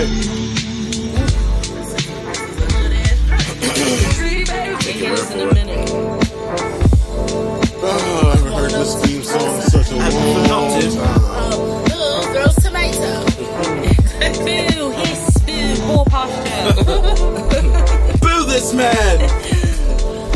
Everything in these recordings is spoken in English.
right. It hits in a minute. Oh, I haven't heard this theme song in such a long time. Ooh, girls tomato. Boo, hiss, boo, poor posture. Boo this man!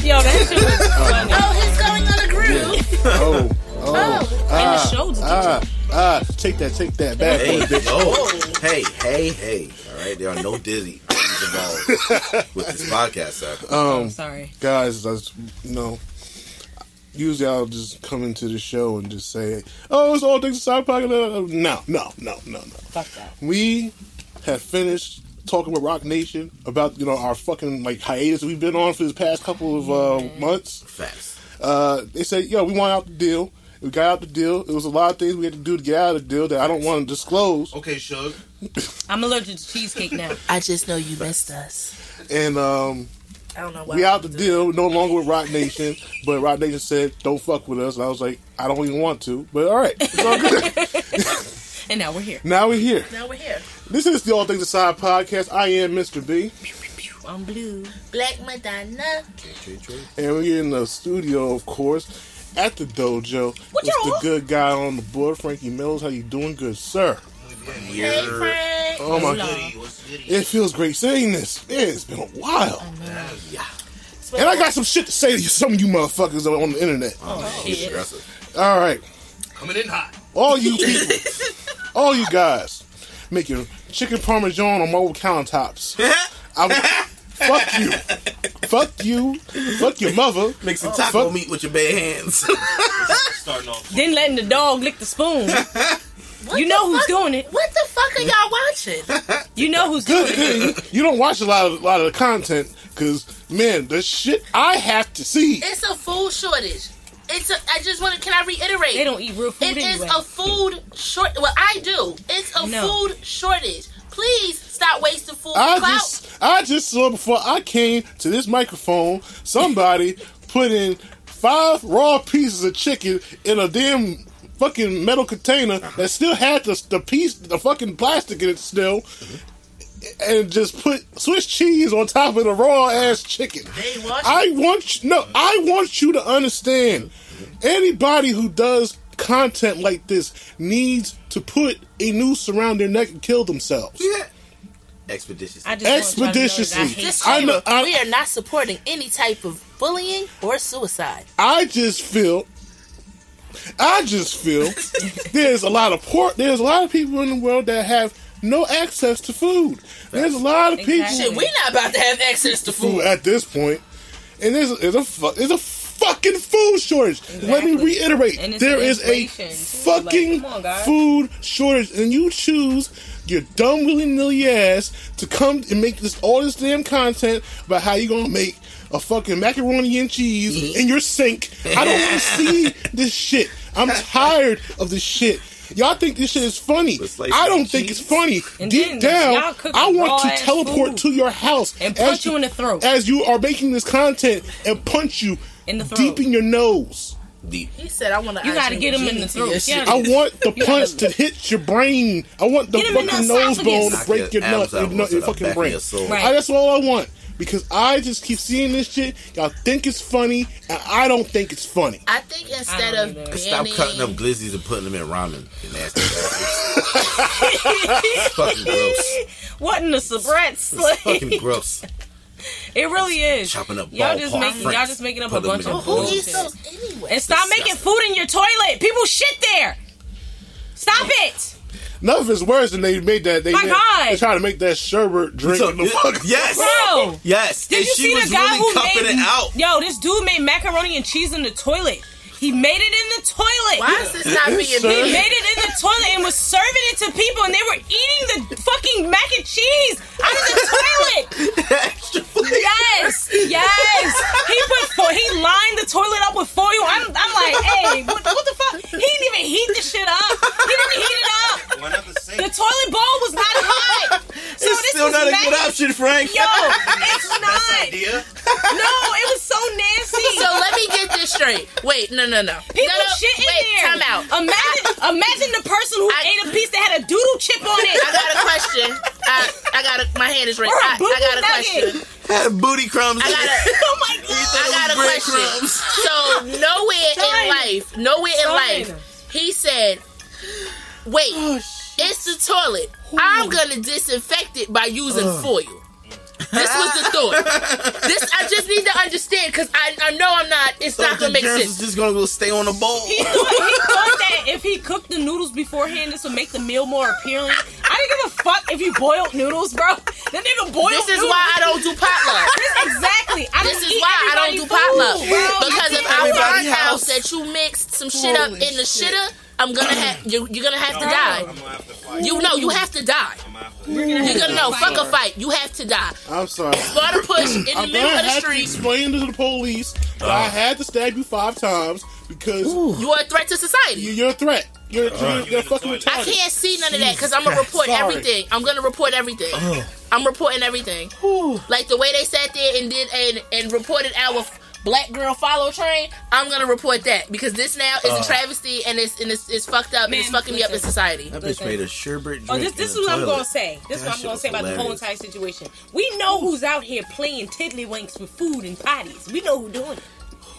Yo, that shit was funny. Oh, he's going on a groove. Oh, oh, Oh, And the shows ah, ah, take that, take that back. Hey, bitch. no. Hey, hey, hey. All right, there are no dizzy involved with this podcast, sir. I'm sorry. guys, that's you know. Usually I'll just come into the show and just say, "Oh, it's all things aside pocket." No, no, no, no, no. Fuck that. We have finished talking with Roc Nation about you know our fucking like hiatus we've been on for this past couple of uh, months. Facts. Uh, they said, "Yo, we want out the deal." We got out the deal. It was a lot of things we had to do to get out of the deal that I don't want to disclose. Okay, Shug. I'm allergic to cheesecake now. I just know you missed us. And um, I don't know why. we out the deal. No longer with Roc Nation, but Roc Nation said, "Don't fuck with us." And I was like, "I don't even want to." But all right, it's all good. And now we're here. now we're here. Now we're here. This is the All Things Aside podcast. I am Mr. B, I'm blue. Black Madonna. and we're in the studio, of course, at the dojo. What It's y'all the good guy on the board, Frankie Mills. How you doing, good sir? Hey, Frank. Oh my! Hello. It feels great saying this. Yeah, it's been a while, Yeah. and I got some shit to say to some of you motherfuckers on the internet. Oh, He's shit. All right, Coming in hot. all you people, all you guys, making chicken parmesan on mobile countertops. I'm, fuck you, fuck you, fuck your mother. Make some taco Fuck- meat with your bare hands. Starting off. Then letting the dog lick the spoon. You know who's doing it. What the fuck are y'all watching? You know who's doing Good it. thing you don't watch a lot of a lot of the content because man, the shit I have to see. It's a food shortage. It's a. I just want to. Can I reiterate? They don't eat real food It is anyway. a food short. Well, I do. It's a No. food shortage. Please stop wasting food. I clout. just I just saw before I came to this microphone somebody put in five raw pieces of chicken in a damn fucking metal container uh-huh. that still had the, the piece the fucking plastic in it still mm-hmm. and just put Swiss cheese on top of the raw ass chicken. They I want you, no, I want you to understand. Mm-hmm. Anybody who does content like this needs to put a noose around their neck and kill themselves. yeah. Expeditious. I just want y'all to know that I Expeditiously. I know- I- we are not supporting any type of bullying or suicide. I just feel, I just feel, there's a lot of poor, there's a lot of people in the world that have no access to food. There's a lot of people Exactly. Shit, we not about to have access to food food. at this point. point, and there's there's a fu- there's a fucking food shortage. Let me reiterate, And it's there an is a inflation, too. Like, fucking on, food shortage, and you choose your dumb willy nilly ass to come and make this all this damn content about how you gonna make a fucking macaroni and cheese in your sink. I don't want to see this shit. I'm tired of this shit. Y'all think this shit is funny. With slices I don't of think cheese? it's funny. And Deep down, I want to teleport food. to your house And as punch you in the throat. as you are making this content and punch you In the throat. deep in your nose. Deep. He said, "I want to." You gotta get him in the throat. Yeah. I want the punch gotta- hit your brain. I want the Get him in fucking the nose bone to break your nut, your your, nut, your apple to the fucking brain. your. Right. I, that's all I want because I just keep seeing this shit. Y'all think it's funny, and I don't think it's funny. I think instead I of don't. Stop cutting up glizzies and putting them in ramen. You nasty it's fucking gross. What in the subrats? It's fucking gross. It really is. Chopping up y'all just making y'all just making up a bunch of the who bowls. eats bullshit. those anyway? And stop making food in your toilet. People shit there. Stop it. Nothing is worse than they made that. They, My made- God. they try to make that sherbet drink So- in the fuck. yes. Bro. Yes. Did and you she see was the guy really who cupping made it out. Yo, this dude made macaroni and cheese in the toilet. He made it in the toilet. Why is this not being Sir. He made it in the toilet and was serving it to people, and they were eating the fucking mac and cheese out of the toilet. Extra. Yes, yes. He put fo- he lined the toilet up with foil. I'm, I'm like, hey, what, what the fuck? He didn't even heat the shit up. He didn't heat it up. The? The toilet bowl was not hot. So It's this still not a mac- good option, Frank. Yo, it's not. idea. No, it was so nasty. So let me get this straight. Wait, no, no, no. People no, no, shit in wait, there. Time out. Imagine, imagine the person who I- ate a piece that had a doodle chip on it. I got a question. I, I got a, my hand is raised. Or a I, I got a boo-boo question. Had booty crumbs. I got a, Oh my god. I got a question. So nowhere in life, nowhere in Son. life, he said, "Wait, Oh, it's the toilet. I'm gonna disinfect it by using foil." This was the thought. This I just need to understand because I, I know I'm not. It's not the gonna make sense. is just gonna go stay on the bowl. He thought, he thought that if he cooked the noodles beforehand, this would make the meal more appealing. I didn't give a fuck if you boiled noodles, bro. That nigga boiled This is noodles. why I don't do potluck. This- exactly. I This is eat why I don't do food, potluck. bro. Because if I Everybody find out house. that you mixed some shit up in the shit. shitter, I'm gonna have you. You're gonna have to I'm die. gonna have to fight. You know you have to die. I'm gonna have to You're gonna know. Fuck a fight. You have to die. I'm sorry. Start a push in the I'm middle gonna of the have to street. explain to the police that I uh. had to stab you five times because You are a threat to society. you're a threat. You're, uh, you're, you're fucking I I can't see none of that because I'm gonna report Sorry. everything. I'm gonna report everything. Oh. I'm reporting everything. Like the way they sat there and did and and reported our black girl follow train. I'm gonna report that because this now is a uh. travesty and it's and it's, it's fucked up and it's Man, fucking me up in listen. society. That bitch made a sherbet oh, drink. Oh, this, this is in the what I'm gonna say. This is what I'm gonna was say about the whole entire situation. We know who's out here playing tiddlywinks with food and potties. We know who doing it.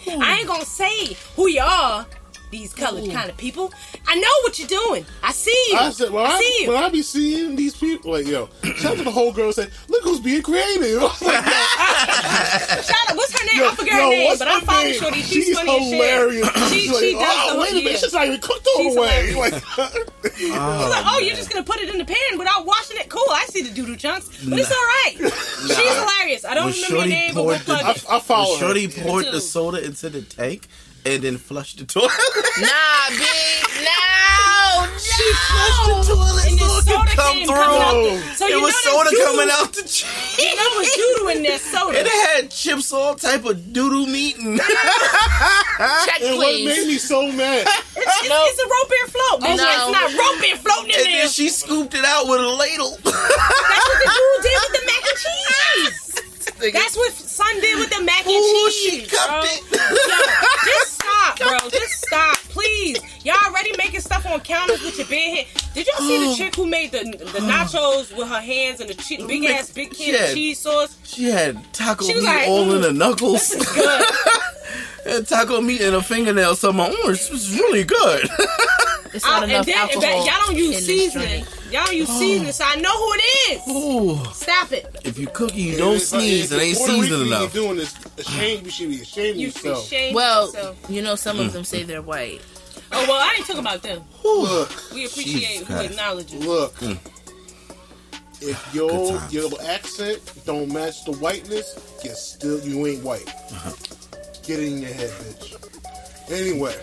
I ain't gonna say who you are. These colored kind of people. I know what you're doing. I see you. I said, well, I I, see you. when I be seeing these people, like, yo, shout out to the whole girl saying, look who's being creative. I like, Shout out. What's her name? yo, I forget her name, but I'm her following? Shorty. She's, She's funny as shit. hilarious. She- She's like, she does oh, the- wait a minute, yeah. she's not even cooked all She's the way. hilarious. Like, She's like, oh, you're oh, just gonna put it in the pan without washing it? Cool. I see the doodoo chunks, but it's all right. She's hilarious. I don't Was remember your name, but we'll poured the- plug it. I, I follow When Shorty poured the soda into the tank and then flushed the toilet. Nah, big, no, she flushed the toilet And so it soda could come came out through. the- so it was know soda there's coming out the cheese. You know, was doodoo in there soda. It had chips, all type of doodoo meat, and check And what made me so mad, It's, it's, it's a rope beer float. Bitch. no. It's not rope beer floating in and there. then she scooped it out with a ladle. That's what the dude did with the mac and cheese. That's what son did with the mac and Ooh, cheese. she cupped bro. it. Yo, just stop, bro. Just stop, please. Y'all already making stuff on counters with your big head. Did y'all see the chick who made the the nachos with her hands and the big ass big can of cheese sauce? She had taco She meat like, all mm, in the knuckles. This is good. and taco meat in her fingernails. So my orange was really good. It's not and enough then alcohol. y'all don't use seasoning. Y'all don't use seasoning, so I know who it is. Ooh, Stop it. if you cook, you don't If- sneeze. if It ain't Puerto Rican seasoned enough. You're doing this. Ashamed, you should be ashamed of You should yourself. shame Well, yourself. you know, some of them say they're white. Oh well, I ain't talking about them. Look, We appreciate Jesus who Christ. acknowledges. look. If your Good times. your accent don't match the whiteness, you still you ain't white. Uh-huh. Get it in your head, bitch. Anyway,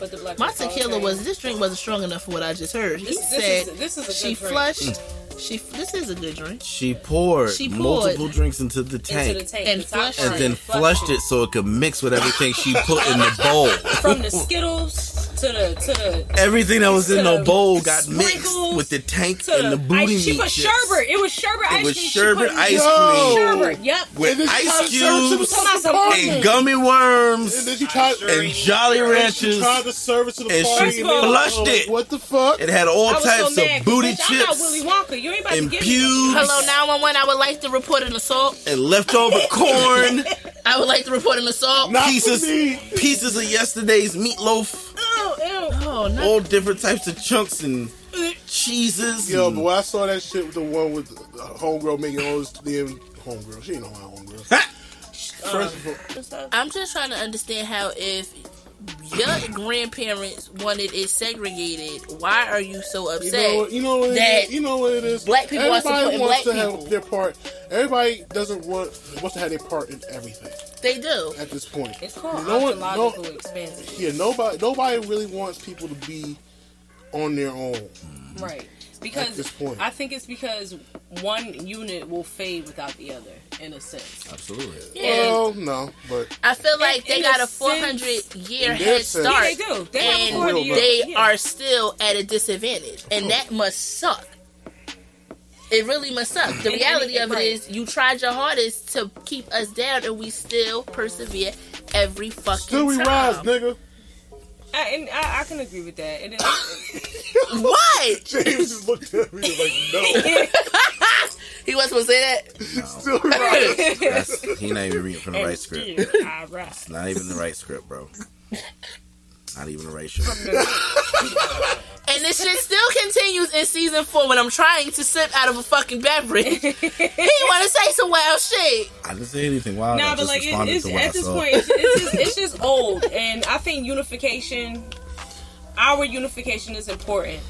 But the black My tequila okay. was this drink wasn't strong enough for what I just heard. He This, this said is this is a good she drink. flushed. Mm. She this is a good drink. She poured, She poured multiple drinks into the into tank. the tank And the flushed and then flushed flushed it so it could mix with everything she put in the bowl. from the Skittles to the to the Everything that was in the the bowl got mixed with the tank to and the booty ice. She put chips. sherbet. It was sherbet ice It was cream. Sherbet put in- ice Yo. cream Sherbet. Yep. with And then she ice tried to serve it to the cubes Talking about some party. and gummy worms And then she tried, and Jolly and she Ranchers. tried to serve it to the and party. she and they flushed like, it. What the fuck? It had all types so mad, booty bitch, I'm not chips Willy Wonka. You ain't about to and give me. pubes Hello 911. I would like to report an assault. and leftover corn, I would like to report an assault. Not pieces me. pieces of yesterday's meatloaf, Ew, ew. Oh no. all different types of chunks and cheeses. Yo, and- but when I saw that shit with the one with the homegirl making all this damn homegirl, she ain't know my homegirl. First of all, uh, I'm just trying to understand how if your grandparents wanted it segregated, why are you so you upset? know what? You know what? It you know what it is. black people are Everybody supporting wants black to people. have their part. Everybody doesn't want wants to have their part in everything They do. at this point. It's called No one- ontological no- expansion. Yeah, nobody nobody really wants people to be on their own. Right. Because At this point. I think it's because one unit will fade without the other, in a sense. Absolutely. Well, no, but I feel like they in got a a 400 year head sense. start. Yeah, they do. They have a and 400 year- they yeah. are still at a disadvantage, and that must suck. It really must suck. The reality of it is, you tried your hardest to keep us down, and we still persevere every fucking still we time. rise, nigga. I, and I, I can agree with that. It is, What? James just looked at me like, no. gonna say that? He's still right. That's, he not even reading from the right script. All right. It's not even the right script, bro. Not even the right script. And this shit still continues in season four when I'm trying to sip out of a fucking beverage. he want to say some wild shit. I didn't say anything wild. Nah, I but just like it, it's to I at this saw. point, it's, it's, just, it's just old, and I think unification, our unification is important.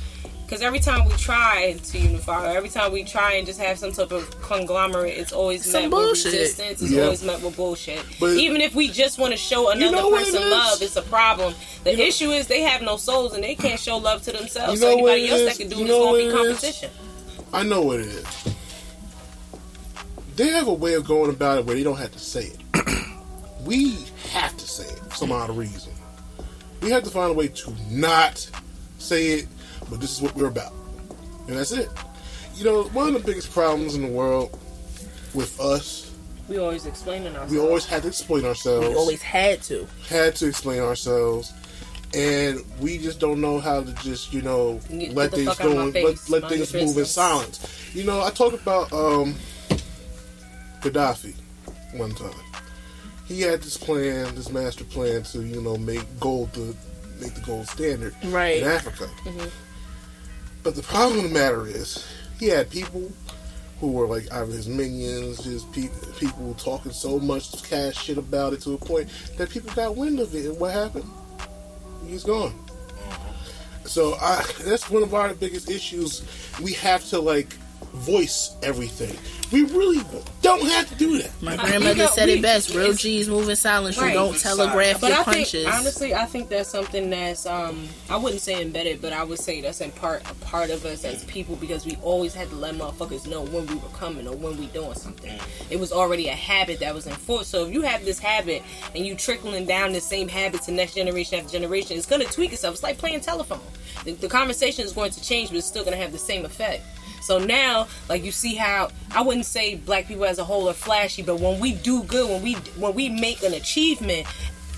Because every time we try to unify, or every time we try and just have some type of conglomerate, it's always Some met bullshit. with resistance. It's Yeah. always met with bullshit. But- Even if we just want to show another know what it person love, it's a problem. The issue is they have no souls and they can't show love to themselves. You know so anybody else is? that can do You it is know going what to be it is? competition. I know what it is. They have a way of going about it where they don't have to say it. we have to say it for some odd reason. We have to find a way to not say it, but this is what we're about. And that's it. You know, one of the biggest problems in the world with us, We always explaining ourselves. we always had to explain ourselves. We always had to. had to explain ourselves. And we just don't know how to just, you know, Get- let things fuck go and let, let things move in silence. You know, I talked about um Gaddafi one time. He had this plan, this master plan to, you know, make gold the make the gold standard Right. in Africa. But the problem of the matter is, he had people who were like either his minions, his pe- people talking so much cash shit about it to a point that people got wind of it. And what happened? He's gone. Mm-hmm. So I, that's one of our biggest issues. We have to like voice everything. We really don't have to do that. My grandmother know, said we- it best. Real G's move in silence. You don't telegraph But your I punches. think honestly, I think that's something that's um I wouldn't say embedded, but I would say that's in part a part of us as people because we always had to let motherfuckers know when we were coming or when we doing something. It was already a habit that was enforced. So if you have this habit and you trickling down the same habit to next generation after generation, it's gonna tweak itself. It's like playing telephone. The, the conversation is going to change, but it's still gonna have the same effect. So now, like you see how I wouldn't say black people as a whole are flashy, but when we do good, when we when we make an achievement,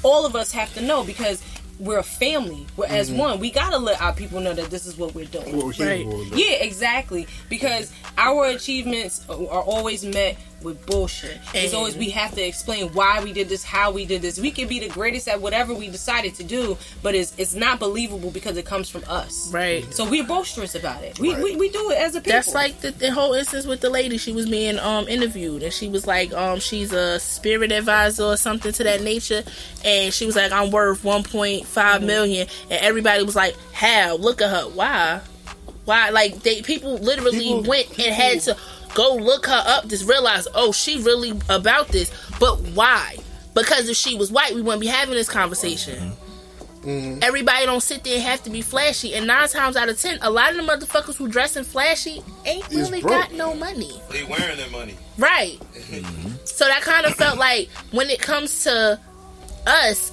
all of us have to know because we're a family. We're as mm-hmm. one. We gotta let our people know that this is what we're doing. What we're Right. Yeah, exactly. Because our achievements are always met with bullshit. It's always we have to explain why we did this, how we did this. We can be the greatest at whatever we decided to do, but it's it's not believable because it comes from us. right. So we're boisterous about it. We, Right. we, we do it as a people. That's like the, the whole instance with the lady. She was being um interviewed, and she was like, um, she's a spirit advisor or something to that nature, and she was like, I'm worth 1.5 million, and everybody was like, how? Look at her. Why? Why? Like they people literally People- went and had to go look her up, just realize, oh, she really about this. But why? Because if she was white, we wouldn't be having this conversation. Mm-hmm. Everybody don't sit there and have to be flashy. And nine times out of ten, a lot of the motherfuckers who dressing flashy ain't Is really broke. got no money. They wearing their money. Right. Mm-hmm. So that kind of felt like when it comes to us,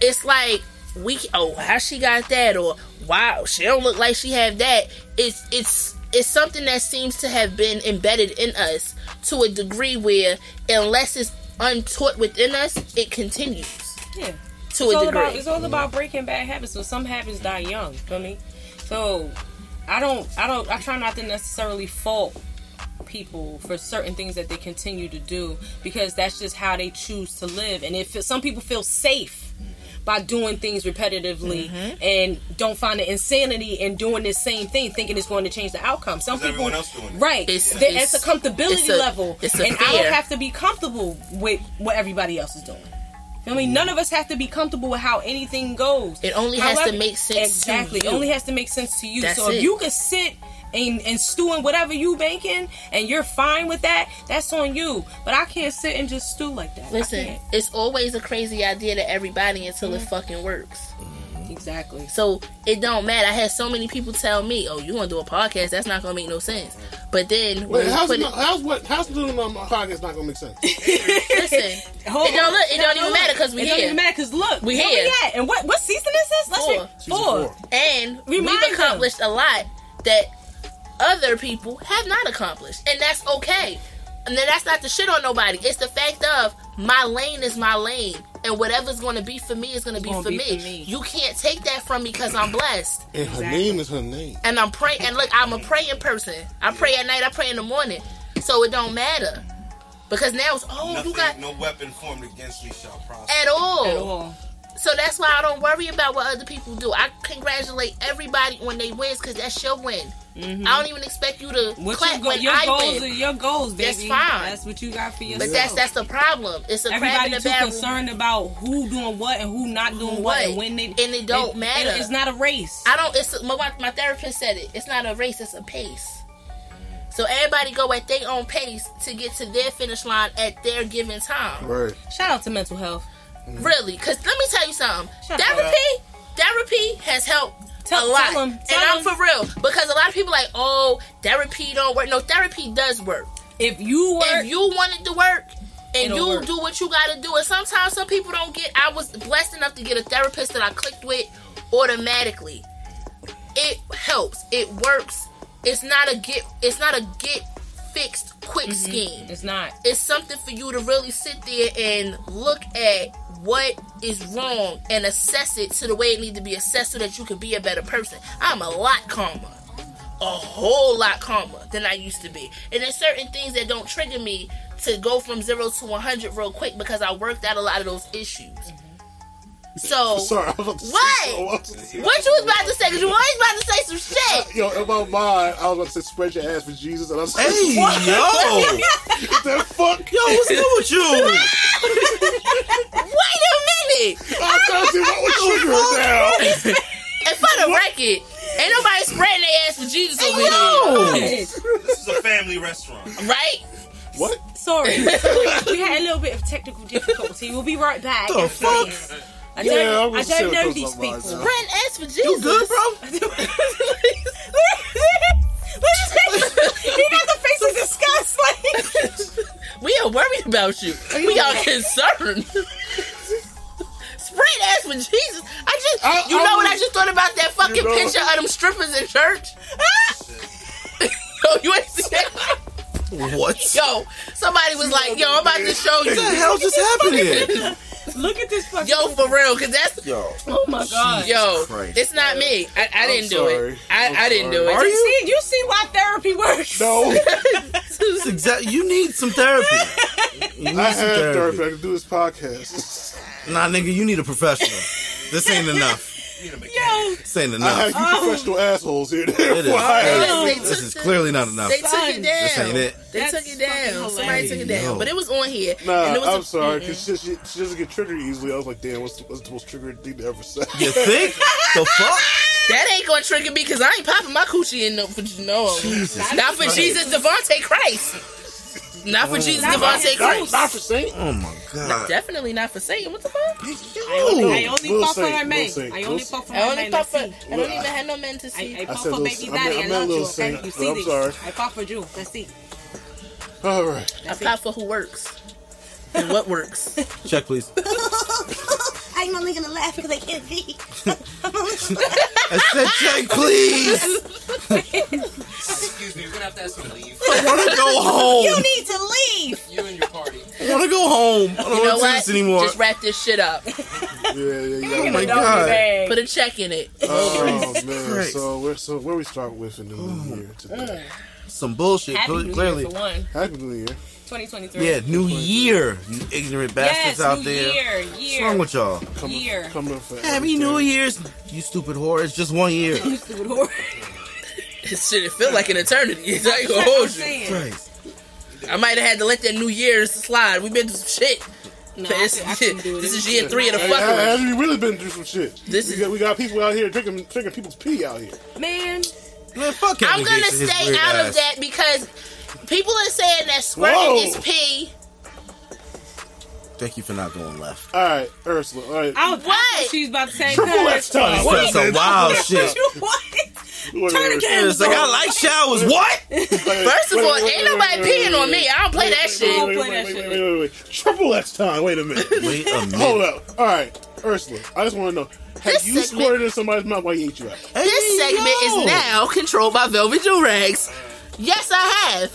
it's like we oh how she got that or wow she don't look like she have that. It's it's it's something that seems to have been embedded in us to a degree where unless it's untaught within us, it continues yeah. to it's a all degree. about it's all about breaking bad habits. So some habits die young. Feel me? So I don't I don't I try not to necessarily fault people for certain things that they continue to do because that's just how they choose to live. And if some people feel safe by doing things repetitively Mm-hmm. and don't find the insanity in doing the same thing, thinking it's going to change the outcome. Some people, else doing right? It's- It's, it's- it's a comfortability it's a- level, it's a and I don't have to be comfortable with what everybody else is doing. I mean, none of us have to be comfortable with how anything goes. It only has to make sense to Exactly, you. it only has to make sense to you. That's so if it. you can sit and, and stew in whatever you making, and you're fine with that, that's on you. But I can't sit and just stew like that. Listen, it's always a crazy idea to everybody until Mm-hmm. it fucking works. exactly. So it don't matter. I had so many people tell me, "Oh, you want to do a podcast? That's not gonna make no sense." But then Wait, how's, it it, not, how's what? How's doing on my podcast not gonna make sense? listen, Hold it don't look, it No, don't even look. matter because we here. it don't even matter because look, We here. We at? And what what season is this? Let's Four. re- four. four. and Remind we've accomplished a lot that other people have not accomplished, and that's okay. And then that's not to shit on nobody. It's the fact of my lane is my lane, and whatever's going to be for me is going to be, gonna for, be me. for me. You can't take that from me because I'm blessed. And her name is her name. and I'm praying. And look, I'm a praying person. I pray at night. I pray in the morning. So it don't matter. Because now it's oh Nothing, you got no weapon formed against me shall prosper. at all. At all. So that's why I don't worry about what other people do. I congratulate everybody when they wins because that's your win. I don't even expect you to Mm-hmm. What clap your, go- when your I goals win. are your goals, baby. That's fine. That's what you got for yourself. But that's that's the problem. It's a Everybody too barrel. concerned about who doing what and who not doing what, and when they And it don't matter. It's not a race. I don't. It's my my therapist said it. It's not a race. It's a pace. So everybody go at their own pace to get to their finish line at their given time. Right. Shout out to mental health. Really, because let me tell you something. Shut therapy, therapy has helped Tell- a lot, tell 'em, and tell I'm for real because a lot of people like, oh, therapy don't work. No, therapy does work. If you work, If you want it to work. And you work. do what you gotta do. And sometimes some people don't get. I was blessed enough to get a therapist that I clicked with automatically. It helps. It works. It's not a get. It's not a get fixed quick Mm-hmm. scheme it's not. it's something for you to really sit there and look at what is wrong and assess it to the way it needs to be assessed so that you can be a better person. I'm a lot calmer. A whole lot calmer than I used to be. And there's certain things that don't trigger me to go from zero to 100 real quick because I worked out a lot of those issues. So, Sorry, I was about to What? Say, was about what you was about to say? Because you always about to say some shit. Yo, in my mind, I was about to say spread your ass for Jesus, and I was like, Hey, what yo. the fuck? Yo, what's good with you? Wait a minute. I'm trying to see what was triggering now. And for the record, ain't nobody spreading their ass for Jesus over here. This is a family restaurant. Right? What? Sorry, we had a little bit of technical difficulty. We'll be right back. The after fuck? This. I Yeah, don't, I'm I don't know these to my mind people. now. Spreading ass for Jesus. You good, bro? he got the face of disgust. Like, we are worried about you. We are concerned. Spread ass for Jesus. I just, I- you I know what I just thought about that fucking You know- picture of them strippers in church? Yo, you ain't see that? What? Yo, somebody was like, yo, I'm about to show you." What the hell just happened here? Look at this fucking. Yo, for real, cause that's Yo. oh my god. yo. Christ. It's not me. I, I I'm didn't do it. I, I'm didn't do it. Are You you? see, you see why therapy works. No, This is exact. You need some therapy. You need I some have therapy. therapy. I can do this podcast. Nah, nigga, you need a professional. This ain't enough. You need Yo, This ain't I enough. have you oh. professional assholes here. It is. Therefore, I have- Oh, Hey, they this took is clearly not enough. They took it This down. ain't it. They That's took it down. fucking Somebody took it hilarious. down, but it was on here. Nah, and it was I'm a- sorry, because she, she, she doesn't get triggered easily. I was like, damn, what's, what's the most triggered thing to ever say? You think? the fuck? That ain't gonna trigger me because I ain't popping my coochie in no for no. Jesus Not for Jesus Devontae Christ. Not for oh. Jesus Not for Devontae his Christ. Not for saying. Oh my god. Definitely not for Satan. What the fuck? I only, I fuck for my man. I only fuck for I my man. pop Let's for. I don't even have no men to see. I pop said for baby daddy. I, I love you. little Okay, you but see I'm this? sorry. I pop for you. Let's see. All right. I pop for who works. And what works? Check, please. I'm only gonna laugh because I can't see. I said check, please. Excuse me, we're gonna have to ask you to leave. I want to go home. You need to leave. You and your party. I want to go home. I don't You know want to do this anymore. Just wrap this shit up. Yeah, yeah, yeah. oh my god. Put a check in it. Oh man, Christ. so where so where we start with in the new oh. year today? Some bullshit. Happy cle- New clearly. Year for one. Happy New Year. 2023. Yeah, new year. You ignorant bastards Yes, out new there. year, What's wrong with y'all? Coming, Year. coming for Happy everything. New Year's, you stupid whore. It's just one year. You stupid whore. This shit it feel like an eternity. I ain't gonna hold you. Christ. I might have had to let that New Year's slide. We've been through some shit. No, I This, can- I can do this is year three of the Hey, fucking. have you really been through some shit? This we is- got, we got people out here drinking drinking people's pee out here. Man, Man, fuck I'm gonna Gates and his stay weird out of that because people are saying that squirting Whoa. is pee. Thank you for not going left. All right, Ursula. All right, I was What? I she was about to say triple cuz- X time. That's some wild shit. what? Wait, Turn wait, the camera It's like I like showers. What? wait, wait, First of all, ain't nobody peeing on me. I don't play that wait, shit. Wait, wait, play wait, that wait, shit. wait, wait, wait. Triple X time. Wait a minute. Wait a Hold up. All right, Ursula. I just want to know: Have This you segment- squirted in somebody's mouth while he ate you out? This Hey, segment yo. is now controlled by Velvet Joe Rags. Yes, I have.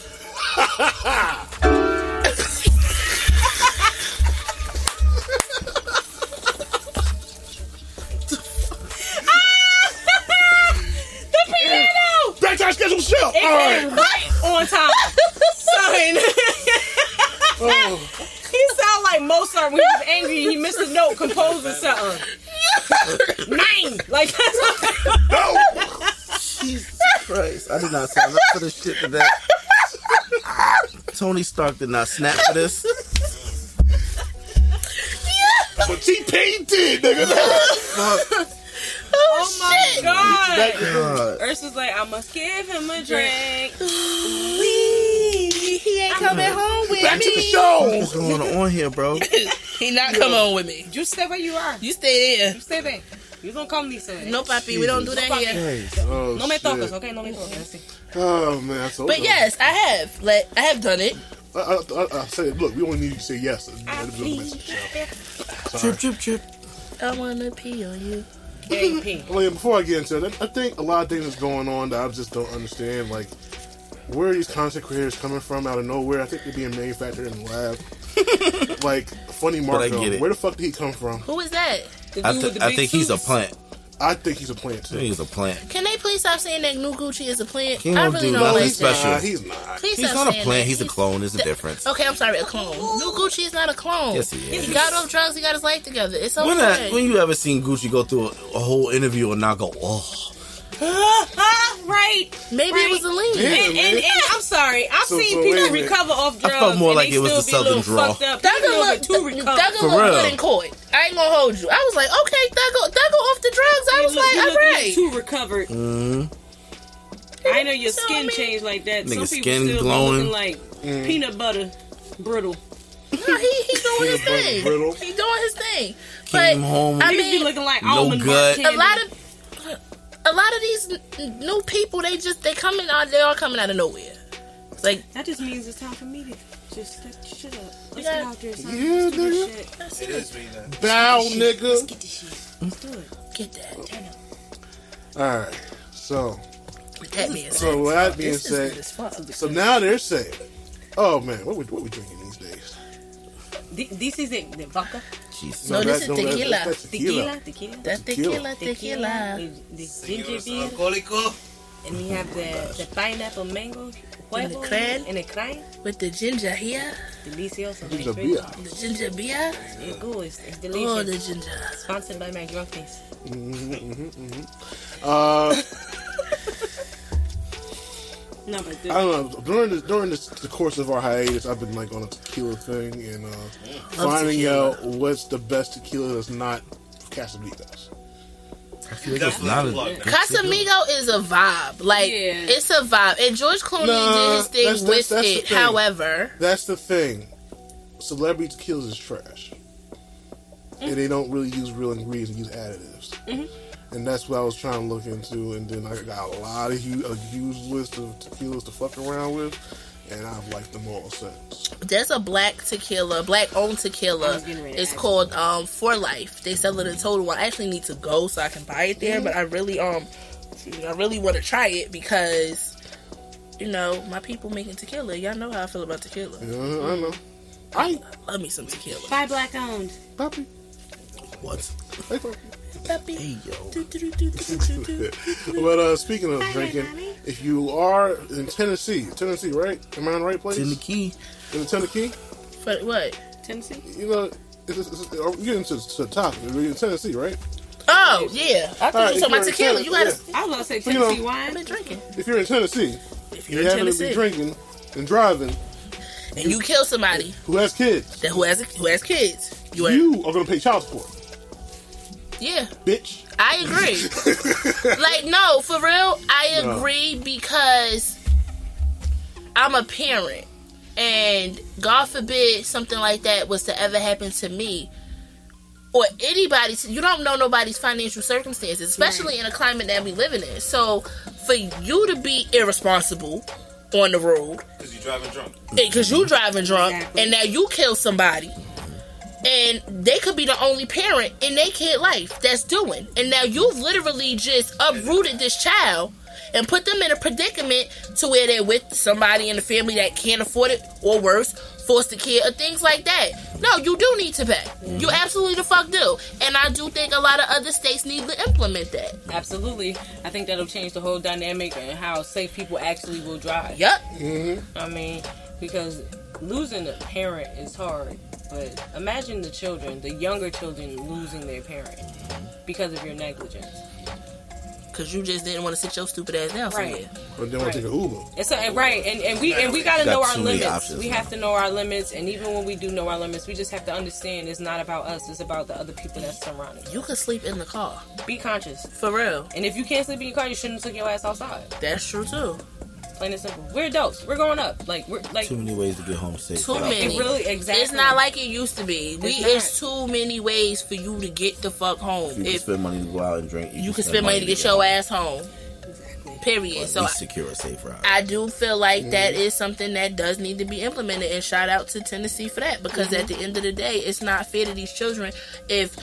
Back to our schedule show. It All right. right on time. Son. oh. He sound like Mozart when he was angry he missed a note, composing something. Nine! Like, that's what. No! not sign up for this shit today. Tony Stark did not snap for this. But T Pain did, nigga. Fuck. Oh, oh my god. That- God. Ursa's like, I must give him a drink. he ain't coming home with me. Back to the show. What's going on here, bro? He not coming home with me. You stay where you are. You stay there. You stay there. You don't come Lisa. No, papi, we don't do that here. Hey, Oh, No me shit. tocas, okay? No me tocas. Let's. Oh man, I told But you. yes, I have. Like, I have done it. I, I, I, I said, look, we only need you to say yes. at the beginning of the show. Sorry. trip, trip, trip. I wanna pee on you. AP. Well, oh, yeah, before I get into it, I I think a lot of things is going on that I just don't understand. Like, where are these content creators coming from out of nowhere? I think they're being manufactured in the lab. like, funny I Marco. Where the fuck did he come from? Who is that? The I, th- I big think he's a plant. I think he's a plant I too. think he's a plant. Can they please stop saying that new Gucci is a plant? He I don't really do don't nothing like special. Nah, he's not. Please He's not a plant. that. He's a clone. There's a difference. Okay, I'm sorry, a clone. New Gucci is not a clone. Yes, he is. He got off drugs. He got his life together. It's okay. When, I, when you ever seen Gucci go through a, a whole interview and not go, oh, right. Maybe right. it was a lean. Yeah, And, and, and I'm sorry, I've So- seen so people recover off I drugs. felt more and like they it was still the be a little Southern draw. Fucked up. Thugger People look, too recovered. Thugger For look real. good in court. I ain't gonna hold you. I was like, okay, Thugger, Thugger off the drugs. I was like, you all right. Too recovered. mm, I know your So, I skin mean- changed like that. Some people skin still be glowing. looking like peanut butter brittle. No, he, he doing his thing. brittle. He doing his thing. came But home. I mean, be looking like no almond gut. a lot of a lot of these n- new people, they just they coming out. They are coming out of nowhere. It's like That just means it's time for me to just shut shut up. Let's Yeah. get out there. Son. Yeah, Let's do this nigga. shit. that's It it. is me then. Bow, Let's nigga. get this shit. Let's do it. Get that. Turn up. All right. So, With that being said, so with that being this is good said, so now they're saying, "Oh man, what we what we drinking these days?" Th- This is it. The vodka. Jesus. No, this is that- tequila. that's Tequila. Tequila. That Tequila. tequila, tequila. The, the ginger beer. alcohólico. And we have the, oh the pineapple mango. huevo crème. And the crème. with the ginger here, Delicioso. Ginger beer. the ginger beer. It's good. It's, it's Oh, the ginger. Sponsored by my drunkness. Mm-hmm, mm-hmm, mm-hmm. Uh, No, but I don't know. During the during this, the course of our hiatus, I've been like on a tequila thing and uh, finding tequila. out what's the best tequila that's not Casamigos. I feel like it's not Casamigo is a vibe. Like Yeah. it's a vibe. And George Clooney Nah, did his thing that's- that's- with that's the it. thing. However, That's the thing. Celebrity tequilas is trash, and they don't really use real ingredients and use additives. And that's what I was trying to look into, and then I got a lot of huge, a huge list of tequilas to fuck around with, and I've liked them all since. there's a black tequila, black owned tequila. was getting ready to It's called um For Life. They sell it in total. I actually need to go so I can buy it there, but I really um I really want to try it because you know my people making tequila. Y'all know how I feel about tequila. Yeah, I know. I Love me some tequila. Buy black owned. puppy. what? Hey, puppy. Hey, yo. But uh, speaking of Hi, drinking, honey. if you are in Tennessee, Tennessee, right? Am I in the right place? It's in the key. in the Tennessee, For what? Tennessee? you know, it's, it's, it's, are we getting to, to the topic. We're in Tennessee, right? Oh yeah, I thought All right, you were talking about tequila. in You gotta. Tennessee, I was gonna say You know- Tennessee I've been drinking. If you're in Tennessee, If you you're in happen to be Tennessee drinking and driving, and you kill somebody who has kids, that who has who has kids, you are. you are going to pay child support, Yeah, bitch. I agree. like no, for real, I No. agree because I'm a parent, and God forbid something like that was to ever happen to me. Or anybody, you don't know nobody's financial circumstances, especially in a climate that we living in. So, for you to be irresponsible on the road, Because you driving drunk. because you driving drunk Exactly. and now you kill somebody and they could be the only parent in their kid life that's doing. And now you've literally just uprooted this child and put them in a predicament to where they're with somebody in the family that can't afford it or worse foster care or things like that. No you do need to pay. Mm-hmm. You absolutely the fuck do. And i do think a lot of other states need to implement that. Absolutely. I think that'll change the whole dynamic and how safe people actually will drive. yep mm-hmm. I mean, because losing a parent is hard, but imagine the children, the younger children losing their parent because of your negligence. Cause you just didn't want to sit your stupid ass down Right. somewhere. But then I take an Uber. It's a, right, and, and we and we gotta Got know our too many limits. options, we man. have to know our limits, and even when we do know our limits, we just have to understand it's not about us. It's about the other people that's surrounding. us. You could sleep in the car. Be conscious, For real. and if you can't sleep in your car, you shouldn't have took your ass outside. That's true too. Plain and simple. We're adults. We're growing up. Like we're like Too many ways to get home safe. Too many. it really exactly. It's not like it used to be. We It's it's, too many ways for you to get the fuck home. You can If spend money to go out and drink. you can spend money to get your ass home. Exactly. Period. So secure a safe ride. I do feel like that mm-hmm. is something that does need to be implemented, and shout out to Tennessee for that because at mm-hmm. the end of the day, it's not fair to these children if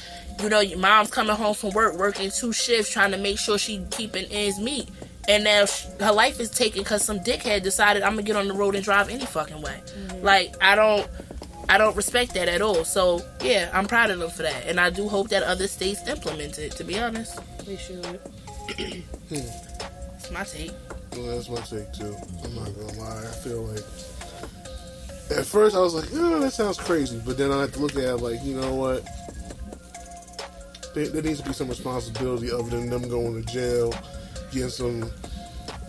you know your mom's coming home from work working two shifts trying to make sure she keeping ends meet, and now sh her life is taken because some dickhead decided I'm gonna get on the road and drive any fucking way. Mm-hmm. Like I don't. I don't respect that at all. So yeah, I'm proud of them for that, and I do hope that other states implement it. To be honest, We should. Hmm. it's my take. Well, that's my take too. I'm not gonna lie. I feel like at first I was like, oh, that sounds crazy, but then I had to look at it like, you know what? There, there needs to be some responsibility other than them going to jail, getting some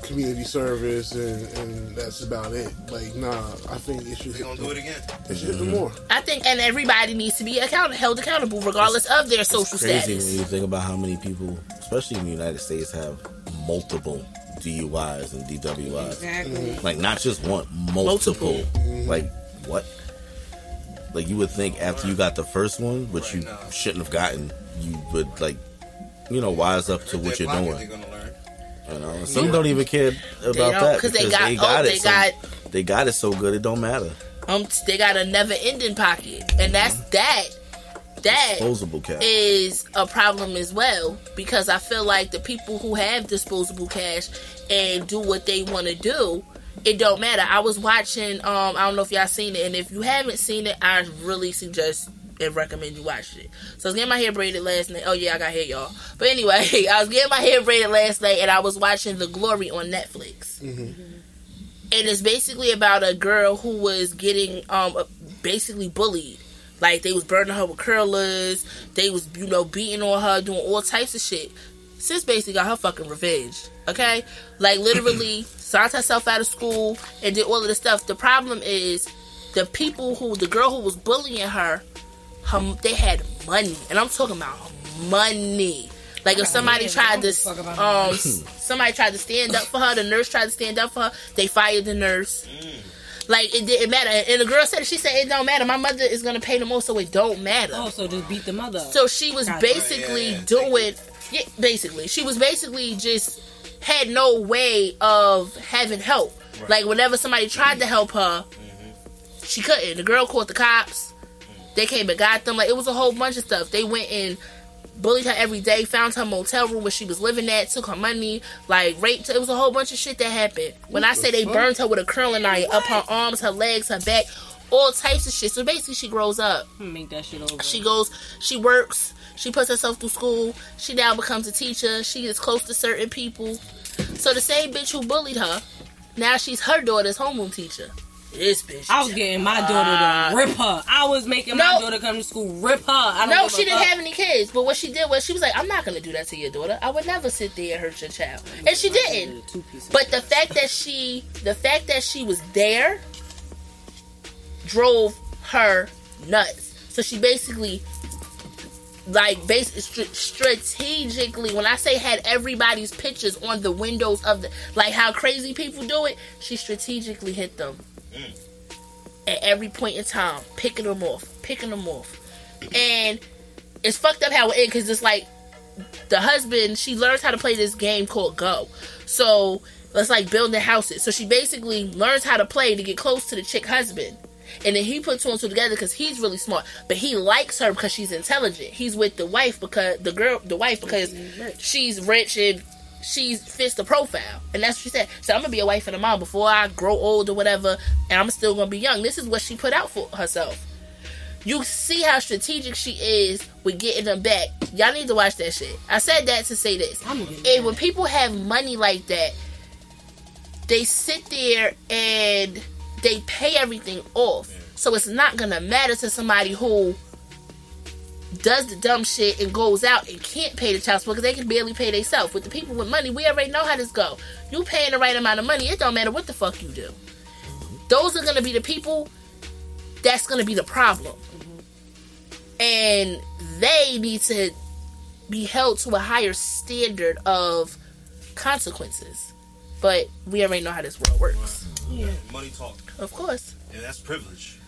community service, and, and that's about it. Like, nah, I think it should They gonna the, do it again. it should hit the mm-hmm. more. I think, and everybody needs to be account- held accountable, regardless of their social Crazy status. when you think about how many people, especially in the United States, have multiple DUIs and DWIs. Exactly. Mm-hmm. Like not just one, multiple. Multiple. Like what? Like you would think after you got the first one, which you now. shouldn't have gotten, you would like, you know, wise up to If what you're pocket, doing. They're gonna learn. You know, some don't even care about They that because they got oh, it. they so- got they got it so good it don't matter. um they got a never ending pocket, and that's that. That Disposable cash. is a problem as well because I feel like the people who have disposable cash and do what they want to do, it don't matter. I was watching, um, I don't know if y'all seen it, and if you haven't seen it, I really suggest and recommend you watch it. So I was getting my hair braided last night. Oh yeah, I got hair, y'all. But anyway, I was getting my hair braided last night, and I was watching The Glory on Netflix. And it's basically about a girl who was getting um basically bullied. Like they was burning her with curlers, they was you know beating on her, doing all types of shit. Sis basically got her fucking revenge. Okay, like literally signed herself out of school and did all of this stuff. The problem is the people who the girl who was bullying her, her they had money, and I'm talking about money. Like if somebody tried to um somebody tried to stand up for her, the nurse tried to stand up for her, they fired the nurse. Mm. Like it didn't matter. And the girl said she said it don't matter. My mother is gonna pay the most, so it don't matter. Oh, so just beat the mother. So she was Gotcha. basically Yeah, yeah, doing, yeah, basically, she was basically just had no way of having help. Like whenever somebody tried to mm-hmm. help her, mm-hmm. she couldn't. The girl called the cops. They came and got them. Like it was a whole bunch of stuff. They went and bullied her every day. Found her motel room where she was living at. Took her money. Like raped her. It was a whole bunch of shit that happened. When I say they fuck? burned her with a curling iron up her arms, her legs, her back, all types of shit. So basically, she grows up. Make that shit over. She goes, she works, she puts herself through school. She now becomes a teacher. She is close to certain people. So the same bitch who bullied her, now she's her daughter's homeroom teacher. This bitch. I was getting my daughter to rip her. I was making my Uh, daughter come to school, rip her. No, she didn't fuck. have any kids. But what she did was she was like, I'm not gonna do that to your daughter. I would never sit there and hurt your child. And she didn't. But the fact that she, the fact that she was there, drove her nuts. So she basically, like, str- strategically. When I say had everybody's pictures on the windows of the, like how crazy people do it, she strategically hit them Mm. at every point in time, picking them off, picking them off, and it's fucked up how it ends because it's like the husband she learns how to play this game called Go. So it's like building houses. So she basically learns how to play to get close to the chick husband. And then he puts two and two together because he's really smart, but he likes her because she's intelligent. He's with the wife because the girl, the wife because she's rich and she fits the profile, and that's what she said. So I'm gonna be a wife and a mom before I grow old or whatever, and I'm still gonna be young. This is what she put out for herself. You see how strategic she is with getting them back. Y'all need to watch that shit. I said that to say this. I'm gonna get And when people have money like that, they sit there and they pay everything off. So it's not gonna matter to somebody who does the dumb shit and goes out and can't pay the child support because they can barely pay themselves. With the people with money, we already know how this go. You paying the right amount of money, it don't matter what the fuck you do. Those are gonna be the people that's gonna be the problem. And they need to be held to a higher standard of consequences. But we already know how this world works. Money talk. Of course. Yeah, that's privilege.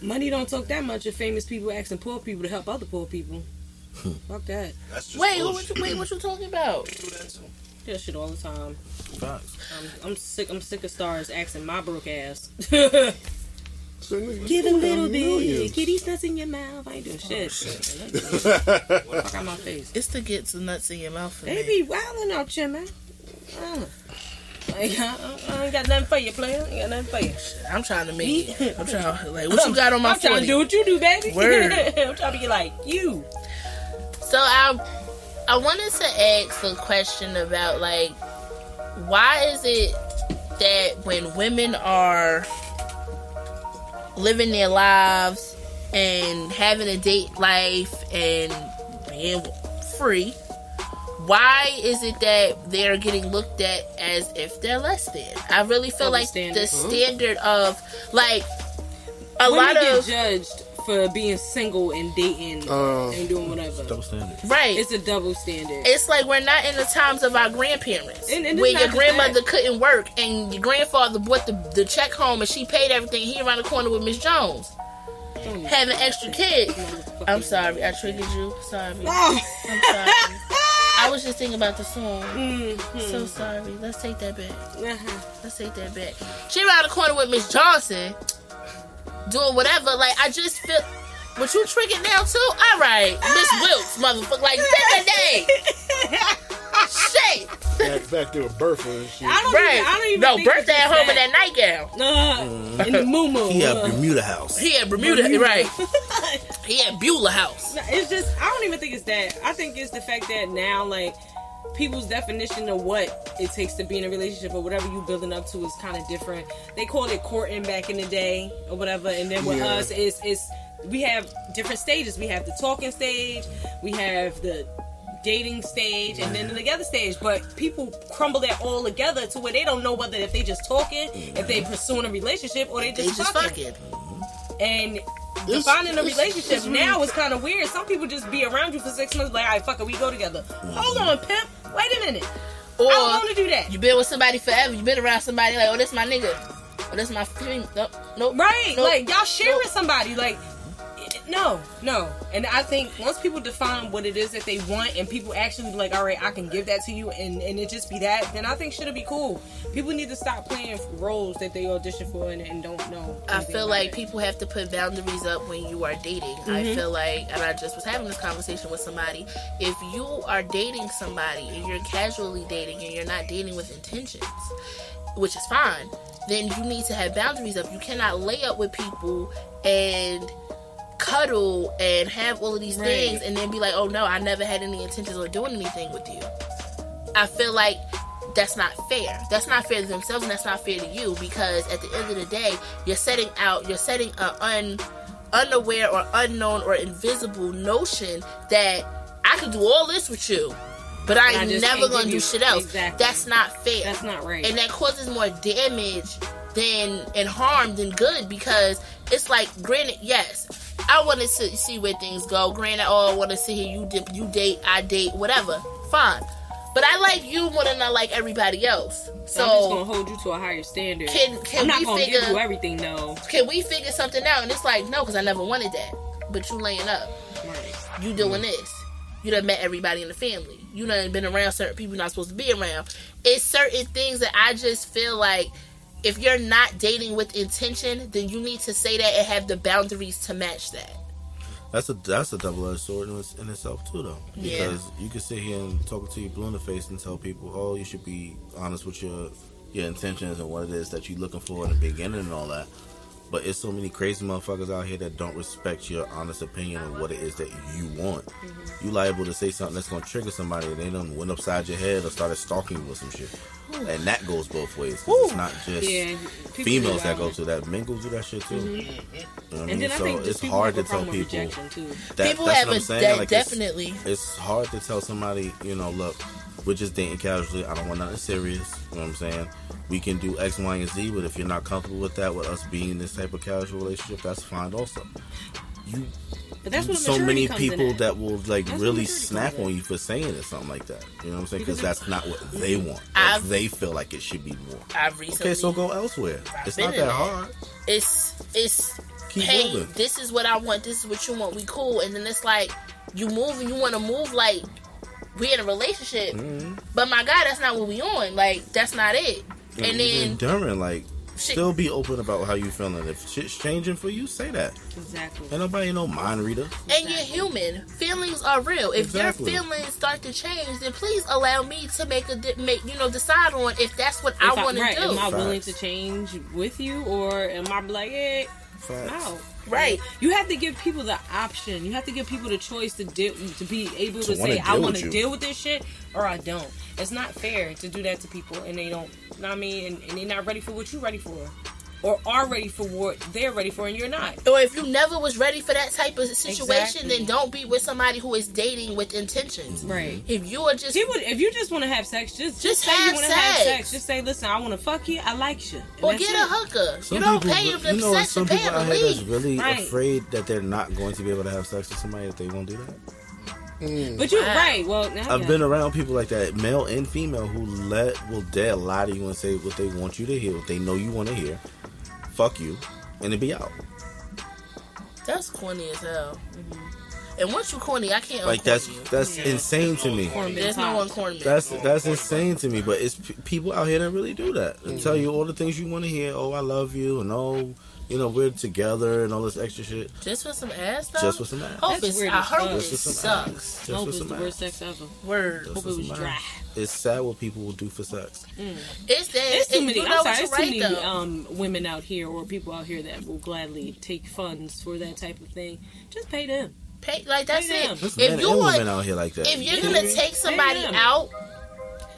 Money don't talk that much if famous people asking poor people to help other poor people. Fuck that. That's just Wait, what, bullshit. you- wait, what you talking about? Do that too. That shit all the time. Facts. I'm, I'm sick. I'm sick of stars asking my broke ass. So, nigga, Get a little got bit. Get these nuts in your mouth. I ain't doing shit. Fuck out my face. It's to get some nuts in your mouth for They me. be wilding out here, man. Uh, I, ain't got- I ain't got nothing for you, player. I ain't got nothing for you. I'm trying to make it. I'm trying. Like, what you got on my I'm trying to do what you do, baby. Word. I'm trying to be like you. So I, I wanted to ask a question about like, why is it that when women are living their lives and having a date life and being free, why is it that they're getting looked at as if they're less than? I really feel like standard. the standard of like a Women lot get of judged for being single and dating Uh, and doing whatever. Double standard. right. It's a double standard. it's like we're not in the times of our grandparents, And- and where your grandmother that. couldn't work and your grandfather brought the, the check home and she paid everything. He around the corner with Miss Jones, having extra kids. I'm sorry, I triggered you. Sorry, Oh. I'm sorry. I was just thinking about the song. Mhm. So sorry. Let's take that back. Uh-huh. Let's take that back. She around the corner with Miss Johnson, doing whatever. Like I just feel. But you tricking now too? All right, Miss Wilkes, motherfucker. Like a name. Shit. back, back there with Bertha and shit. I don't Right. even, I don't even no, think birthday at home in that. that nightgown. Uh, in the moo He had Bermuda house. He at Bermuda, right? He at Beulah House. It's just I don't even think it's that. I think it's the fact that now like people's definition of what it takes to be in a relationship or whatever you building up to is kind of different. They called it courting back in the day or whatever, and then with Yeah. us it's it's we have different stages. We have the talking stage, we have the dating stage, and then the together stage. But people crumble that all together to where they don't know whether if they just talking, if they pursuing a relationship, or they just, They just, fucking. fucking. And mm-hmm. It's- defining a relationship it's really- now is kind of weird. Some people just be around you for six months, like, all right, fuck it, we go together. Mm-hmm. Hold on, pimp. Wait a minute. I don't Or want to do that. You've been with somebody forever. You've been around somebody like, oh, this my nigga. Oh, this my female. Nope, nope. Right? nope. Like, y'all sharing somebody. Like, no, no. And I think once people define what it is that they want and people actually be like, all right, I can give that to you and, and it just be that, then I think shit'll be cool. People need to stop playing roles that they audition for and, and don't know. I feel like it. people have to put boundaries up when you are dating. I mm-hmm. feel like, and I just was having this conversation with somebody. If you are dating somebody and you're casually dating and you're not dating with intentions, which is fine, then you need to have boundaries up. You cannot lay up with people and cuddle and have all of these Right. things and then be like, oh no, I never had any intentions of doing anything with you. I feel like that's not fair. That's not fair to themselves and that's not fair to you because at the end of the day, you're setting out, you're setting an un, unaware or unknown or invisible notion that I could do all this with you, but I I ain't just never gonna do you- shit else. Exactly. That's not fair. That's not right. And that causes more damage than and harm than good because it's like granted, yes, I want to see where things go. Granted, oh, I want to see here you dip, you date, I date, whatever. Fine, but I like you more than I like everybody else. So I'm just gonna hold you to a higher standard. Can- can I'm not we gonna figure- give you everything though. can we figure something out? And it's like no, because I never wanted that. But you laying up, Right. you doing this. You done met everybody in the family. You done been around certain people you're not supposed to be around. It's certain things that I just feel like if you're not dating with intention, then you need to say that and have the boundaries to match that. That's a that's a double edged sword in, its- in itself too, though. Yeah. Because you can sit here and talk to you blue in the face and tell people, oh, you should be honest with your your intentions and what it is that you're looking for in the beginning and all that. But it's so many crazy motherfuckers out here that don't respect your honest opinion of what it is that you want. Mm-hmm. You liable to say something that's gonna trigger somebody and they done went upside your head or started stalking you or some shit. And that goes both ways. it's not just Yeah, females that go through that. Men go do that shit too. Mm-hmm. You know what I mean? And then I so think just it's people hard have to a tell problem with people rejection too. that People that's have what a I'm saying. that like it's- definitely. it's hard to tell somebody, you know, look, we're just dating casually. I don't want nothing serious. You know what I'm saying? We can do X, Y, and Z, but if you're not comfortable with that, with us being in this type of casual relationship, that's fine also. You But that's what so many people that will like That's really snap on you for saying it, something like that. You know what I'm saying? Because that's not what they want. They feel like it should be more. I've recently. Okay, so go elsewhere. It's not that hard. It's it's. Keep hey, moving. this is what I want. This is what you want. We cool. And then it's like you move and you want to move like we're in a relationship. Mm-hmm. But my God, that's not what we on. Like that's not it. And even then during like. Shit, Still be open about how you feeling. If shit's changing for you, say that. Exactly. Ain't nobody no mind reader. and you're human. Feelings are real. If Exactly. your feelings start to change, then please allow me to make a di- make you know decide on if that's what I If want to do. Am I willing to change with you, or am I like, eh, Facts. no? Right. You have to give people the option. You have to give people the choice to deal, to be able to, To say, I want to deal with this shit, or I don't. It's not fair to do that to people, and they don't. You know what I mean? And, and they're not ready for what you're ready for, or are ready for what they're ready for, and you're not. or if you never was ready for that type of situation, Exactly. then don't be with somebody who is dating with intentions. Right. If you are just People, if you just want to have sex, just Just say have you want to have sex. sex. Just say, listen, I want to fuck you. I like you. And or get it. a hooker. Some you don't people, pay them you to know, sex, some you pay people them out to here that's really Right. afraid that they're not going to be able to have sex with somebody if they won't do that. Mm. But you're Wow. right. Well, now I've yeah. been around people like that, male and female, who let will dare lie to you and say what they want you to hear, what they know you want to hear. Fuck you, and it be out. That's corny as hell. Mm-hmm. And once you're corny, I can't Like that's you. that's insane to me. There's no pops. uncornment. That's that's insane to me. But it's p- people out here that really do that. They tell mm-hmm. you all the things you want to hear. Oh, I love you, and oh, you know we're together, and all this extra shit. just for some ass though. Just with some ass. Hope That's it's, weird I as hope fuck. it Just with some ass. sucks. Just Hope with is some the ass. worst sex ever. Word. Just Hope with it was dry. ass. It's sad what people will do for sex. It's that. There's too many. You I'm know sorry. what There's you too many um, women out here or people out here that will gladly take funds for that type of thing. Just pay them. Pay, like that's Pay it. There's If you and want, out here like that. if you're You gonna take somebody out,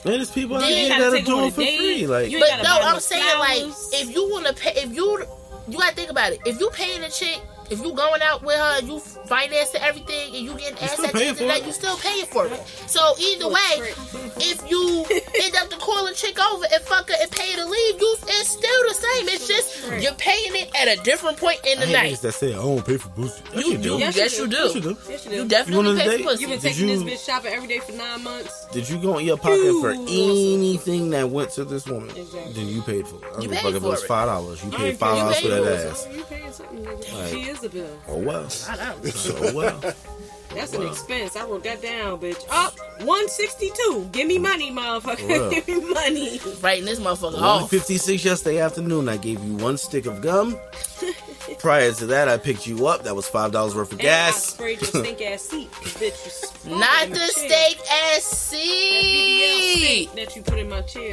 Man, there's people out here that'll take them do on it for free. Like, but no, I'm saying like if you want to pay, if you you gotta think about it. If you paying a chick, if you going out with her, you financing everything, and you getting You still assets paying into for that, it. you still paying for it. So either way, if you end up to call a chick over and fuck her and pay her to leave, you it's still the same. It's just you're paying it at a different point in the hate night. niggas that say I don't pay for pussy. Yes, You, you do. you, Yes, yes, you you do. do. Yes, you do. Yes, you You do. You definitely want a pay date? for pussy. You been Did taking you- this bitch shopping every day for nine months. Did you go in your pocket for anything that went to this woman? Exactly. Then you paid for it. I don't You give a paid fuck if it for was it. five dollars. You paid five dollars for that ass. You paying something? nigga. She is a bill. Oh well. I know. So well. That's an expense. I wrote that down, bitch. Up, one sixty two. Give me money, motherfucker. Well. Give me money. Writing this motherfucker One off. fifty six yesterday afternoon. I gave you one stick of gum. Prior to that, I picked you up. That was five dollars worth of And I gas. sprayed your stink ass seat, bitch. Not the chair. steak ass That BBL seat. steak that you put in my chair.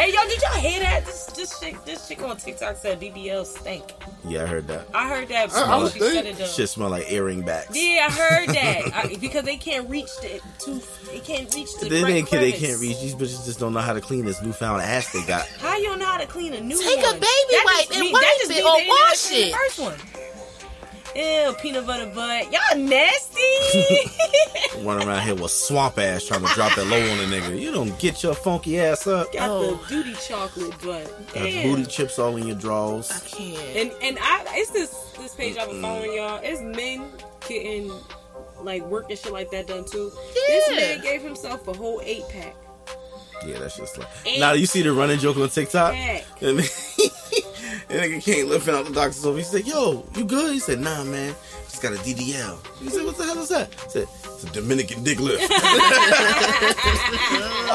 Hey, yo, did y'all hear that? This, this chick, this chick on TikTok said BBL stink. Yeah, I heard that. I heard that. I- I before she think- said it though. Shit smell like earring backs. Yeah, I heard that I, because they can't reach the too. They can't reach the. They, right they, can't, they can't reach. These bitches just don't know how to clean this newfound ass they got. How you don't know how to clean a new Take a baby That wipe just and mean- wipe it or they didn't know how to wash it. The first one. Ew, peanut butter butt. Y'all nasty. Run around here with swamp ass trying to drop that low on a nigga. You don't get your funky ass up. Got Oh. the booty chocolate butt. Got Damn. booty chips all in your drawers. I can't. And and I it's this this page I've been following y'all. It's men getting like work and shit like that done too. This man gave himself a whole eight pack. Yeah, that's just like. Eight Now you see the running joke on TikTok. Nigga came lifting out the doctor's office. He said, "Yo, you good?" He said, "Nah, man. Just got a DDL." He said, "What the hell is that?" He said, "It's a Dominican dick lift." I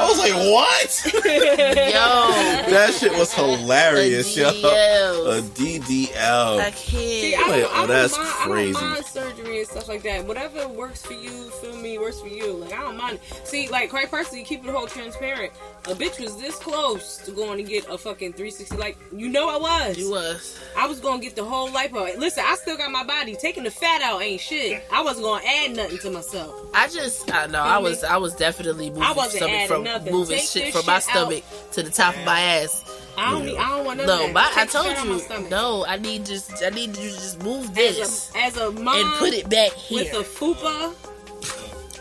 was like, "What?" Yo, that shit was hilarious, A yo. DDL. A DDL. I See, can't. I Like, don't, oh, I don't that's mind, crazy. I don't mind surgery and stuff like that. Whatever works for you, feel me, works for you. Like I don't mind. See, like quite personally, keep it whole transparent. A bitch was this close to going to get a fucking 360. Like you know I was. You was. I was gonna get the whole lipo. Listen, I still got my body. Taking the fat out ain't shit. I wasn't gonna add nothing to myself. I just, I know, I was, I was definitely moving I wasn't adding from nothing. moving Take shit from my shit out. stomach to the top of my ass. I don't need. I don't want none No, of that. I told fat my you, no, I need just, I need you to just move this As a, as a mom and put it back here with a fupa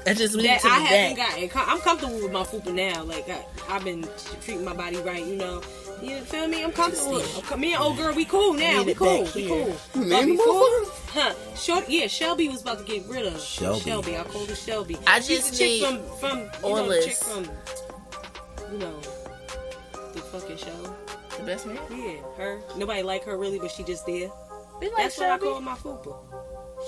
I just need that to I haven't back. gotten. I'm comfortable with my fupa now. Like I, I've been treating my body right. You know. You feel me? I'm comfortable. with. Me and old girl, we cool now. We cool. We cool. You But before, huh? Short, yeah. Shelby was about to get rid of Shelby. I called her Shelby. I She's just the chick need from from you know, the chick from you know the fucking show. The best man. Yeah, her. Nobody like her really, but she just did. We like That's what I Shelby. call my fupa.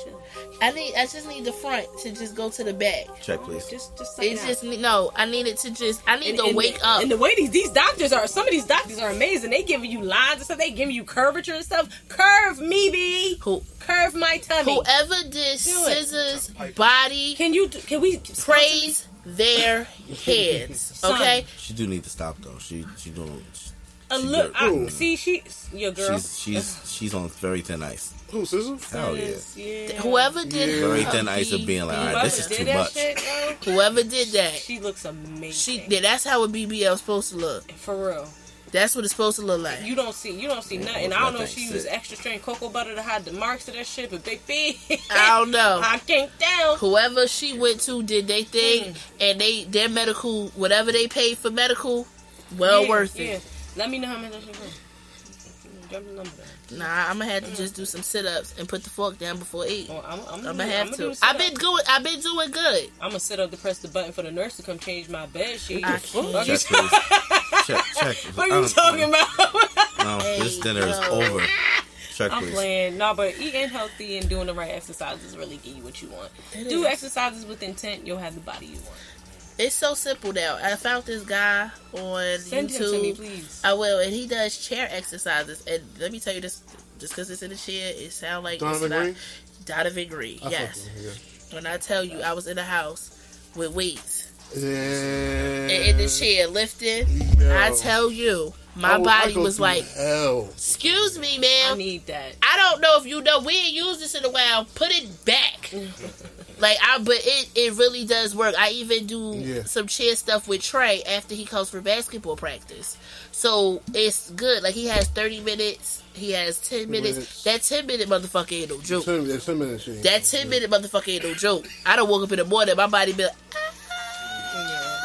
Shelby. I need, I just need the front to just go to the back. Check, please. Just, just suck It's out. just no. I need it to just. I need And- to and wake the, up. And the way these these doctors are, some of these doctors are amazing. They giving you lines and stuff. They giving you curvature and stuff. Curve me, B. Who, Curve my tummy. whoever did Do it. SZA's body, Can you? Can we praise their heads. Okay, She do need to stop though. She she doing. A She look. good. I, see, she your girl. She's she's she's on very thin ice. Who, SZA? Hell yeah. Yes, yeah. whoever did Yeah. Very her thin ice of being like, all right, this is did too that much. Shit, Whoever did that, she looks amazing. she yeah, that's how a BBL is supposed to look. for real. That's what it's supposed to look like. You don't see, you don't see nothing. I don't know if thing she used sick? extra strength cocoa butter to hide the marks of that shit, but baby, I don't know. I can't tell. Whoever she went to did they thing, Mm. and they their medical whatever they paid for medical, well Yeah, worth yeah. it. Let me know how much that shit was. Drop the number down. Nah, I'm gonna have to just do some sit ups and put the fork down before eight. Oh, I'm, I'm, I'm gonna have do to. a sit-up. I've been good. I've been doing good. I'm gonna sit up to press the button for the nurse to come change my bed sheet. I can't. Check, check, check. what are you don't- talking about? No, this Hey, dinner is over. Check, I'm please. playing. No, but eating healthy and doing the right exercises really give you what you want. It Do is. exercises with intent, you'll have the body you want. It's so simple now. I found this guy on Send him YouTube. to me, please. I will, and he does chair exercises. And let me tell you this: just because it's in the chair, it sounds like Donovan it's not. Green? Donovan Green, I yes. with him, When I tell you, I was in the house with weights yeah. and in the chair lifting. Yo. I tell you, my I- I body was like, hell. "Excuse me, I need that. I don't know if you know. We ain't used this in a while. Put it back." Like I, but it it really does work. I even do Yeah. some chair stuff with Trey after he comes for basketball practice. So it's good. Like he has thirty minutes. He has ten minutes. Minutes. That ten minute motherfucker ain't no joke. Ten, yeah, ten minutes. yeah. That ten minute motherfucker ain't no joke. I don't woke up in the morning. My body be like, Yeah.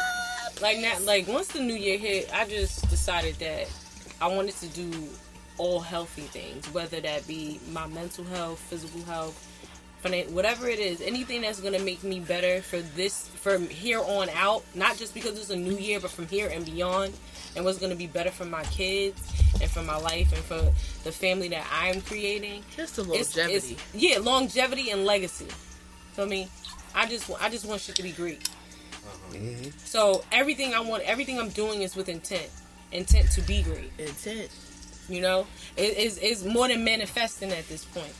Like now, like once the new year hit, I just decided that I wanted to do all healthy things, whether that be my mental health, physical health, finan- whatever it is, anything that's gonna make me better for this from here on out. Not just because it's a new year, but from here and beyond, and what's gonna be better for my kids and for my life and for the family that I'm creating. just a longevity. it's- yeah, longevity and legacy. So I mean, I just I just want shit to be great. Mm-hmm. So everything I want, everything I'm doing is with intent, intent to be great. Intent. You know, it is is more than manifesting at this point.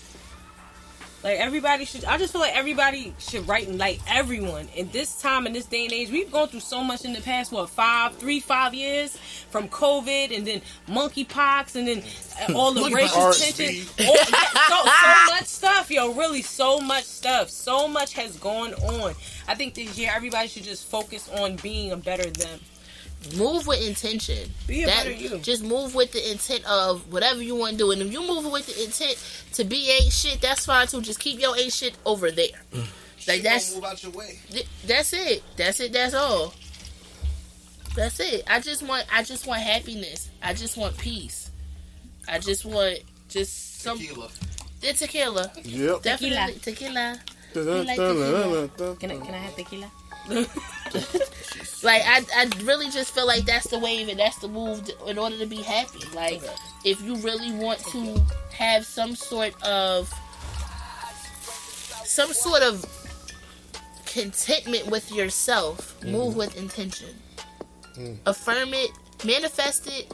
Like everybody should, I just feel like everybody should write and like everyone in this time in this day and age. We've gone through so much in the past, what five, three, five years from COVID and then monkeypox and then uh, all the racial tension. All, so, so much stuff, yo. Really, so much stuff. So much has gone on. I think this year everybody should just focus on being a better them. Move with intention. Be a That- better you. Just move with the intent of whatever you want to do. And if you move with the intent to be ain't shit, that's fine too. Just keep your ain't shit over there. Like Shit that's move out your way. Th- That's it. That's it. That's all. That's it. I just want. I just want happiness. I just want peace. I just want just some Tequila. the tequila. Yep. Definitely tequila. Dun, like tequila. dun, dun, Can I can I have tequila? Like I, I really just feel like that's the wave and that's the move to- in order to be happy. Like if you really want to have some sort of some sort of contentment with yourself, move mm-hmm. with intention. Mm. Affirm it, manifest it,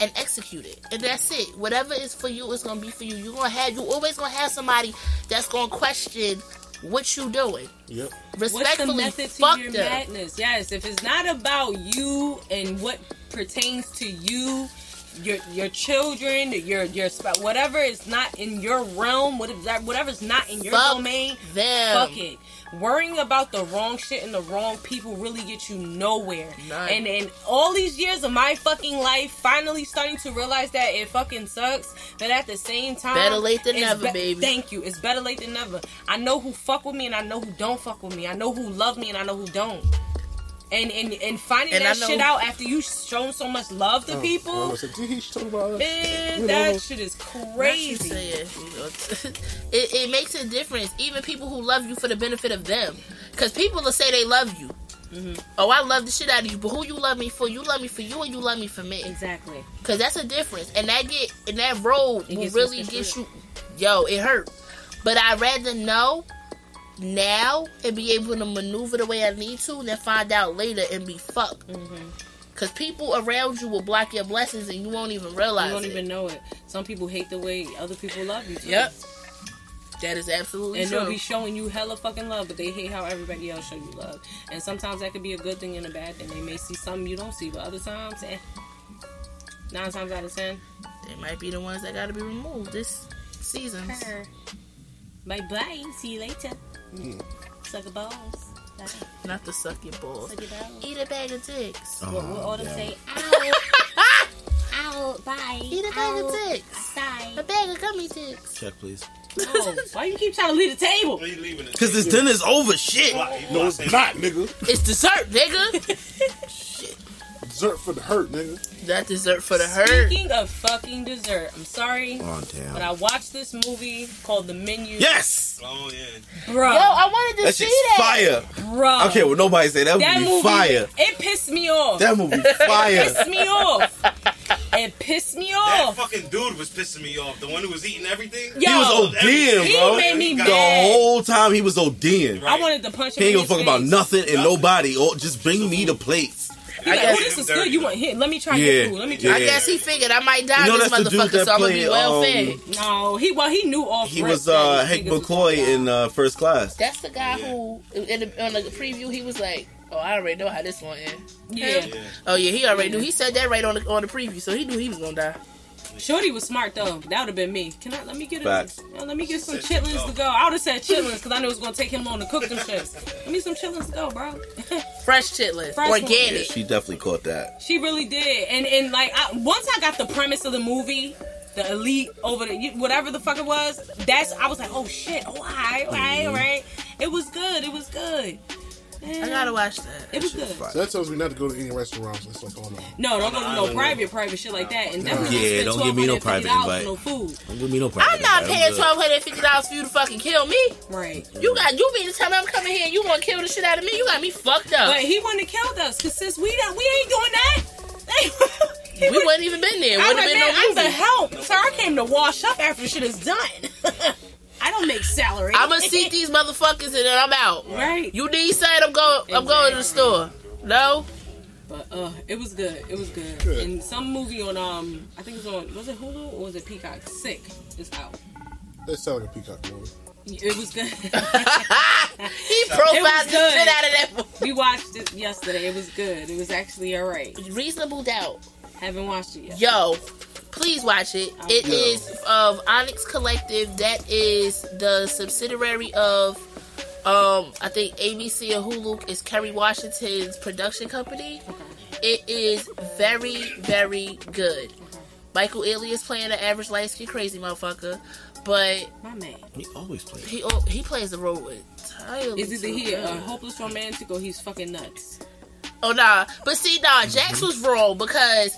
and execute it. And that's it. Whatever is for you is gonna be for you. You're gonna have you always gonna have somebody that's gonna question what you doing. Yep. What's the Respectfully, method to fuck your them. madness? Yes, if it's not about you and what pertains to you, your your children, your your spouse, whatever is not in your realm, whatever whatever's not in your Fuck domain, them. fuck it. Worrying about the wrong shit and the wrong people really get you nowhere. None. And and all these years of my fucking life, finally starting to realize that it fucking sucks. But at the same time, Better late than never, baby. Thank you. It's better late than never. I know who fuck with me and I know who don't fuck with me. I know who love me and I know who don't. And and and finding And that know- shit out after you shown so much love to I people, was like, did he talk about that? man, You that know. shit is crazy. saying, you know, it, it makes a difference. Even people who love you for the benefit of them. Because people will say they love you. Mm-hmm. Oh, I love the shit out of you, but who you love me for? You love me for you, or you love me for me? Exactly. Because that's a difference, and that get and that road It will really get you. Yo, it hurt, but I'd rather know now and be able to maneuver the way I need to, and then find out later and be fucked. Mm-hmm. Because people around you will block your blessings, and you won't even realize You don't it. even know it. Some people hate the way other people love you. Too. Yep. That is absolutely And true. they'll be showing you hella fucking love, but they hate how everybody else show you love. And sometimes that could be a good thing and a bad thing. They may see something you don't see, but other times, eh. Nine times out of ten, They might be the ones that got to be removed this season. Bye bye. See you later. Suck a balls. Bye. Not the suck your balls. Suck your balls. Eat a bag of dicks. Oh, What, what all them damn. say? Ow. Ow. Bye. Eat a bag of Ow. dicks. Bye. A bag of gummy dicks. Check, please. No. Why you keep trying to leave the table? Why you leaving it? Because this dinner's over. Shit. No, it's not, nigga. It's dessert, nigga. Shit. Dessert for the hurt, nigga. That dessert for the hurt. Speaking of fucking dessert, I'm sorry, Oh, but. I watched this movie called The Menu. Yes! Oh yeah. bro, Yo, I wanted to That see shit's that. fire. bro. I don't care what nobody say. That, that movie, movie, fire. it pissed me off. That movie fire. It pissed me off. It pissed me off. That fucking dude was pissing me off. The one who was eating everything. Yo, he was ODing, he bro. made me the mad. whole time he was ODing. I wanted to punch him. He ain't in gonna his fuck about nothing and nobody. Or just bring me the plates. He I guess- oh, this is good. You want here? Let me try Yeah, your food. Let me try. I guess he figured I might die You know this that's the dude motherfucker, that so I'm gonna be well um, fed. No, he well he knew off. He was uh Hank niggas McCoy in uh, First Class. That's the guy who, in the, on the preview, he was like, "Oh, I already know how this one end." Yeah. Yeah. Oh yeah, he already knew. He said that right on the on the preview, so he knew he was gonna die. Shorty was smart though. That would have been me. Can I let me get a, Facts. uh, let me get some chitlins to go. I would have said chitlins because I knew it was gonna take him long to cook them shits. Let me some chitlins to go, bro. Fresh chitlins, Fresh one. Yeah, organic. she definitely caught that. she really did, and and like I, once I got the premise of the movie. The elite over the whatever the fuck it was. That's I was like, oh shit, oh alright, alright, alright. It was good. It was good. I gotta watch that. It was good. So that tells me not to go to any restaurants. It's like, oh no. No, don't go to no no. private, private shit like that. And definitely Yeah, spend don't give me no $1,250 private for invite. No food. Don't give me no problem. I'm not paying twelve hundred fifty dollars for you to fucking kill me. Right. You got you mean to tell me I'm coming here and you want to kill the shit out of me? You got me fucked up. But he wouldn't have killed us because since we don't, we ain't doing that. He we would- wouldn't even been there. I Would was have like, been man, no I'm the movie. help. Sir, I came to wash up after the shit is done. I don't make salary. I'm gonna seat these motherfuckers and then I'm out. Right. You need something? I'm going. I'm going to the store. No. But uh, it was good. It was good. Good. And some movie on um, I think it was on. Was it Hulu or was it Peacock? Sick is out. That sounds like a peacock movie. It was good. he It profiled the shit out of that. movie. we watched it yesterday. It was good. It was actually all right. Reasonable doubt. Haven't watched it yet. Yo, please watch it. It Yo. is of Onyx Collective. That is the subsidiary of, um, I think ABC or Hulu is Kerry Washington's production company. It is very, very good. Michael Ealy is playing an average light skin crazy motherfucker, but My man. He always plays. he he plays the role with entirely Is either he a good. hopeless romantic or he's fucking nuts? Oh nah, but see, nah, Jax was wrong because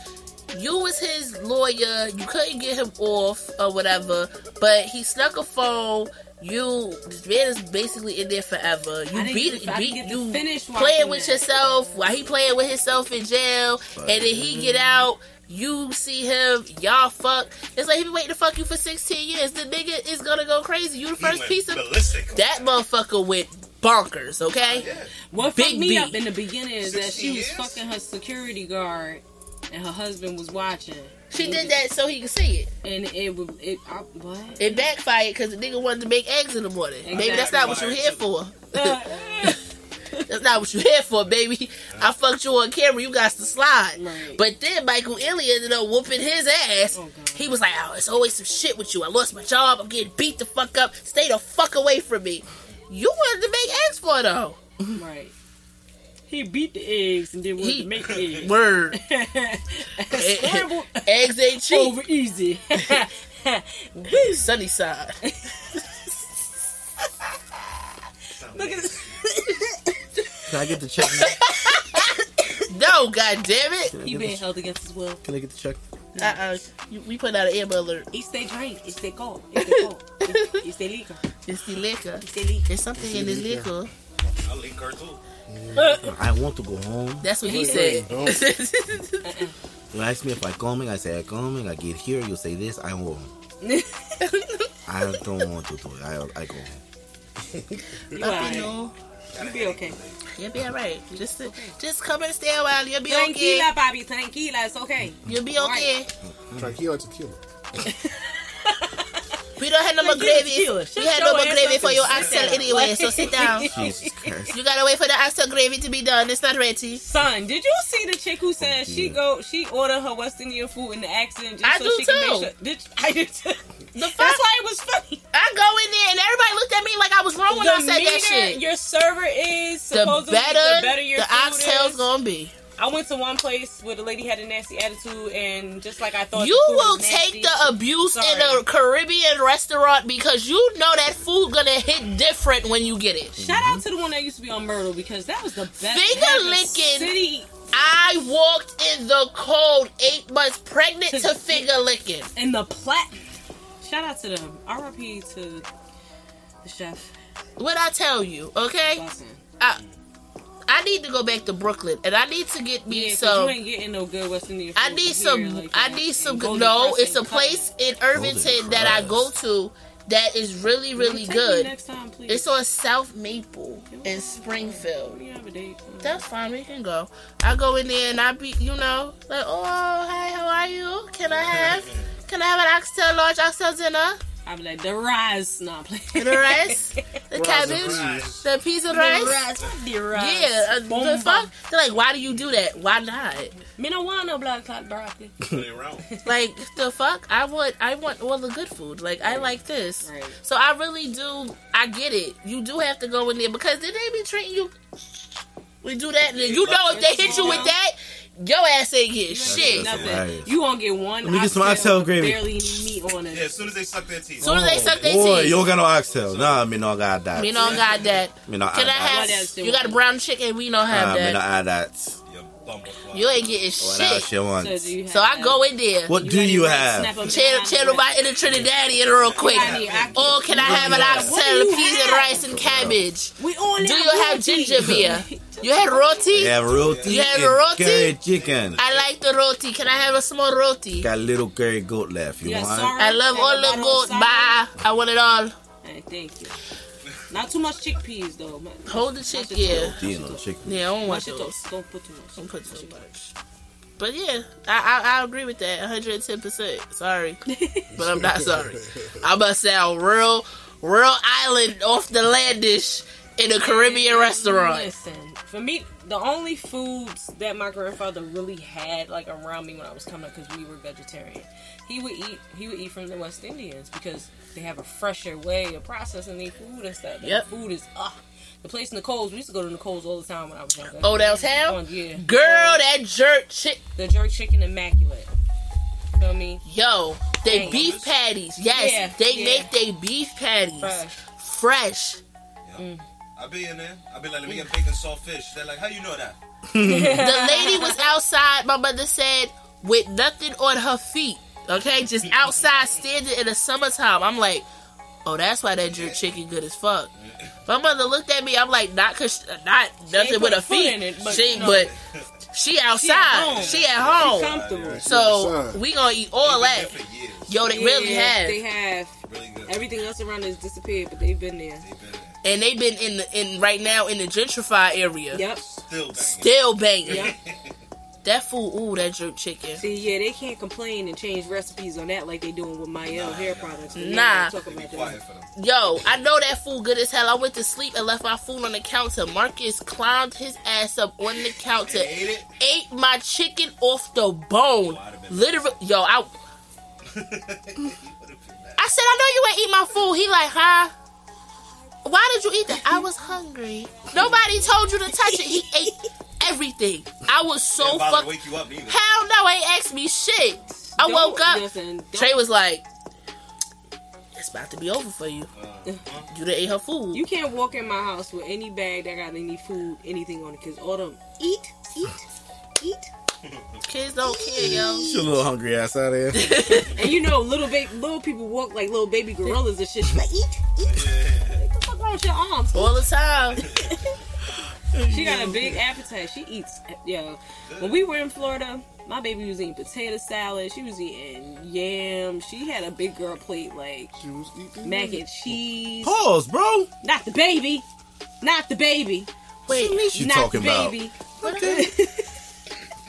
you was his lawyer. You couldn't get him off or whatever, but he snuck a phone. You, this man is basically in there forever. You beat get it, to- I beat didn't get to you finish playing with that. yourself while he playing with himself in jail, and then he get out. You see him, y'all fuck. It's like he been waiting to fuck you for 16 years. The nigga is gonna go crazy. You the first went piece of ballistic. that motherfucker went bonkers. Okay. What Big fucked me B. up in the beginning is that she 16 was years? fucking her security guard and her husband was watching. She did that so he could see it. and it would it I, what? It backfired because the nigga wanted to make eggs in the morning. Maybe that's not what you're here for. That's not what you here for, baby. I fucked you on camera. You got to slide. Right. But then Michael Ealy ended up whooping his ass. Oh, he was like, "Oh, it's always some shit with you. I lost my job. I'm getting beat the fuck up. Stay the fuck away from me." You wanted to make eggs for though. right. He beat the eggs and then wanted He- to make eggs. Word. Scrambled eggs ain't cheap. over easy. Sunny side. Look at this. Can I get the check? No, god damn it. He been held against his will. Can I get the check? Uh-uh. You- We put out an Amber alert. He stay drink. He stay cold. He stay cold. He- He stay liquor. It's the liquor. He stay liquor. There's something in this liquor. I'll link her too. Mm. I want to go home. That's what he said. You ask me if I coming, I say I coming. I get here, you say this, I home. I don't want to do it. I, I go home. You Up alright. you know. Be okay. You'll be alright. Just just come and stay a while. You'll be okay. Tranquila, Bobby. Tranquila. It's okay. You'll be okay. Tranquila tequila. We don't have no more gravy. We Shut had no more gravy for your sit oxtail anyway. So sit down. Jesus Christ. You gotta wait for the oxtail gravy to be done. It's not ready. Son, did you see the chick who said oh, she go she ordered her West Indian food in the accent just I so do she can too. make sure? Did I did too. The That's fuck? why it was funny. I go in there and everybody looked at me like I was wrong when I said that shit. your server is, The supposedly, better, the better your the food oxtail's is. gonna be. I went to one place where the lady had a nasty attitude, and just like I thought, You will take the abuse in a Caribbean restaurant because you know that food gonna hit different when you get it. Shout out to the one that used to be on Myrtle because that was the best. Finger It had the licking. City I walked in the cold eight months pregnant To- to finger licking. and the plat. Shout out to them. R.I.P. to the chef. What I tell you, okay? I, I need to go back to Brooklyn and I need to get me Yeah, 'cause some. you ain't getting no good West Indian food I need here some. like I uh, need some. Golden No, Krust it's a ain't place in Irvington that I go to that is really, really Take me good. Next time, please. It's on South Maple in Springfield. We have a date. That's fine. We can go. I go in there and I be, you know, like, oh, hi, how are you? Can I have, can I have an oxtail, large oxtail dinner? I'm like the rice. No, I'm playing. The rice, the cabbage, rice. the piece of The rice. rice. The rice. Yeah, uh, the fuck. They're like, why do you do that? Why not? Me no want no black cloud broccoli. Put it around. Like the fuck? I want, I want all the good food. Like I like this. Right. So I really do. I get it. You do have to go in there because then they be treating you. We do that, and then you know if they hit you with that, your ass ain't get shit. That's Nothing. hilarious. You won't get one. Let me get some oxtail with gravy. Barely any meat on it. Yeah, as soon as they suck their teeth. Soon as they oh, suck their Boy, teeth. you don't got no oxtail. Nah, me no got that. We don't got that. Me no Can I What else have? do You you got a brown chicken? We don't have Nah, me no that. have that. You ain't getting What shit. you want? So, you So I go in there. What You do you have? Channel, channel my inner Trinidadian real quick. I need- I- Or can I have an oxtail, do a you peas and rice and cabbage? We only Do you have roti. ginger beer? You had roti? You have roti You have and roti? curry chicken. I like the roti. Can I have a small roti? Got a little curry goat left. You Yeah, want? sorry. I love all the goat. Bye. I want it all. Hey, thank you. Not too much chickpeas though. Man. Hold the chick, Watch your yeah. toes. You know, chicken. Yeah, I don't want Watch those. Don't put too much. Don't put too much. But yeah, I, I I agree with that 110. percent Sorry, but I'm not sorry. I'm gonna sound real, real island off the landish in a Caribbean restaurant. Listen, for me, the only foods that my grandfather really had like around me when I was coming up because we were vegetarian, he would eat. He would eat from the West Indians because they have a fresher way of processing their food and stuff. Yep. the food is ah. The place Nicole's, we used to go to Nicole's all the time when I was younger. Oh, downtown, Oh, yeah. girl, that jerk chick. The jerk chicken immaculate. Feel me? Yo, they Dang. beef patties. Yes, Yeah, they yeah. make they beef patties Fresh. fresh. I be in there. I be like, let me get bacon salt fish. They're like, how you know that? the lady was outside. My mother said with nothing on her feet. Okay, just outside standing in the summertime. I'm like, oh, that's why that jerk chicken good as fuck. My mother looked at me. I'm like, not cause not nothing with her a feet. in it, but, she, you know. but she outside. home. She at home. Comfortable. So Outside. we gonna eat all that. for years. Yo, they really have, They have. Really good. Everything else around has disappeared, but they've been there. They been there. And they've been in the in right now in the gentrified area. Yep. Still banging. Still banging. Yep. That fool, ooh, that jerk chicken. See, yeah, they can't complain and change recipes on that like they doing with Mielle hair products. Nah. talk about that. them. Yo, I know that fool good as hell. I went to sleep and left my food on the counter. Marcus climbed his ass up on the counter, ate it. ate my chicken off the bone. I'd have been- Literally, yo, I, I said, I know you ain't eat my food. He like, huh? Why did you eat that? I was hungry. Nobody told you to touch it. He ate everything. I was so Didn't fucked. wake you up neither. Hell no, ain't asked me shit. I Don't- woke up. Listen, Trey was like, "It's about to be over for you. Uh, You done ate her food." You can't walk in my house with any bag that got any food, anything on it, because all them eat, eat, eat. Kids don't care, yo. Get your little hungry ass out of here. And you know, little baby, little people walk like little baby gorillas and shit. She like, eat, eat. What the fuck wrong with your arms? All the time. She got a big appetite. She eats, yo. When we were in Florida, my baby was eating potato salad. She was eating yam. She had a big girl plate like She was eating mac and cheese. Pause, bro. Not the baby. Not the baby. Wait, What you Not talking the about? baby. Okay.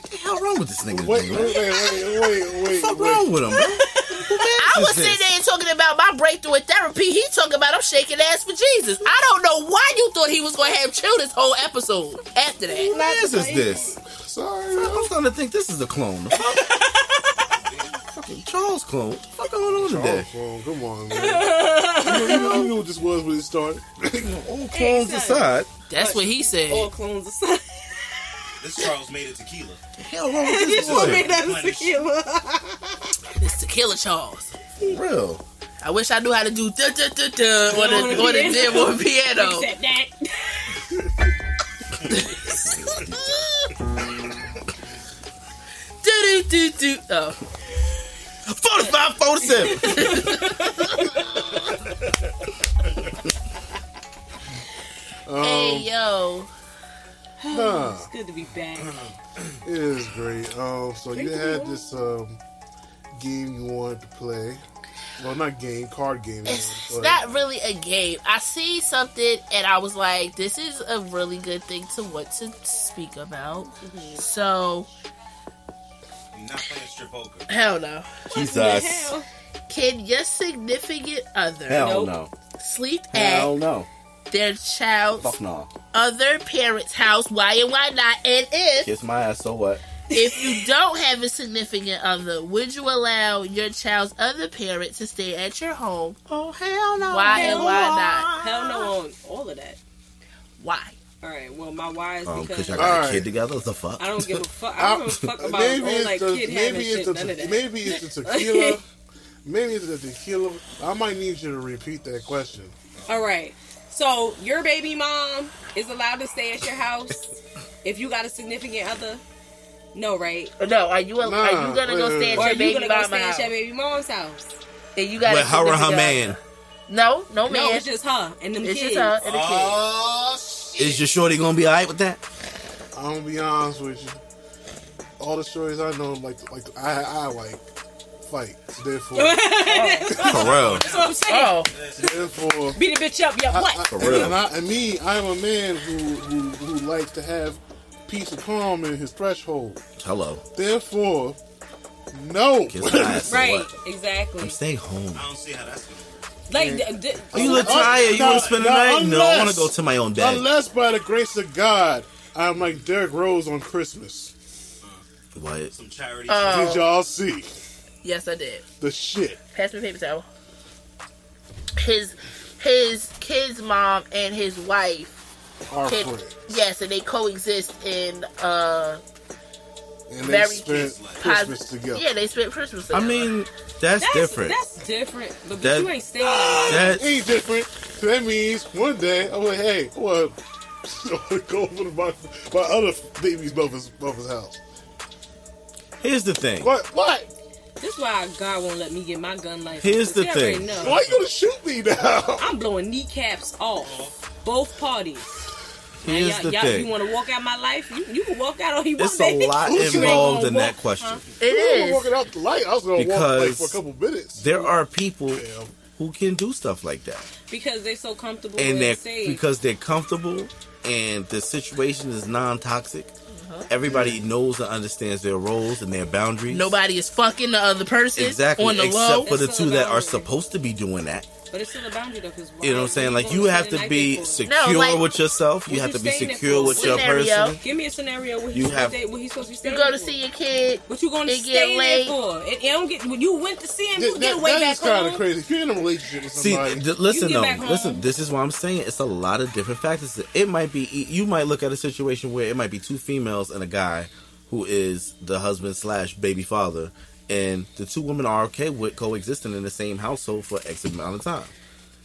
what the hell wrong with this nigga? Wait, man? wait, wait, wait, wait, wait. What the fuck wait. wrong with him, bro? I was sitting there talking about my breakthrough in therapy. He talking about I'm shaking ass for Jesus. I don't know why you thought he was gonna have chill this whole episode after that. Who ass is this? Sorry, I'm starting to think this is the clone. The? Fucking Charles clone. What the fuck going on today? Oh, come on, man. you, know, you, know, you know what this was when it started. All clones aside, That's what he said. All clones aside. This Charles made it tequila. the hell wrong with this This one boy? made out of tequila. It's Tequila Charles. For real. I wish I knew how to do da da da da on the on the damn on piano. Except that. Do do do do. Oh. 45, 47. Hey yo. Nah, It's good to be back. it is great. Um, so you had this um game you wanted to play. Well, not game, card game. you It's wanted to not really a game. I see something and I was like, this is a really good thing to want to speak about. So, You're not playing strip poker. hell no. Jesus. Hell. Can your significant other Hell Nope. no. sleep Hell at no. Their child's Fuck no. other parent's house? Why and why not? And if Kiss my ass, so what? if you don't have a significant other, would you allow your child's other parent to stay at your home? Oh, hell no. Why and why not? Hell no on all of that. Why? All right. Well, my why is Um, because cause y'all got Alright. a kid together? What the fuck? I don't give a fuck. I don't give a fuck about maybe all it's like the, kid having maybe shit. it's the, None of that. maybe it's the tequila. maybe it's the tequila. I might need you to repeat that question. All right. So your baby mom is allowed to stay at your house if you got a significant other. No, right? No, are you are you gonna go stay at wait, Or your you baby gonna go stay house? at your baby mom's house? And you got With her and her man. No, no man. No, it's just her and them It's kids. just her and the kid. Oh, shit. Is your shorty gonna be alright with that? I'm gonna be honest with you. All the stories I know, like like I I like fight. Therefore, For real. That's what I'm saying. Oh, therefore. Beat a bitch up, yeah. I- What? I- For real. And, I, and me, I'm a man who, who who likes to have peace and calm in his threshold. Hello. Therefore, no. Kiss my ass, right. Exactly. I'm staying home. I don't see how that's gonna Like, d- d- Are you look little Uh, tired? You want to spend the no, night? No, I want to go to my own bed. Unless by the grace of God, I'm like Derrick Rose on Christmas. What? some charity. Oh. Did y'all see yes, I did. the shit? Pass me paper towel. His his kid's mom and his wife Our can friends. yes, and they coexist in uh And they very spent pos- Christmas together. Yeah, they spent Christmas. together. I mean, that's, that's different. That's different. But, That- you ain't staying. Like That ain't different. So that means one day I'm like, hey, I want to go over to my, my other baby's mother's, mother's house. here's the thing. What? What? This is why God won't let me get my gun license. Here's the thing. know. Why you gonna shoot me now? I'm blowing kneecaps off. Both parties. Now, Here's y'all, the y'all, thing. you want to walk out my life? You, you can walk out all you want. It's a baby. lot involved gonna in that walk, question. huh? it I was is. walking out the light. I was gonna walk like Because for a couple minutes. There are people Damn. who can do stuff like that, Because they're so comfortable and and they're safe. because they're comfortable and the situation is non-toxic. Uh-huh. Everybody knows and understands their roles and their boundaries. Nobody is fucking the other person exactly, on the except low. for the two that are supposed to be doing that. But it's still a boundary though, because You know what I'm saying? Like you have to be secure No, like- with yourself. You have to be secure for? with your Scenario. person. Give me a scenario where You he's have- supposed to, where he's supposed to be staying. You go to for. see your kid. What you going to get stay late. there for? It, it don't get. When you went to see him, That, you get that, way that back is kind of crazy. If you're in a relationship with See, somebody, d- listen though, listen. This is what I'm saying. It's a lot of different factors. It might be you might look at a situation where it might be two females and a guy who is the husband slash baby father, and the two women are okay with coexisting in the same household for X amount of time.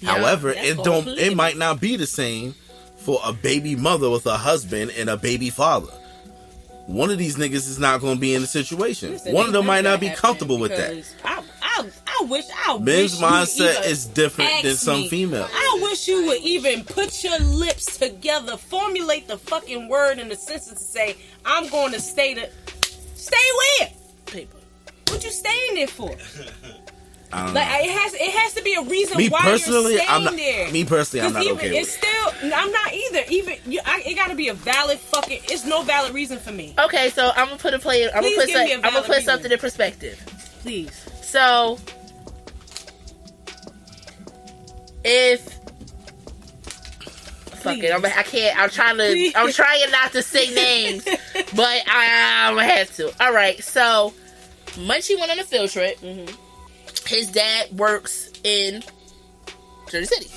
Yeah, However, it don't. It might not be the same for a baby mother with a husband and a baby father. One of these niggas is not going to be in the situation. Listen, One of them might not be comfortable with that. I, I, I wish. I Men's mindset is different than some me. females. I wish you would even put your lips together, formulate the fucking word in the sentence to say, "I'm going to stay to stay where." Paper. What you staying there for? I don't um, Like know. it has, it has to be a reason Me why personally, you're staying I'm not. there. Me personally, I'm not even, okay with it's it. still, I'm not either. Even you, I, it got to be a valid fucking. It's no valid reason for me. Okay, so I'm gonna put a play. I'm Please gonna put. give Some, me a I'm gonna valid put reason. something in perspective. Please, So, if fuck it, I'm, I can't. I'm trying to. Please. I'm trying not to say names, but I, I'm gonna have to. All right. So, Munchie went on a field trip. His dad works in Jersey City.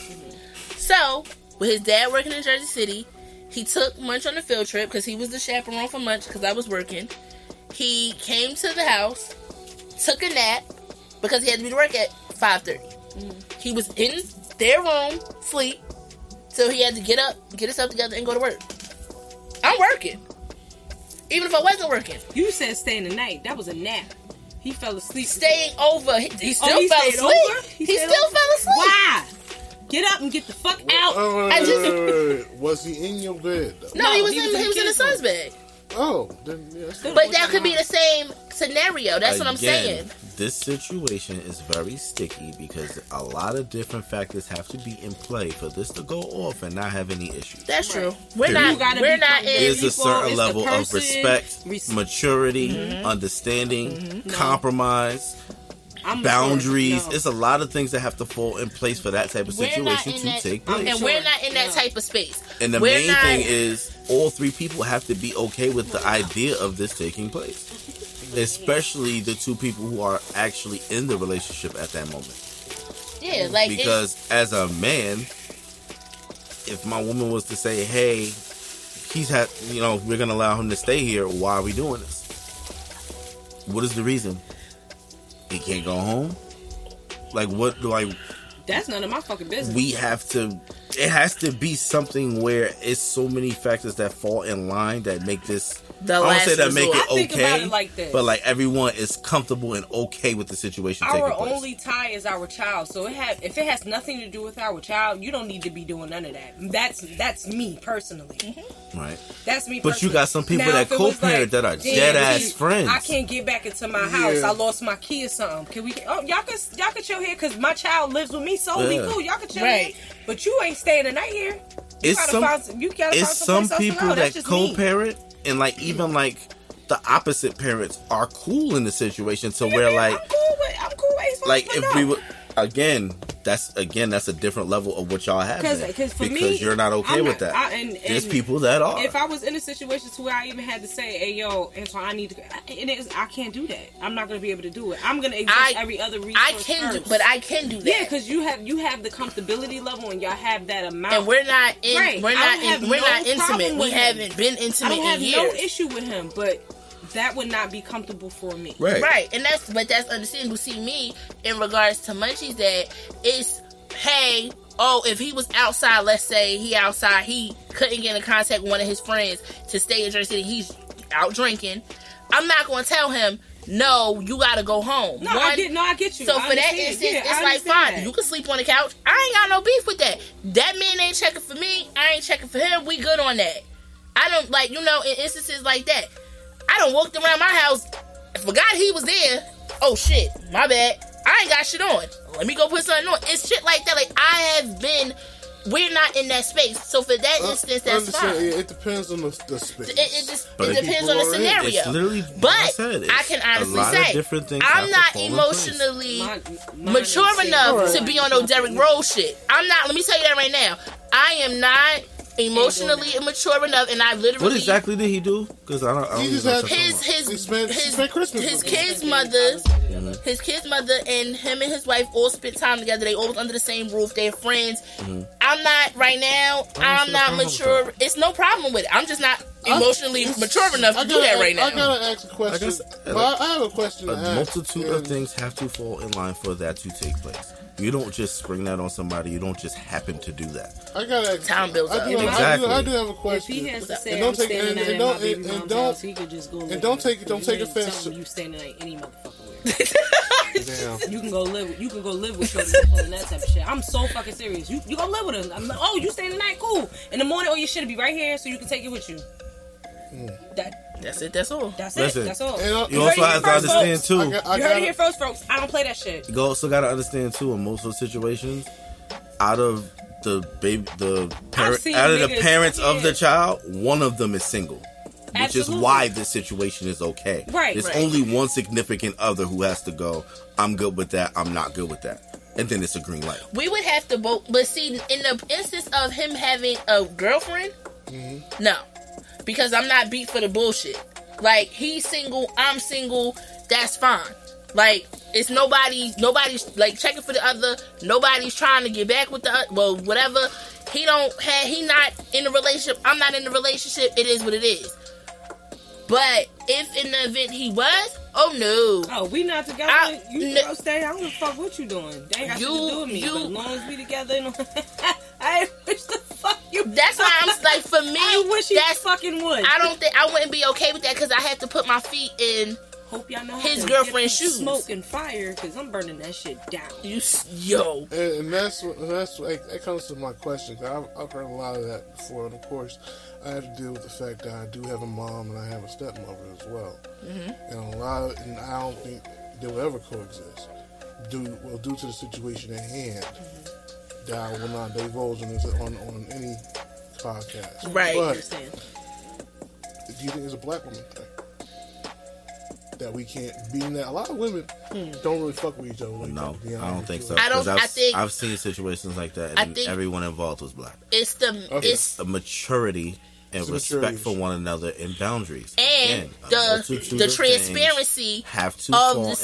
So, with his dad working in Jersey City, he took Munch on a field trip because he was the chaperone for Munch because I was working. He came to the house, took a nap because he had to be to work at 5.30. He was in their room, sleep, so he had to get up, get himself together, and go to work. I'm working. Even if I wasn't working. you said staying the night. That was a nap. He fell asleep. Staying over. He, he oh, still Oh, he fell asleep. over? He, He still over? fell asleep. Why? Get up and get the fuck out. Oh, wait, just- wait, wait, wait. was he in your bed? Though? No, he was he in was in he was in the kids' son's room. bed. Oh, then yeah, that's But that could be the same scenario. That's what I'm saying. This situation is very sticky because a lot of different factors have to be in play for this to go off and not have any issues. That's true. We're Period. not. You gotta We're not comfortable. in. There's a certain it's the level of person, respect, maturity, Mm-hmm. understanding, compromise, I'm boundaries. No. It's a lot of things that have to fall in place for that type of We're situation to that, take place. and Sure. we're not in that type of space. And the we're main not- thing is, all three people have to be okay with the idea of this taking place, especially the two people who are actually in the relationship at that moment. yeah, like Because as a man, if my woman was to say, "Hey, he's had, you know, we're gonna allow him to stay here. Why are we doing this? What is the reason? He can't go home. Like, what do I? That's none of my fucking business. we have to it has to be something where it's so many factors that fall in line that make this The I don't say that make resort. it I think okay about it like this. but like everyone is comfortable and okay with the situation our taking place only tie is our child. So it have if it has nothing to do with our child, you don't need to be doing none of that. That's that's me personally. Mm-hmm. right That's me. But you got some people Now, that if it was co-parent that are dead-ass friends. I can't get back into my house. Yeah. I lost my key or something. Can we? Oh, y'all can y'all can chill here because my child lives with me. So we cool. Y'all can chill Right. here. But you ain't staying the night here. You it's gotta some find, you gotta it's find some someplace else to people go. That's that just me. And like even like the opposite parents are cool in the situation to where Yeah, like I'm cool with I'm cool with like if we would again that's again that's a different level of what y'all have Because then. because for because me, you're not okay I'm with not- that I, and, there's and people that are If I was in a situation to where I even had to say, "Hey, yo, Antoine, I need to," and it is I can't do that. I'm not gonna be able to do it. I'm gonna exist I- every other resource. I can do, first. but I can do that. yeah, because you have you have the comfortability level and y'all have that amount. and we're not in. Right. We're not. In, we're no not intimate. We him. haven't been I intimate don't have in no issue with him, but that would not be comfortable for me. right Right, and that's but that's understandable. See me in regards to Munchie's dad, it's hey, oh, if he was outside, let's say he outside, he couldn't get in contact with one of his friends to stay in Jersey City, he's out drinking. I'm not gonna tell him, no, you gotta go home. No, I get no, I get you. So I for that instance, Yeah, it's like fine, that. you can sleep on the couch. I ain't got no beef with that. That man ain't checking for me. I ain't checking for him. We good on that. I don't like you know in instances like that. I don't walked around my house, forgot he was there. Oh shit, my bad. I ain't got shit on. Let me go put something on. It's shit like that. Like I have been we're not in that space. So for that Uh, instance, that's fine. Yeah, it depends on the, the space. It, it just it depends on the people are scenario. It's literally but like I said, it's I can honestly a lot of say different things I'm not fall in place. emotionally My- mine mature enough same. to be on no Derrick Rose shit. I'm not. Let me tell you that right now. I am not emotionally immature enough, and I literally What exactly did he do? Because I don't. I don't He even just know had- what you're his talking his He spent- he his, spent Christmas his with them. kids' mothers, Mhm. his kids' mother, and him and his wife all spent time together. They all was under the same roof. They're friends. Mhm. I'm not right now. I don't I'm see a not problem with mature. It's no problem with it. I'm just not I- emotionally it's- mature enough to I do gotta that right ask- now. I gotta ask a question. guess- well, I have a question. A to ask, multitude of and- things have to fall in line for that to take place. You don't just spring that on somebody. You don't just happen to do that. I gotta ask. Time builds I up. do, I, do, Exactly. I do have a If question. he has to And don't I'm take- staying and- the night and don't- my and- and don't- house, he could just go. live don't take- her. don't take ain't offense telling to- me You staying the any motherfucking where. Damn. You can go live. You can go live with your and that type of shit. I'm so fucking serious. You you go live with him. I'm like, oh, you staying the night? Cool. In the morning, all your shit will be right here, so you can take it with you. Hmm. That That's it. That's all. that's Listen, it. That's all. And, uh, You heard also have to understand folks. too. I, got, I You heard it here gotta, first, folks. I don't play that shit. You also got to understand too. In most of the situations, out of the baby, the parent, out of the niggas- parents of the child, one of them is single. Which is why this situation is okay. Right, There's right. only one significant other who has to go. I'm good with that. I'm not good with that. And then it's a green light. We would have to both, but see, in the instance of him having a girlfriend, Mm-hmm. no, because I'm not beat for the bullshit. Like he's single, I'm single. That's fine. Like it's nobody, nobody's like checking for the other. Nobody's trying to get back with the well, whatever. He don't have. He not in a relationship. I'm not in a relationship. It is what it is. But if in the event he was, oh no. Oh, we not together. I- you n- stay. I don't give a fuck what you doing. They ain't got You- to do with me. you- but as long as we together, and I ain't wish the fuck you. That's why I'm like for me. I wish he that's fucking would. I don't think I wouldn't be okay with that because I have to put my feet in. Hope y'all know His how to girlfriend's get shoes. Smoke and fire, because I'm burning that shit down. You yo, and, and that's what that's what that comes to my question. 'cause I've, I've heard a lot of that before, and of course, I have to deal with the fact that I do have a mom and I have a stepmother as well. Mm-hmm. And a lot, of, and I don't think they will ever coexist. Due well, due to the situation at hand, Mm-hmm. that I will not divulge on on on any podcast. Right. But Understand? do you think it's a black woman thing? That we can't being that a lot of women don't really fuck with each other. Like No, that, to I don't think so. I don't. I've, I think- I've seen situations like that, I and think- everyone involved was black. it's the Okay. it's A maturity and It's respect maturity for one another and boundaries. and Again, the the transparency. have to of fall the in line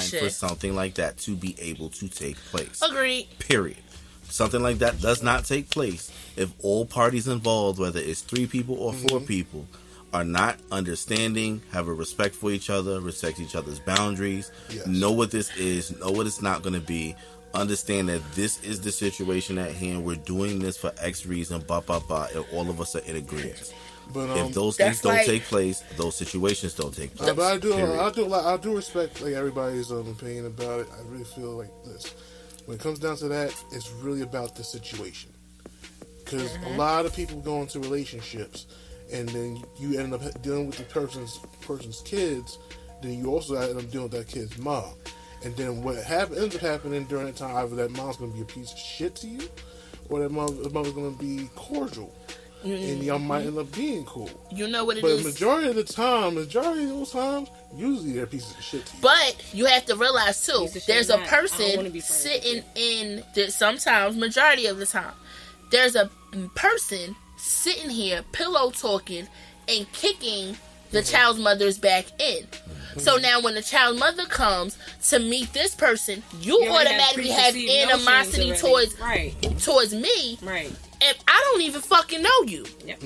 situation. for something like that to be able to take place. Agreed. Period. Something like that does not take place if all parties involved, whether it's three people or 4 Mm-hmm. people, are not understanding, have a respect for each other, respect each other's boundaries, Yes. know what this is, know what it's not going to be, understand that this is the situation at hand. We're doing this for X reason, blah, blah, blah, and all of us are in agreement. But um, if those things don't like- take place, those situations don't take place. Uh, but I do, Period. I do, I do respect like everybody's um, opinion about it. I really feel like this. When it comes down to that, it's really about the situation. Because Mm-hmm. a lot of people go into relationships, and then you end up dealing with the person's person's kids. Then you also end up dealing with that kid's mom. And then what happen, ends up happening during that time, either that mom's going to be a piece of shit to you, or that mother, the mother's going to be cordial, and y'all mm-hmm. might end up being cool. You know what it But is. majority of the time, majority of those times, usually they're pieces of shit to you. But you have to realize too, Piece of shit there's a not. I don't wanna person sitting in the, sometimes majority of the time. There's a person sitting here pillow talking and kicking the Mm-hmm. child's mother's back in. So now when the child mother comes to meet this person, you, You automatically have preconceived animosity notions already. towards right, towards me right. and I don't even fucking know you. Yep.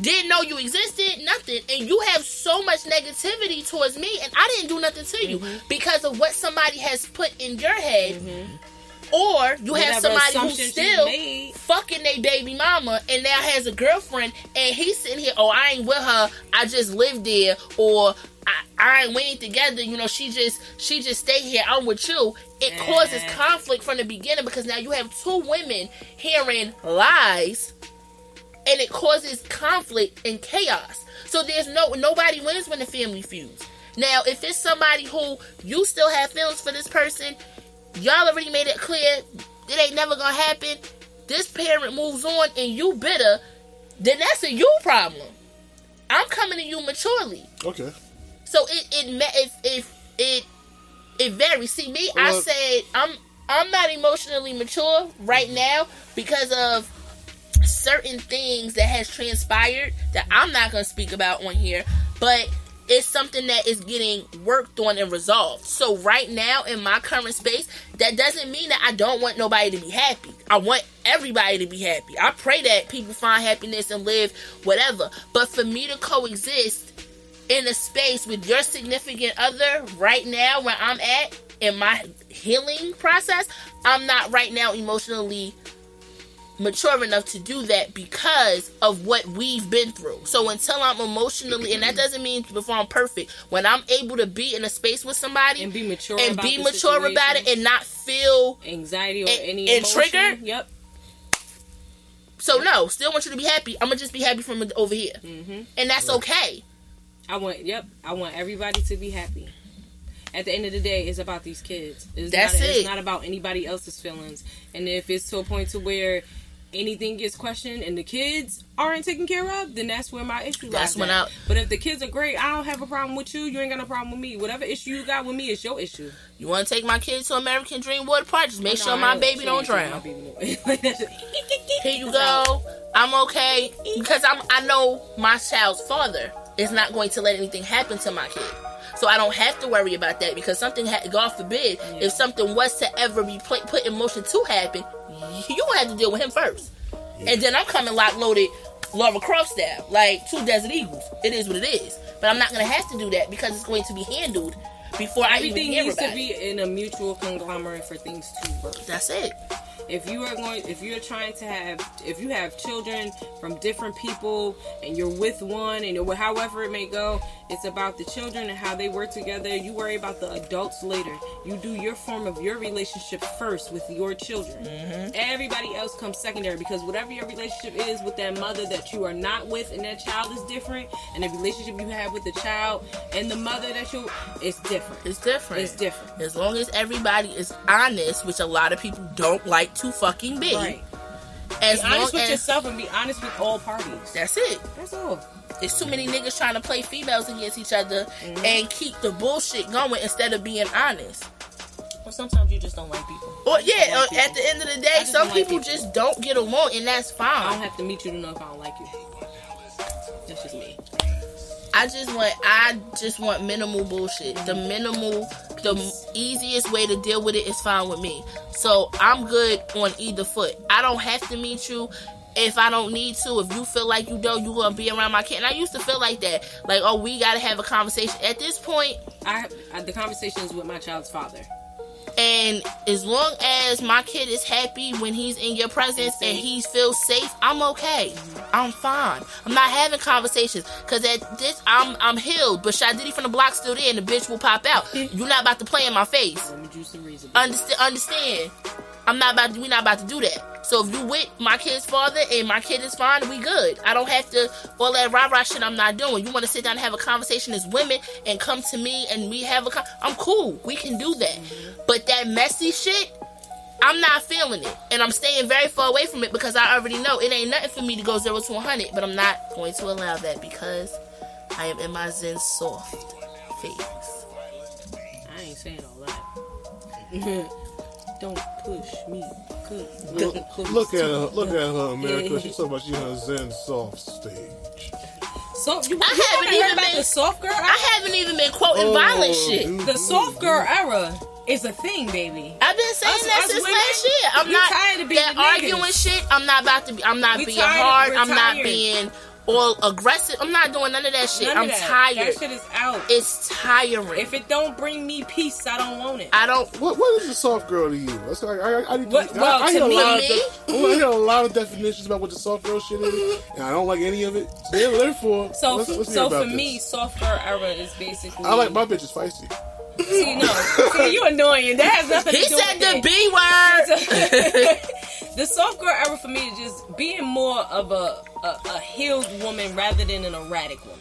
Didn't know you existed, nothing. And you have so much negativity towards me, and I didn't do nothing to you Mm-hmm. because of what somebody has put in your head. Or you have somebody who's still fucking their baby mama and now has a girlfriend, and he's sitting here, oh, I ain't with her, I just live there, or I, I ain't ain't together, you know, she just she just stay here, I'm with you. It causes conflict from the beginning because now you have two women hearing lies and it causes conflict and chaos. So there's no nobody wins when the family feuds. Now, if it's somebody who you still have feelings for this person, y'all already made it clear it ain't never gonna happen. this parent moves on and you bitter, then that's a you problem. I'm coming to you maturely. Okay. So it it if if it it varies. See me, I said I'm I'm not emotionally mature right mm-hmm. now because of certain things that has transpired that I'm not gonna speak about on here, but it's something that is getting worked on and resolved. So right now in my current space, that doesn't mean that I don't want nobody to be happy. I want everybody to be happy. I pray that people find happiness and live whatever. But for me to coexist in a space with your significant other right now where I'm at in my healing process, I'm not right now emotionally mature enough to do that because of what we've been through. So until I'm emotionally, and that doesn't mean before I'm perfect, when I'm able to be in a space with somebody and be mature and be the mature about it and not feel anxiety or and- any and emotion. trigger? Yep. so no, still want you to be happy. I'm gonna just be happy from over here, hmm and that's okay. I want. Yep. I want everybody to be happy. At the end of the day, it's about these kids. It's That's not, it. It's not about anybody else's feelings. And if it's to a point to where anything gets questioned and the kids aren't taken care of, then that's where my issue That's lies. when at. I- But if the kids are great, I don't have a problem with you. You ain't got no problem with me. Whatever issue you got with me is your issue. You want to take my kids to American Dream Water Park? Just make oh, No, sure my baby don't drown. baby nowhere. Like, that's just- Here you go. I'm okay because I'm. I know my child's father is not going to let anything happen to my kid, so I don't have to worry about that. Because something, ha- God forbid, if something was to ever be put in motion to happen, you gonna have to deal with him first, and then I'm coming lock loaded, Laura Croft style, like two Desert Eagles. It is what it is, but I'm not gonna have to do that because it's going to be handled before I even Everything hear needs about to be in a mutual conglomerate for things to work. That's it. If you are going if you're trying to have if you have children from different people and you're with one and you're, however it may go it's about the children and how they work together. You worry about the adults later. You do your form of your relationship first with your children. Mm-hmm. Everybody else comes secondary because whatever your relationship is with that mother that you are not with and that child is different and the relationship you have with the child and the mother that you it's different. It's different. it's different. As long as everybody is honest, which a lot of people don't like to fucking be. right As be honest with as yourself and be honest with all parties that's it. that's all There's too many niggas trying to play females against each other Mm-hmm. and keep the bullshit going instead of being honest. Well, sometimes you just don't like people. Or yeah, like uh, at the end of the day, some like people people. just don't get along, and that's fine. I don't have to meet you to know if I don't like you. That's just me. I just want, I just want minimal bullshit. The minimal, the easiest way to deal with it is fine with me. So I'm good on either foot. I don't have to meet you. If I don't need to, if you feel like you don't, you gonna be around my kid. And I used to feel like that, like, oh, we gotta have a conversation. At this point, I, I the conversation is with my child's father. And as long as my kid is happy when he's in your presence and he feels safe, I'm okay. I'm fine. I'm not having conversations because at this I'm I'm healed, but Shadidi from the block still there and the bitch will pop out. You're not about to play in my face. Let me juice some reason. Understand? Understand? I'm not about. To, we not about to do that. So if you with my kid's father and my kid is fine, we good. I don't have to all that rah rah shit. I'm not doing. You want to sit down and have a conversation as women and come to me and we have a. Con- I'm cool. We can do that. But that messy shit, I'm not feeling it, and I'm staying very far away from it because I already know it ain't nothing for me to go zero to 100. But I'm not going to allow that because I am in my zen soft phase. I ain't saying all that. Don't push me. Good. Look, push look at her, look at her, America. She's talking about she in her Zen soft stage. So you, you I haven't haven't even heard about been- the soft girl? era? I haven't even been quoting Oh, violent shit. dude. the soft girl era is a thing, baby. I've been saying Us- that us since women, last year. I'm not tired of being that arguing shit. I'm not about to be. I'm not We being tired- hard. I'm not being all aggressive. I'm not doing none of that shit. None I'm of that. tired. That shit is out. it's tiring. if it don't bring me peace, I don't want it. I don't. What what is a soft girl to you? That's like, I, I, I, What- I- well, I, to hear a me- lot of de- I hear a lot of definitions about what the soft girl shit is, and I don't like any of it. So therefore, So, let's, let's hear so about for this. me, soft girl era is basically. I like my bitch bitches feisty. See, no, see, you annoying. That has nothing He to do with He said the. B word. the soft girl era for me is just being more of a, a a healed woman rather than an erratic woman.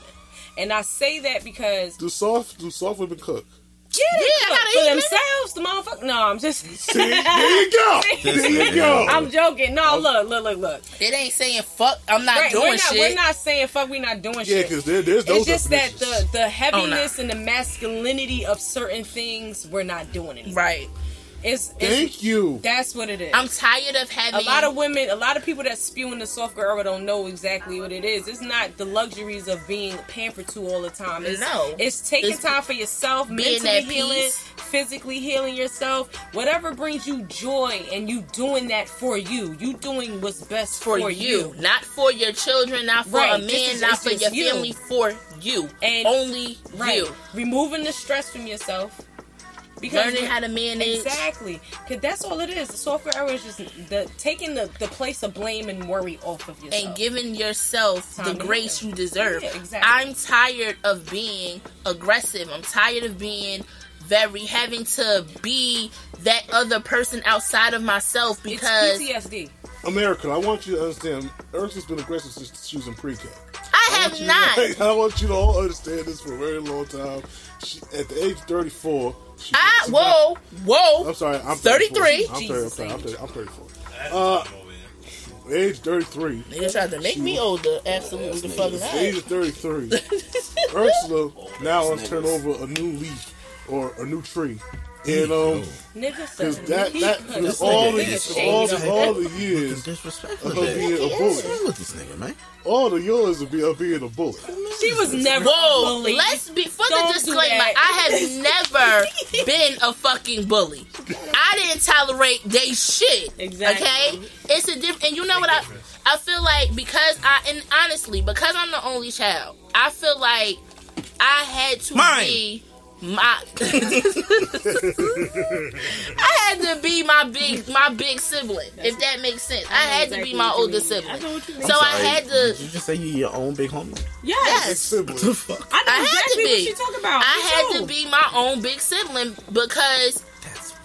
And I say that because Do soft do soft women cook? Yeah, they Yeah, cook how they for themselves. The motherfucker. No, I'm just. See, there you go. There you go. I'm joking. No, look, look, look, look. It ain't saying fuck. I'm not Right, doing we're not, shit. we're not saying fuck. We're not doing yeah, shit. Yeah, because there, there's those It's just that the the heaviness Oh, and the masculinity of certain things we're not doing anymore. right. It's, it's Thank you. that's what it is. I'm tired of having a lot of women, a lot of people that spew in the soft girl era don't know exactly what it is. It's not the luxuries of being pampered to all the time. It's, No. it's taking It's time for yourself, being mentally at healing, peace. physically healing yourself. Whatever brings you joy, and you doing that for you. You doing what's best for, for, you. not for your children, not for Right, a man, is- not for your you. family, for you. And- only Right, you. removing the stress from yourself. Because Learning how to manage. Exactly, because that's all it is. The soft girl era is just the taking the, the place of blame and worry off of yourself. and giving yourself the Time to grace you deserve. Yeah, exactly. I'm tired of being aggressive. I'm tired of being very having to be that other person outside of myself because it's because PTSD. America, I want you to understand. Erica's been aggressive since she was in pre-K. I have want you to- not. I want you to all understand this for a very long time. She, at the age of 34, she, I she whoa whoa. I'm sorry, I'm 33. 34. I'm, 30, I'm, 30, I'm, 30, I'm 34. That's Uh. Age 33. Nigga tried to make me older. Absolutely the fucking At age 33, Ursula now has turned over a new leaf or a new tree. And um, Nigga because that that Nigga was all the all the all the years of being a bully. Look this nigga, man. All the years of being, of being a bully. She was never Whoa, a bully. let's be for Don't the disclaimer. I have never been a fucking bully. I didn't tolerate they shit. Exactly. Okay, it's a different. And you know what I? I feel like because I and honestly because I'm the only child, I feel like I had to Mine. be my. I had to be my big my big sibling, if that makes sense. I, had to be my older sibling. know what you mean. So I had to. Did you just say you your own big homie? Yes. Yes. Sibling. The fuck? I know I had to exactly what be. she talking about. I Me had too. to be my own big sibling because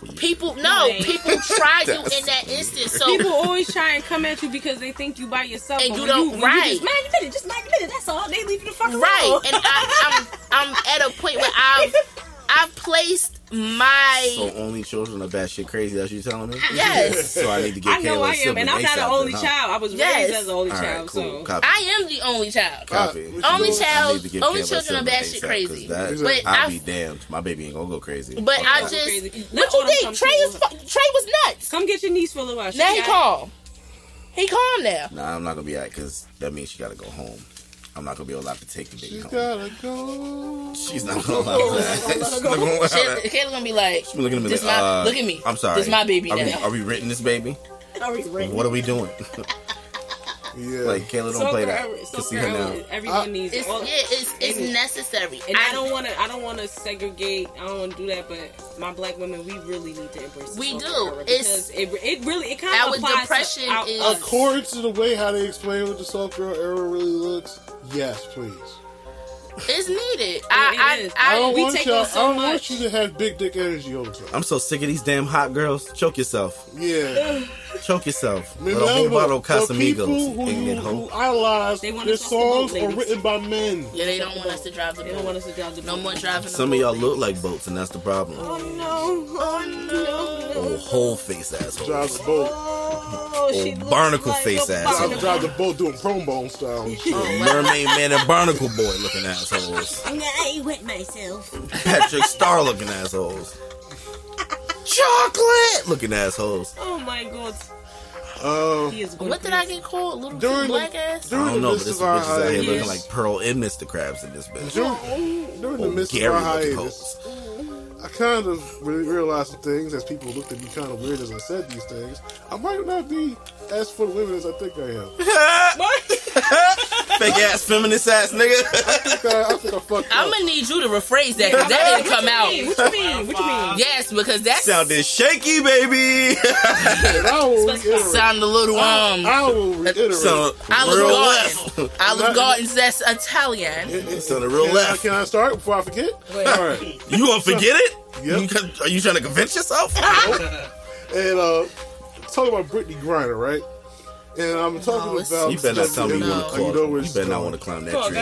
That's weird. people no Right. people try you in that instance. So People always try and come at you because they think you by yourself. And you don't- when right. just mind your business, just mind your business. That's all. They leave you the fuck alone. right, and I, I'm I'm at a point where I've I've placed my So only children are batshit crazy. That's what you telling me? yes. So I need to get I know Kayla I a am, and I'm not ASAP an only then, huh? child. I was Yes. raised as an only All right, child, cool. so Copy. I am the only child. Copy. Which Only is- child- I need to give only Kayla children are sibling batshit ASAP, 'cause crazy. That, But I'll be damned. My baby ain't gonna go crazy. But I just crazy. what Let you all think? Trey to is fu- Trey was nuts. come get your niece for a little while. She Now he got- calm. He calm now. Nah, I'm not gonna be at because that means she gotta go home. I'm not gonna be allowed to take the baby You home. gotta go. She's not gonna allow that. She's not gonna allow that. Kayla gonna be like, She's looking at me This like, my- uh, look at me. I'm sorry. This my baby are We, now. are we written this baby? Hurry, Rick. What are we doing? Yeah. like Kayla, don't So play for that. every- You so can see for her now. Everyone I- needs it's, all, yeah, it's it's and- necessary. And I, don't want to. I don't want to segregate. I don't want to do that. But my black women, we really need to embrace. the We do. It's- because it, it really it kind Our of applies depression to our, is- According to the way how they explain what the soft girl era really looks, yes, please. It's needed. I, is. I, I I, don't we want take y'all. so I don't much. want you to have big dick energy all the time. I'm so sick of these damn hot girls. Choke yourself. Yeah. Choke yourself. With a whole Remember, bottle of for people Casamigos. who, Ignorant who, who idolize They their talk boat songs are written by men. yeah, they don't want us to drive the They don't want us to drive the No more driving. Some the of y'all boat. look like boats, and that's the problem. Oh no! Oh no! Oh, oh whole face assholes. Drive the boat. Oh, she Oh, looks barnacle like face a ass. Drive, drive the boat doing prombone style. Oh, Mermaid man and barnacle boy looking assholes. I wet myself. Patrick Star looking assholes. Chocolate looking assholes. Oh my god! Uh, He is going What did I get called? Little During the- black ass? I during don't the know, but this bitch is out here looking like Pearl and Mr. Krabs in this bitch. during, during the Oh, midst Gary of our hiatus. I kind of re- realized some things as people looked at me kind of weird as I said these things. I might not be as for the women as I think I am. What? Fake ass feminist ass nigga. I think I, I, think I fucked I'm up. gonna need you to rephrase that because that didn't come out. What you mean? What you mean? Yes, because that Sounded shaky, baby. And I will reiterate. sounded a little um. I will reiterate. Sounded Olive real Garden. left. Olive Garden's that's Italian. It- it- Sounded real can left. I, can I start before I forget? Wait. All right. You gonna forget it? Yep. You are you trying to convince yourself? And uh, talking about Brittney Griner, right? And I'm talking No, about. You better not tell me you want to You know climb. You it's better not want to climb that tree.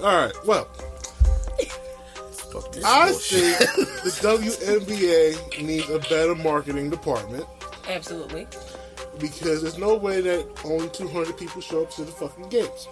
go. All right. Well, I bullshit. think the WNBA needs a better marketing department Absolutely. because there's no way that only 200 people show up to the fucking games,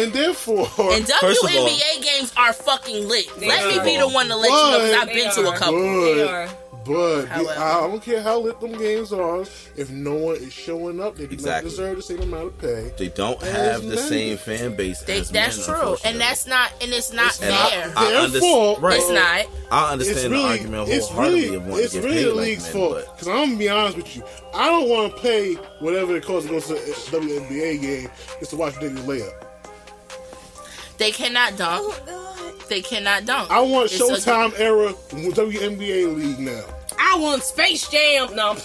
and therefore, And First of all- WNBA games are fucking lit. They Let me be the one to let you know because I've They been to a couple. They But- are. But However. I don't care how lit them games are. If no one is showing up, they do Exactly. not deserve the same amount of pay. They don't As have the men. same fan base They, as that's men, true, and that's not, and it's not And I- fair. I Their underst- fault. right. it's not. I It's understand really, the argument it's wholeheartedly really, of wanting it's to get really paid the like league's men, fault. but Because I'm gonna be honest with you, I don't want to pay whatever it costs to go to a WNBA game just to watch niggas lay up. They cannot dunk. Oh God. They cannot dunk. I want It's a- Showtime era WNBA league now. I want Space Jam. No.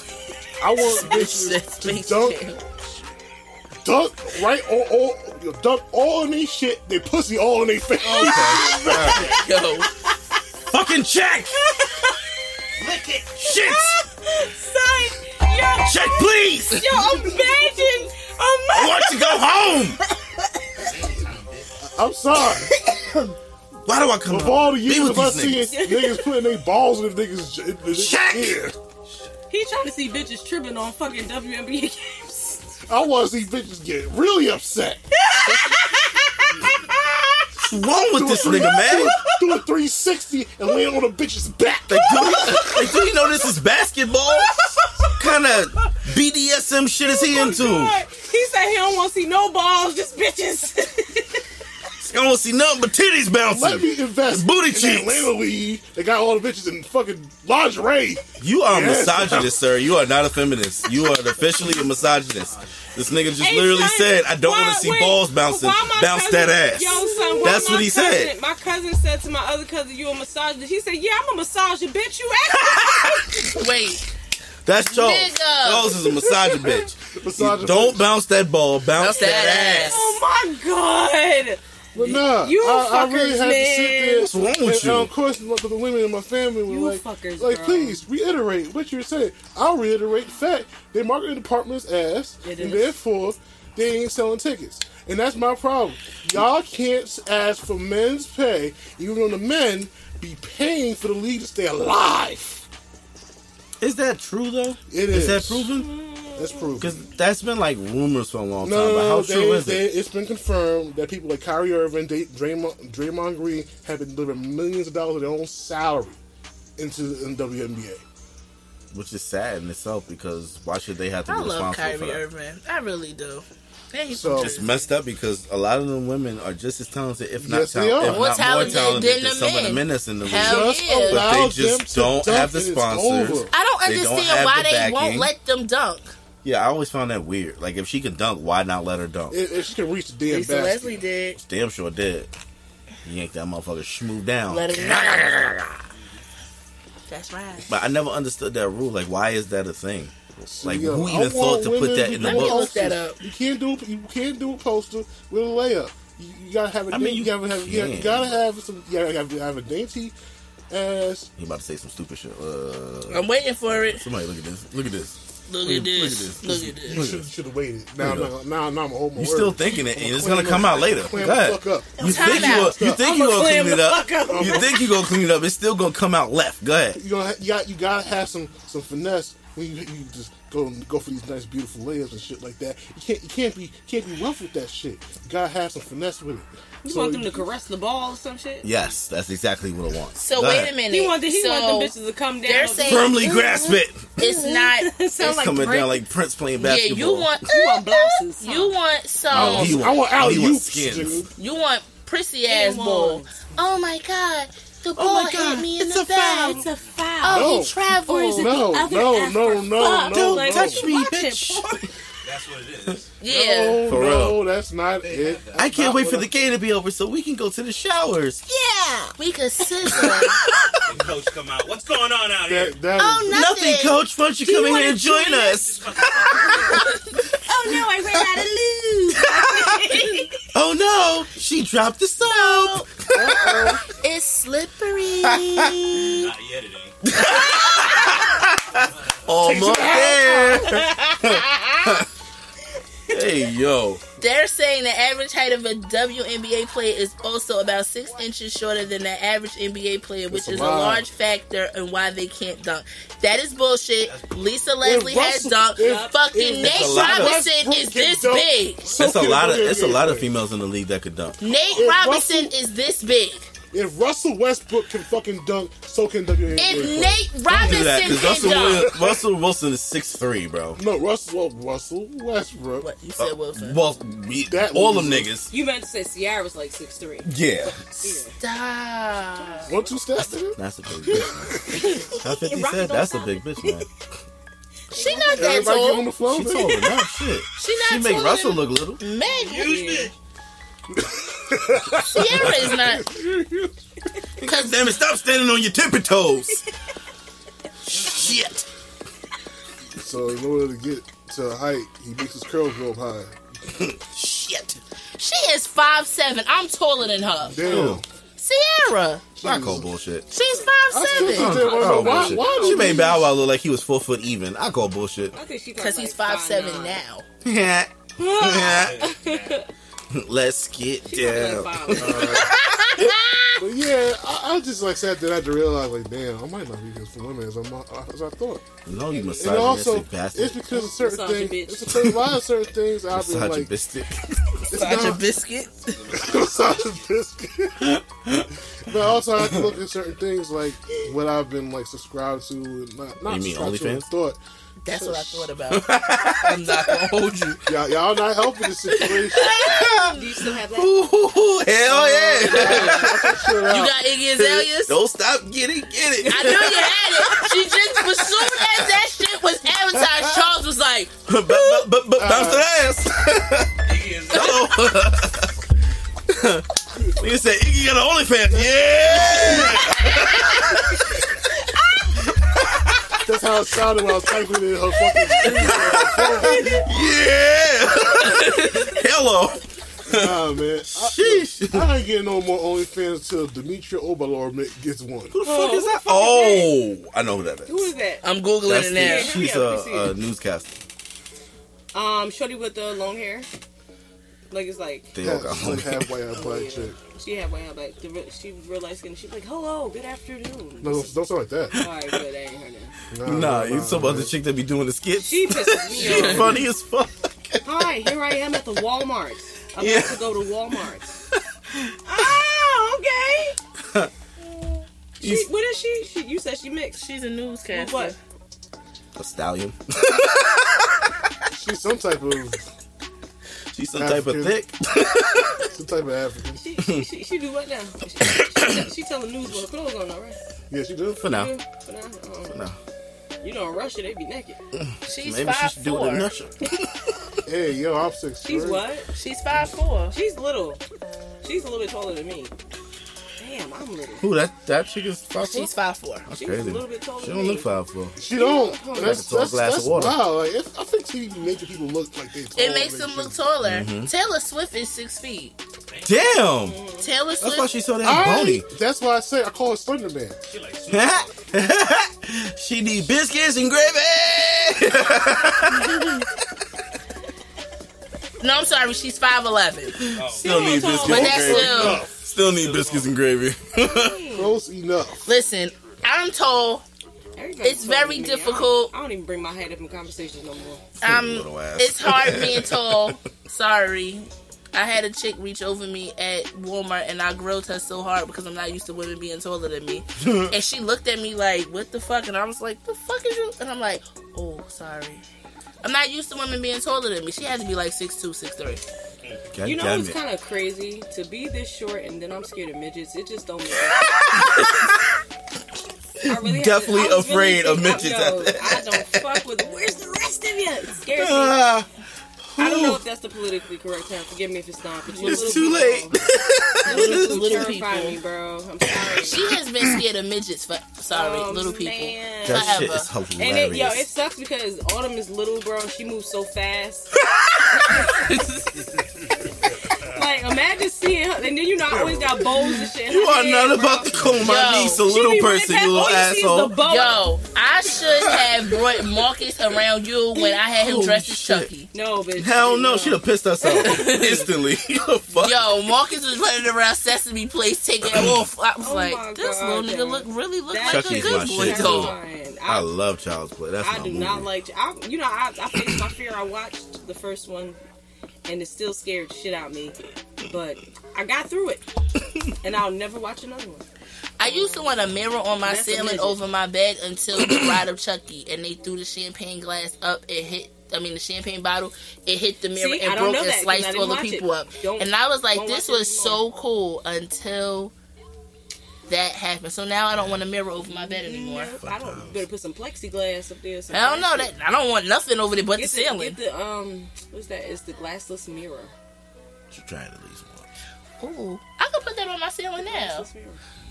I want bitches to Space dunk, Jam. dunk right all, all you dunk all in their shit, they pussy all in they face. Okay, Yo, fucking check, Lick it. shit, Son, yo, check, please. yo, imagine, I want to go home. I'm sorry. Why do I come Of home? all the Be years with of us these seeing niggas. niggas putting their balls in the niggas' in the Check. ear, He trying to see bitches tripping on fucking WNBA games. I want to see bitches get really upset. What's wrong with this nigga, man? Do a 360 and land on a bitch's back. Like, do, you, like, do you know this is basketball? kind of BDSM shit is he oh into? God. He said he don't want to see no balls, just bitches. I don't see nothing but titties bouncing. Let bouncing. me invest Booty in cheeks. that Atlanta league. They got all the bitches in fucking lingerie. You are a Yes. misogynist, sir. You are not a feminist. You are officially a misogynist. This nigga just Hey, literally son, said, "I don't want to see wait, balls bouncing. Bounce cousin- that ass." Yo, son, That's what he cousin, said. My cousin said to my other cousin, "You a misogynist?" He said, "Yeah, I'm a misogynist, bitch. You act." wait. That's Charles. Nigga. Charles is a misogynist bitch. Misogynist. Don't bounce that ball. Bounce, Bounce that, that ass. oh my god. But nah, You I, I really fuckers, had to sit man. there. What's wrong with and, you? And of course, the the women in my family were You like, fuckers, like, bro. please reiterate what you're saying. I'll reiterate the fact their marketing department's ass, It and is. therefore they ain't selling tickets. And that's my problem. Y'all can't ask for men's pay, even though the men be paying for the league to stay alive. Is that true though? It Is is. that proven? That's proven. Because that's been like rumors for a long time. No, no, but how they- true is they- it? It's been confirmed that people like Kyrie Irving, Dray- Draymond, Draymond Green have been delivering millions of dollars of their own salary into the WNBA. Which is sad in itself because why should they have to I be love responsible Kyrie for that? Irving. I really do. And So- from It's messed up because a lot of them women are just as talented, if not, Yes, they tal- are. if More not talented more talented than than the some of the men. men that's in the league. Just yeah. But they just don't have the sponsors. I don't They don't understand why the they won't let them dunk. Yeah, I always found that weird. Like if she can dunk, why not let her dunk? If, if she can reach the damn Lisa basket. Leslie did. Damn sure did. Yank that motherfucker smooth down. Let him know. That's right. But I never understood that rule. Like, why is that a thing? Like, Yo, who even thought to put that in the do book? look that up. You can't do you can't do a poster with a layup. You, you gotta have a I mean, you, you gotta have you, you gotta have some you gotta have, have a dainty ass. He about to say some stupid shit. Uh, I'm waiting for it. somebody look at this. Look at this. Look Look at at this. this. Look at You this. should should have waited. Now, Look now, at now, now I'm a my You still thinking it, and it's gonna come out later. Go Clam ahead. up. You think you, are, gonna, you think you gonna clean it up? up. You think you gonna clean it up? It's still gonna come out left. Go ahead. You gonna you got you gotta have some some finesse when you, you just go and go for these nice beautiful layups and shit like that. You can't you can't be can't be rough with that shit. You gotta have some finesse with it. You So want them to caress the ball or some shit? Yes, that's exactly what I want. So Go wait ahead. a minute. He want the, he so want them bitches to come down. they're saying- Firmly grasp it. it's not. It sound It's like coming Drake. down like Prince playing Yeah, basketball. you want. You want blouses, huh? You want some. Oh, he I want alley he wants oops, skins. dude. You want prissy ass Come ball. Oh my god. The ball my God, hit me in it's the a foul. back. It's a foul. Oh, oh No. he traveled. Or is it No, the other no, ass no, for no, fuck? no, Like, no. what you me, bitch. Boy? That's what it is. Yeah. No, For no, real. that's not it. I can't not wait for I- the game to be over so we can go to the showers. Yeah. We could scissor. The coach come out. What's going on out here? That, that oh, is- nothing. Nothing, coach. Why don't you come in here and join us? Oh no, I ran out of lube. Oh no, she dropped the soap. It's slippery. Not yet, it ain't. Almost there. Hey yo, They're saying the average height of a WNBA player is also about six inches shorter than the average NBA player, which a is a large factor in why they can't dunk. That is bullshit. Lisa Leslie has Russell- dunked. if- Fucking Nate a lot of- Robinson is this dunk, big. so It's a lot of it's a lot of females in the league that could dunk. Nate Robinson Russell- is this big. If Russell Westbrook can fucking dunk, so can WNBA. If player. Nate Do Robinson that because can Russell dunk. Williams, Russell Wilson is six three, bro. no Russell, well, Russell Westbrook. What you said, uh, Wilson? Well, we- That all them niggas. You meant to say was like six three. Yeah, Stop. One two steps. nigga. that's a big bitch. Man. How Fifty said that's a big bitch, man. She not that Everybody give him tall. the flow. She man. told enough shit. She not She make Russell than look little. Meg. Ciara is not. Because Damn it! Stop standing on your tippy toes. Shit. So in order to get to a height, he makes his curls go up high. Shit. she is five seven. I'm taller than her. Damn. Ciara, I call bullshit. she's I five seven. think they oh, wanna I call why. bullshit. Why She do made Bow Wow look like he was four foot even. I call bullshit. I think Because he's five seven now. Yeah. Let's get down. Uh, but yeah, I, I just like sat there. I had to realize, like, damn, I might not be good for women as, I'm, uh, as I thought. No, you And also, bastard. it's because of certain things. It's because a lot of certain things I've been like, Misogynistic. it's Such a not biscuit. sausage biscuit. but I have to look at certain things like what I've been like subscribed to, and not not You mean subscribed OnlyFans? and Thought That's what I thought about. I'm not gonna hold you. y'all, y'all not helping the situation. Do you still have that? Ooh, hell oh, yeah. Shit You got Iggy Azaleas? Don't stop getting get it. I knew you had it. She just, as soon as that shit was advertised, Charles was like, but, but, but, but bounce that ass. Hello. Nigga said Iggy got an OnlyFans. Yeah. That's how it sounded when I was typing in her fucking screen. Yeah. Hello. Nah, man. I, Sheesh. I ain't getting no more OnlyFans until Demetria Obilor gets one. Who the fuck is that? Oh, I know who that Who is. is that? I'm Googling That's it the, now. she's Yeah, let me see a, a it. newscaster. Um, Shorty with the long hair. Like it's like They all got she's like OnlyFans. half white, half black chick. She had way out like the, re- she real light skin. She's like, "Hello, good afternoon." No, don't, don't sound like that. All right, good. That ain't her name. Nah, you talking about the chick that be doing the skits? She pisses me She's off. funny as fuck. Hi, here I am at the Walmart. I'm Yeah. about to go to Walmart. oh, okay. She, what is she? she? You said she mixed. She's a newscaster. What? A stallion. She's some type of She's some type of African. thick. some type of African. She, she, she, she do what now? She, she, she telling news what clothes on, all right? Yeah, she do. For now. Yeah, For now. Uh, No. You know, in Russia, they be naked. She's Maybe she five should do it four. in Russia. Hey, yo, I'm six. She's three. what? She's five four. She's little. She's a little bit taller than me. Damn, I'm little. Who that that chick is five four? She's five four. That's She's crazy. a little bit taller She don't look five four. She don't. Like That's, a tall that's, glass that's of water. wow. Like, if, I think she making people look like they. Tall It makes them look taller. Mm-hmm. Taylor Swift is six feet. Damn. Taylor Swift. That's why Swift. she's so damn I, bony. that's why I say I call her Slender Man. she like. she need biscuits and gravy. no, I'm sorry. She's five eleven. Still need biscuits But and that's gravy. still. Still need biscuits and gravy. Close enough. Listen, I'm told Everybody's It's very than me. I don't- difficult. I don't, even bring my head up in conversations no more. um, Little it's hard being tall. Sorry. I had a chick reach over me at Walmart and I grilled her so hard because I'm not used to women being taller than me. and she looked at me like, what the fuck? And I was like, the fuck is you? And I'm like, oh, sorry. I'm not used to women being taller than me. She had to be like 6'2, 6'3. God You know it's it. kind of crazy to be this short and then I'm scared of midgets. It just don't make really to- Definitely was afraid of thinking, midgets yo. I don't fuck with. Where's the rest of you? It scares me. I don't know if that's the politically correct term. Forgive me if it's not. But you it's little too people- late. Little, Little terrify people. me, bro. I'm sorry. She has been scared of midgets for, sorry, Oh, little people. man. That shit Forever. is And it, yo, it sucks because Autumn is little, bro. She moves so fast. like like, imagine seeing her, and then you know I always got bowls and shit. You her are not about to call my Yo, niece a little person, you little all you see is the asshole. Yo, I should have brought Marcus around you when I had him Oh, dressed as. Chucky. No, bitch. Hell no, she'd have pissed us off instantly. Yo, Marcus was running around Sesame Place taking it off. I was Oh like, this God, little nigga yo. look really look That like Chucky's a good boy shit, too. dog. Fine. I I, love Child's Play. That's I my do movie. not like. I, you know, I, I faced my fear. I watched the first one, and it still scared shit out of me. But I got through it, and I'll never watch another one. I used to want a mirror on my That's ceiling over my bed until the Bride of Chucky, and they threw the champagne glass up. It hit. I mean, the champagne bottle. It hit the mirror See, and broke and that 'cause I sliced all the people it. up. Don't- and I was like, this was so cool until that happened. So now I don't want a mirror over my bed anymore. I don't. Better put some plexiglass up there. some I don't know that. I don't want nothing over there but the Get the, ceiling. get the um. What's that? It's the glassless mirror. Should try it at least once. Ooh, I could put that on my ceiling now.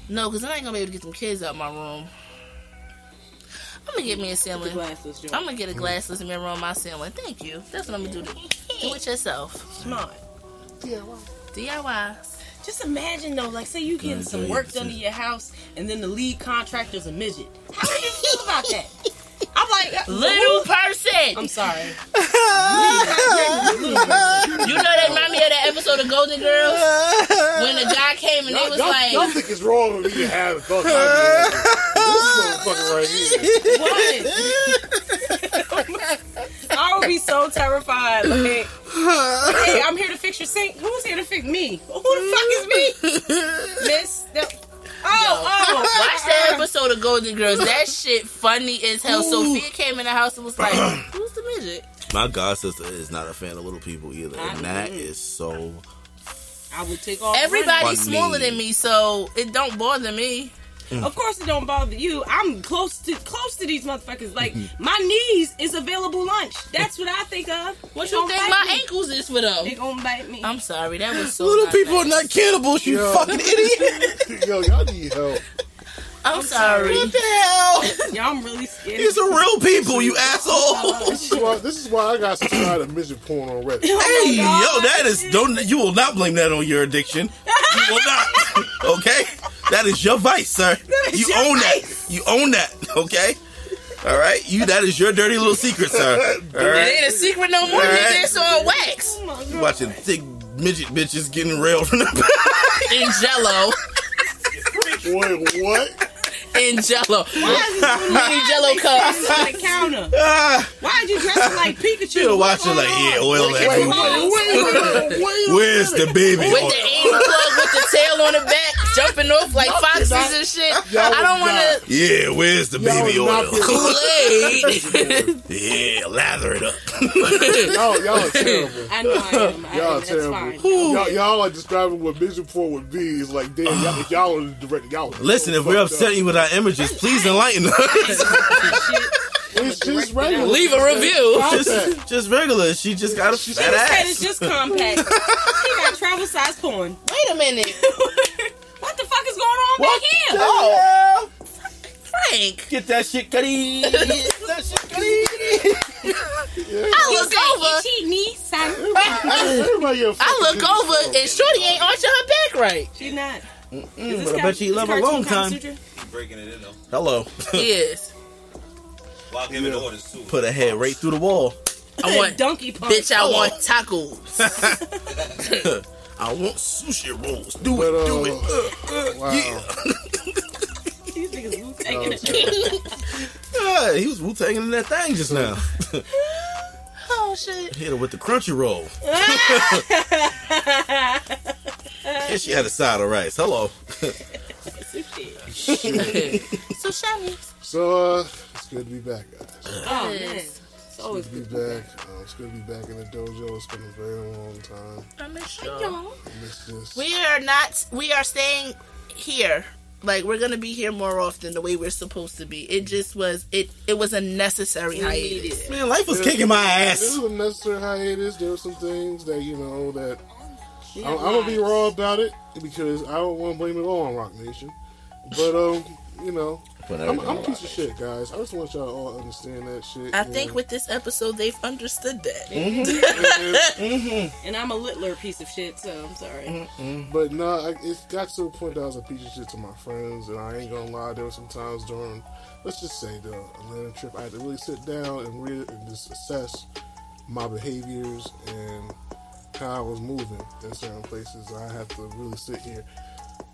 No, because then I ain't gonna be able to get some kids out my room. I'm gonna get me a The ceiling. glassless joint. I'm gonna get a glassless mirror on my ceiling. Thank you. That's what I'm gonna do. To, do it yourself. smart. DIY. Just imagine though, like say you getting some work done to your house, and then the lead contractor's a midget. How do you feel about that? I'm like, uh, Little person. I'm sorry. You know that remind me of that episode of Golden Girls when the guy came and they Y'all, was y'all, like, y'all think it's wrong for me to have thoughts like this? This motherfucker right here. I would be so terrified. Like, hey, I'm here to fix your sink. Who's here to fix me? Who the fuck is me? Miss. The- oh, oh. Watch that episode of Golden Girls. That shit funny as hell. Sophia came in the house and was like, "Who's the midget?" My god sister is not a fan of little people either, and that is so. I would take off. Everybody's smaller than me, so it don't bother me. Running. Of course, it don't bother you. I'm close to close to these motherfuckers. Like mm-hmm. my knees is available lunch. That's what I think of. What They you gonna think bite my me. ankles is for them? They gonna bite me. I'm sorry, that was so. Little not people are not cannibals, you Yo. fucking idiot. Yo, y'all need help. I'm sorry. what the hell? Y'all, I'm really scared. These are real people, you asshole. This is why, this is why I got subscribed to midget porn on Reddit. Oh hey, yo, that is don't you will not blame that on your addiction. You will not. Okay? That is your vice, sir. You own vice. that. You own that, okay? All right? You that is your dirty little secret, sir. All It ain't a secret no more. All right. Nigga, it's on wax Oh You watching thick midget bitches getting railed from the back. in Jello. Wait, what? In Jello. Why is this Mini Jello cups. on the counter? Ah, Why did you dress like Pikachu? you What's watching like, going yeah, oil Wait, that wait, wait, wait, wait. Where's the baby? With the anal plug with the tail on the back, jumping off like Y'all foxes cannot- and shit. I don't want to. Yeah, where's the baby would not oil? Kool-Aid. yeah, lather it up. Y'all, y'all are terrible. I know I am. I Y'all are terrible. Y'all, y'all are describing what Vision porn would be. It's like, damn, y'all, y'all are the director, y'all. are Listen, so if we're fucked upsetting you with our images, please enlighten us. Shit. up. it's just regular. Leave a review. Stop just, just regular. She just got a She fat said it's ass. just compact. she got travel size porn. Wait a minute. what the fuck is going on What back here? the hell? Frank, Get that shit, Cuddy. Get that shit, Cuddy. I look over. Itchy knee, son. Everybody get a I fucking look over and Shorty ain't arching her back right. She not. Mm, but I bet you love a long time. Breaking it in though. Hello. Yes. While giving Yeah. orders too. Put a head right through the wall. I want, donkey punch. bitch, I want tacos. I want sushi rolls. Do But, it, do uh, it. Uh, uh, Wow. Yeah. These niggas Wu Oh, taking it. shit. Yeah, he was Wu Tanging in that thing just now. Oh shit. Hit her with the crunchy roll. and she had a side of rice. Hello. So shiny. So, uh, it's good to be back, guys. Oh man, it's always It's good good. to be back. Um, it's good to be back in the dojo. It's been a very long time. I miss y'all. I miss this. We are not. We are staying here. Like we're gonna be here more often the way we're supposed to be. It just was. It. It was a necessary hiatus. Man, life was kicking my This ass. is a necessary hiatus. There were some things that, you know, that I'm, I'm gonna be raw about it because I don't want to blame it all on Roc Nation. But um, you know, I'm, I'm a piece of shit, guys. I just want y'all all to understand that shit. I think know. with this episode they've understood that. And I'm a littler piece of shit, so I'm sorry. Mm-hmm. But no, I, it got to a point that I was a piece of shit to my friends, and I ain't gonna lie. There were some times during, let's just say, the Atlanta trip, I had to really sit down and read and just assess my behaviors and how I was moving in certain places. I have to really sit here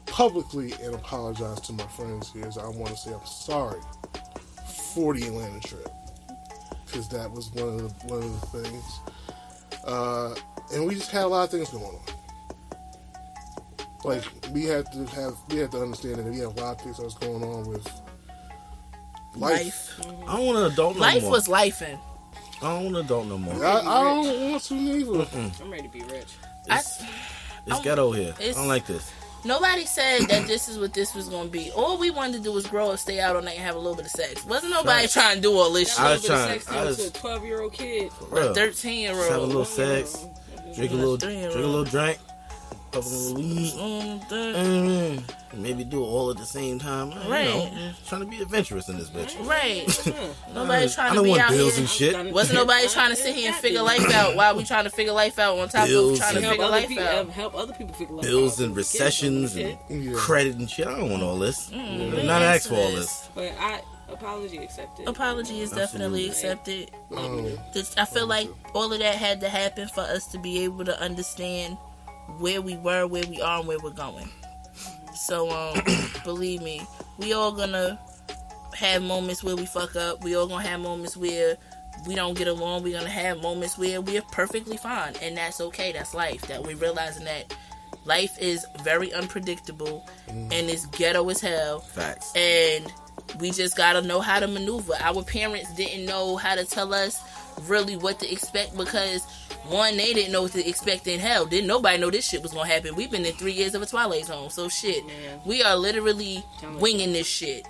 publicly and apologize to my friends here. I want to say I'm sorry for the Atlanta trip because that was one of the one of the things. Uh, and we just had a lot of things going on like we had to have we had to understand that we had a lot of things that was going on with life. Life. I don't want an adult no Life more. was lifing. I don't want an adult no more. I, I don't want to neither. I'm ready to be rich. I, It's, it's ghetto here. I don't like this. Nobody said that this is what this was going to be. All we wanted to do was grow up, stay out all night, and have a little bit of sex. Wasn't nobody Right. trying to do all this I shit. was trying- Sex I was- to a 12 year old kid. For real. Thirteen year old. Just have a little sex, drink a little, drink a little drink, puff a little weed. Mm, maybe do it all at the same time. You Right. know, trying to be adventurous in this bitch. Right. Nobody's I trying to don't be want out bills here. and shit. Wasn't nobody trying to sit here and figure life out while we trying to figure life out on top Bills of trying to Help figure other, life people, out. help other people figure life Bills out. and recessions and Yeah. credit and shit. I don't want all this. Mm, I'm not asked for all this. But I apology accepted. Apology is definitely accepted. Um, I feel like all of that had to happen for us to be able to understand where we were, where we are, and where we're going. So, um, believe me, we all gonna have moments where we fuck up. We all gonna have moments where we don't get along. We're gonna have moments where we're perfectly fine, and that's okay. That's life. That we realizing that life is very unpredictable and it's ghetto as hell Facts. and we just gotta know how to maneuver. Our parents didn't know how to tell us really what to expect because one, they didn't know what to expect in hell. Didn't nobody know this shit was gonna happen. We've been in three years of a Twilight Zone, so shit. Yeah. We are literally winging this shit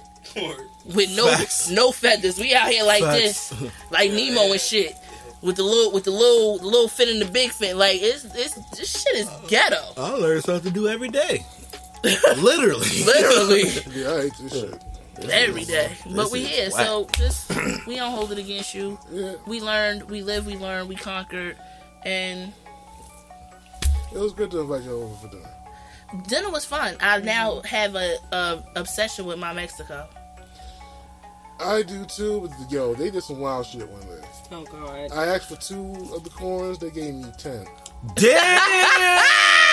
with no Facts. no feathers. We out here like Facts. this, like Nemo and shit. With the little, with the little, the little fin and the big fin, like it's, it's, this shit is uh, ghetto, I learn something to do every day. Literally. literally. yeah, I hate this shit. every day. But we here, whack. so just we don't hold it against you. Yeah, We learned, we lived, we learned, we conquered, and it was good to invite you over for dinner. dinner was fun. I now have a, a obsession with my Mexico. I do too, but yo, they did some wild shit one day. Oh god. I asked for two of the corns, they gave me ten. Damn!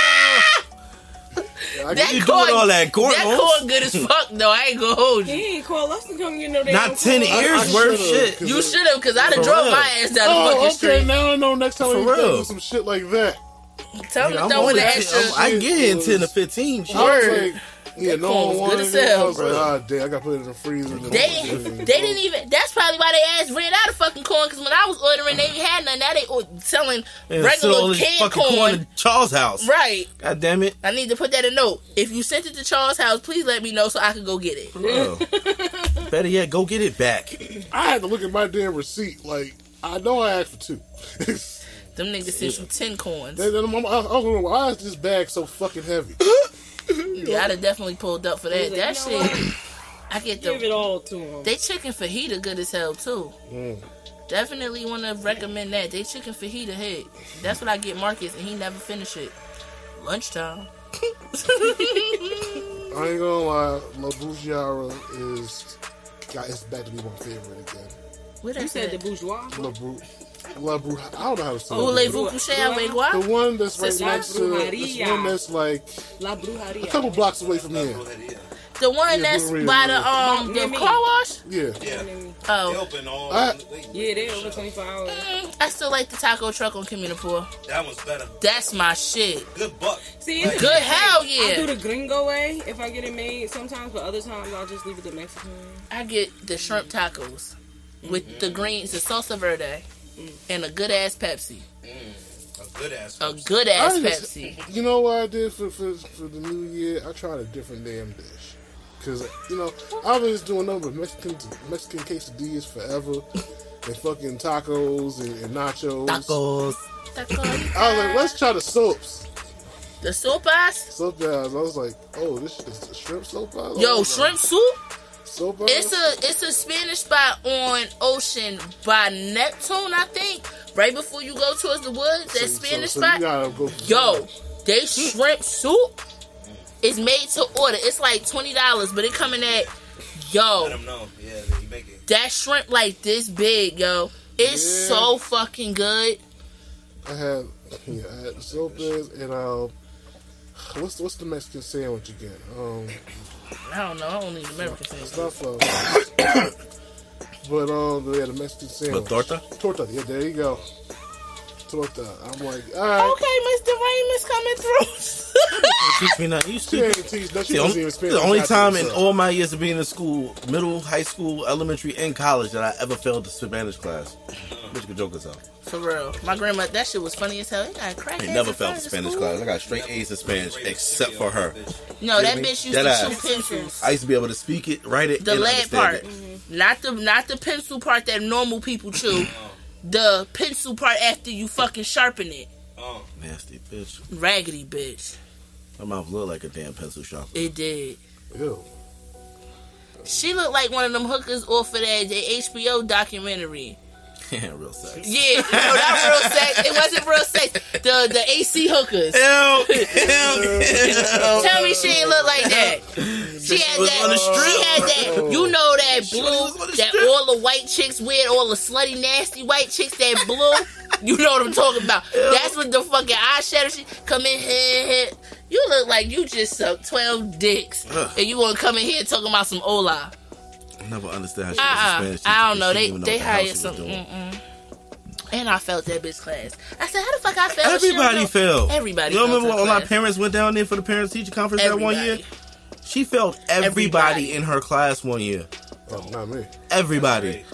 I That you corn, doing all that corn that rolls? corn good as fuck though. I ain't gonna hold you. He ain't call us to come get no damn Not 10 corn. I- ears I worth should've, shit. 'cause You should have, cause I'd have For drove real. my ass down the Oh, fucking okay. street. Now I know next time For we real. do some shit like that. Tell them Yeah, to I'm throw in the extra. I'm- can get in 10 to 15. Shit. I was Word. like, yeah, no one was good wanted as it. I hell, was like, bro. ah, damn, I got to put it in the freezer. and They they didn't even. That's probably why they ass ran out of fucking corn. Cause when I was ordering, they ain't had none. Now they or- selling And still all regular this canned fucking corn. corn in Charles' house. Right. God damn it. I need to put that in note. If you sent it to Charles' house, please let me know so I can go get it. Bro. Better yet, go get it back. I had to look at my damn receipt. Like, I know I asked for two. Them niggas sent you ten corns. Then I'm, I'm, I was wondering, why is this bag so fucking heavy? Yeah, I'd have definitely pulled up for that. Like, That you know shit. I get Give the it all to him. they chicken fajita good as hell too. Mm. Definitely want to recommend that. They chicken fajita hit. That's what I get Marcus, and he never finish it. Lunchtime. I ain't gonna lie, La Bougiara is got it's back to be my favorite again. What You is said the bourgeois. La Bru, La Bru, I don't know how to say Oh, it. Voulez-vous coucher avec moi? The one that's right La next to the one that's like La a couple blocks away from here. The one Yeah, that's Brujeria, by the um Yeah, the car wash. Yeah, Yeah. Oh. They open all. I- they- Yeah, they over 24 hours. Mm, I still like the taco truck on Communipaw. that one's better. That's my shit. Good buck. See, it's Good hell yeah. I do the gringo way if I get it made sometimes, but other times I'll just leave it the Mexican. I get the shrimp tacos with the greens, the salsa verde, Mm. and a good ass Pepsi. Mm. A good ass. A good ass I just- Pepsi. You know what I did for, for for the new year? I tried a different damn dish. Cause you know I've been just doing nothing but Mexican Mexican quesadillas forever, and fucking tacos and, and nachos. Tacos. Taco. I was like, let's try the soaps. The sopas? Soap eyes. I was like, oh, this is a shrimp soap eyes. Yo, oh was like- shrimp soup? So. It's a it's a Spanish spot on Ocean by Neptune, I think. Right before you go towards the woods, that So- Spanish so you spot. go- Yo, they shrimp soup is made to order. It's like twenty dollars, but it coming at yo. Let them know. Yeah, that you make it. That shrimp like this big, yo. It's Yeah. so fucking good. I had yeah, I had the sopes and um, what's what's the Mexican sandwich again? Um, I don't know. I don't need American sandwich. stuff. Uh, but um, yeah, the Mexican But sandwich. torta? Torta. Yeah, there you go. Torta. I'm like, all right. Okay, Mr. Raymond's coming through. Teach me not. You She ain't teach. No, she The doesn't only, even speak. the only time in all my years of being in school, middle, high school, elementary, and college, that I ever failed the Spanish class. Bitch could joke herself. For real. My grandma, that shit was funny as hell. It got crack I never failed the Spanish class. I got straight A's in Spanish, except for her. No, that me? bitch used Dead to ass. chew pencils. I used to be able to speak it, write it, The and lead part. it. Not the not the pencil part that normal people chew. The pencil part after you fucking sharpen it. Oh, Nasty bitch. Raggedy bitch. My mouth looked like a damn pencil sharpener. It did. Ew. She looked like one of them hookers off of that the HBO documentary. Yeah, real sex. Yeah, no, not real sex. It wasn't real sex. The the AC hookers. Tell me she ain't look like that. She had was that. on the She had that. You know that Shorty was on blue that strip. all the white chicks wear. All the slutty nasty white chicks that blue. You know what I'm talking about. That's what the fucking eyeshadow she come in here. You look like you just sucked twelve dicks, Ugh. and you want to come in here talking about some Ola. I never understand how she Uh was a uh Spanish teacher. I don't know. They didn't they the hired she some. And I felt that bitch class. I said, how the fuck I felt? Everybody She don't failed. know- Everybody. You remember her when my parents went down there for the parents teacher conference that one year? She felt everybody, Everybody. in her class one year. Oh, not me. Everybody.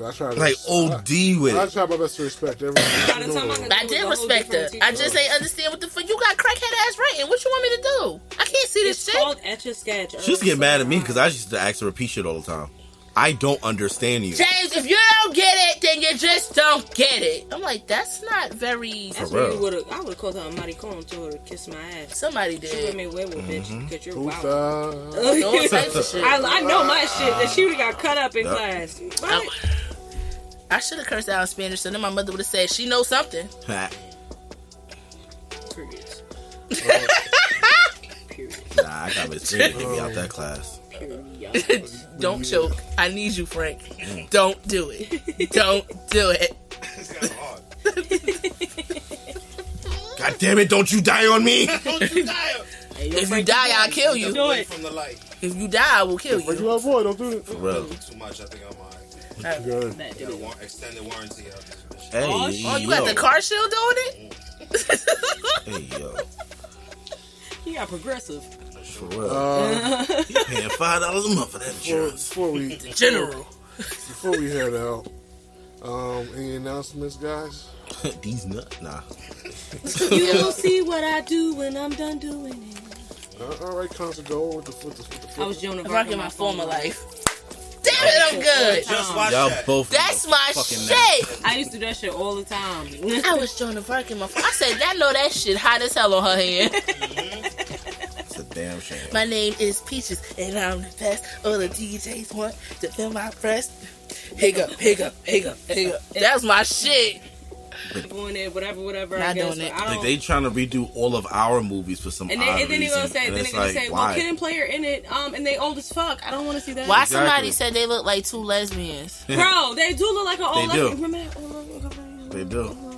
'Cause I tried to, Like OD with I, I it. tried my best to respect everything. By the time I could I do did respect her. I just ain't understand what the fuck. You got crackhead ass writing. What you want me to do? I can't see this It's shit. called Etch a Sketch. She used to get mad at me because I used to ask her to repeat shit all the time. I don't understand you. James, if you don't get it, then you just don't get it. I'm like, that's not very. That's For what real. you would have. I would have called her a maricon to her to kiss my ass. Somebody She would did. me werewolf, bitch, mm-hmm. because you're wild. Puta. All types of shit. I, I know my shit that she would have got cut up in Yep. class. I, What? I should have cursed out in Spanish, so then my mother would have said she knows something. Period. nah, I got Miss Green to get me out that class. Period. don't choke. I need you, Frank. Mm. Don't do it. Don't do it. it's kind of hard. God damn it, don't you die on me! Don't you die. Hey, yo, If you die, I'll kill you. Do it. from the light. If you die, I will kill But you you. avoid, don't do it. For real. Too much. I think I'm alright. Good. That Got a war- extended warranty out this bitch. Hey, Oh, Oh, you got the car shield doing it? Hey, yo. He got progressive. For real. Uh, you paying $5 a month for that before, insurance. before we General. before we head out, um, any announcements, guys? These nuts. Nah. You will see what I do when I'm done doing it. Uh, all right, concert go with the with the, with the I was Jonah I'm Vark rocking in my former life. Damn it, I'm good. Just watch Y'all that. both. That's my fucking shit. I used to do that shit all the time. I was Joan of Arc in my. I said, I know that shit hot as hell on her hand. It's a damn shame. my name is Peaches, and I'm the best. All the DJs want to feel my breast. Hiccup, hiccup, hiccup, hiccup. That's my shit. Doing it, whatever, whatever. Not I guess. doing it. I Like don't. they trying to redo all of our movies for some and odd then, and then he reason. gonna say, and then it's they gonna like, say, why? well, Kid 'n Play in it, um, and they old as fuck. I don't want to see that. Why Exactly. somebody said they look like two lesbians? Bro, they do look like an old They do. lesbian. Remember that? They do.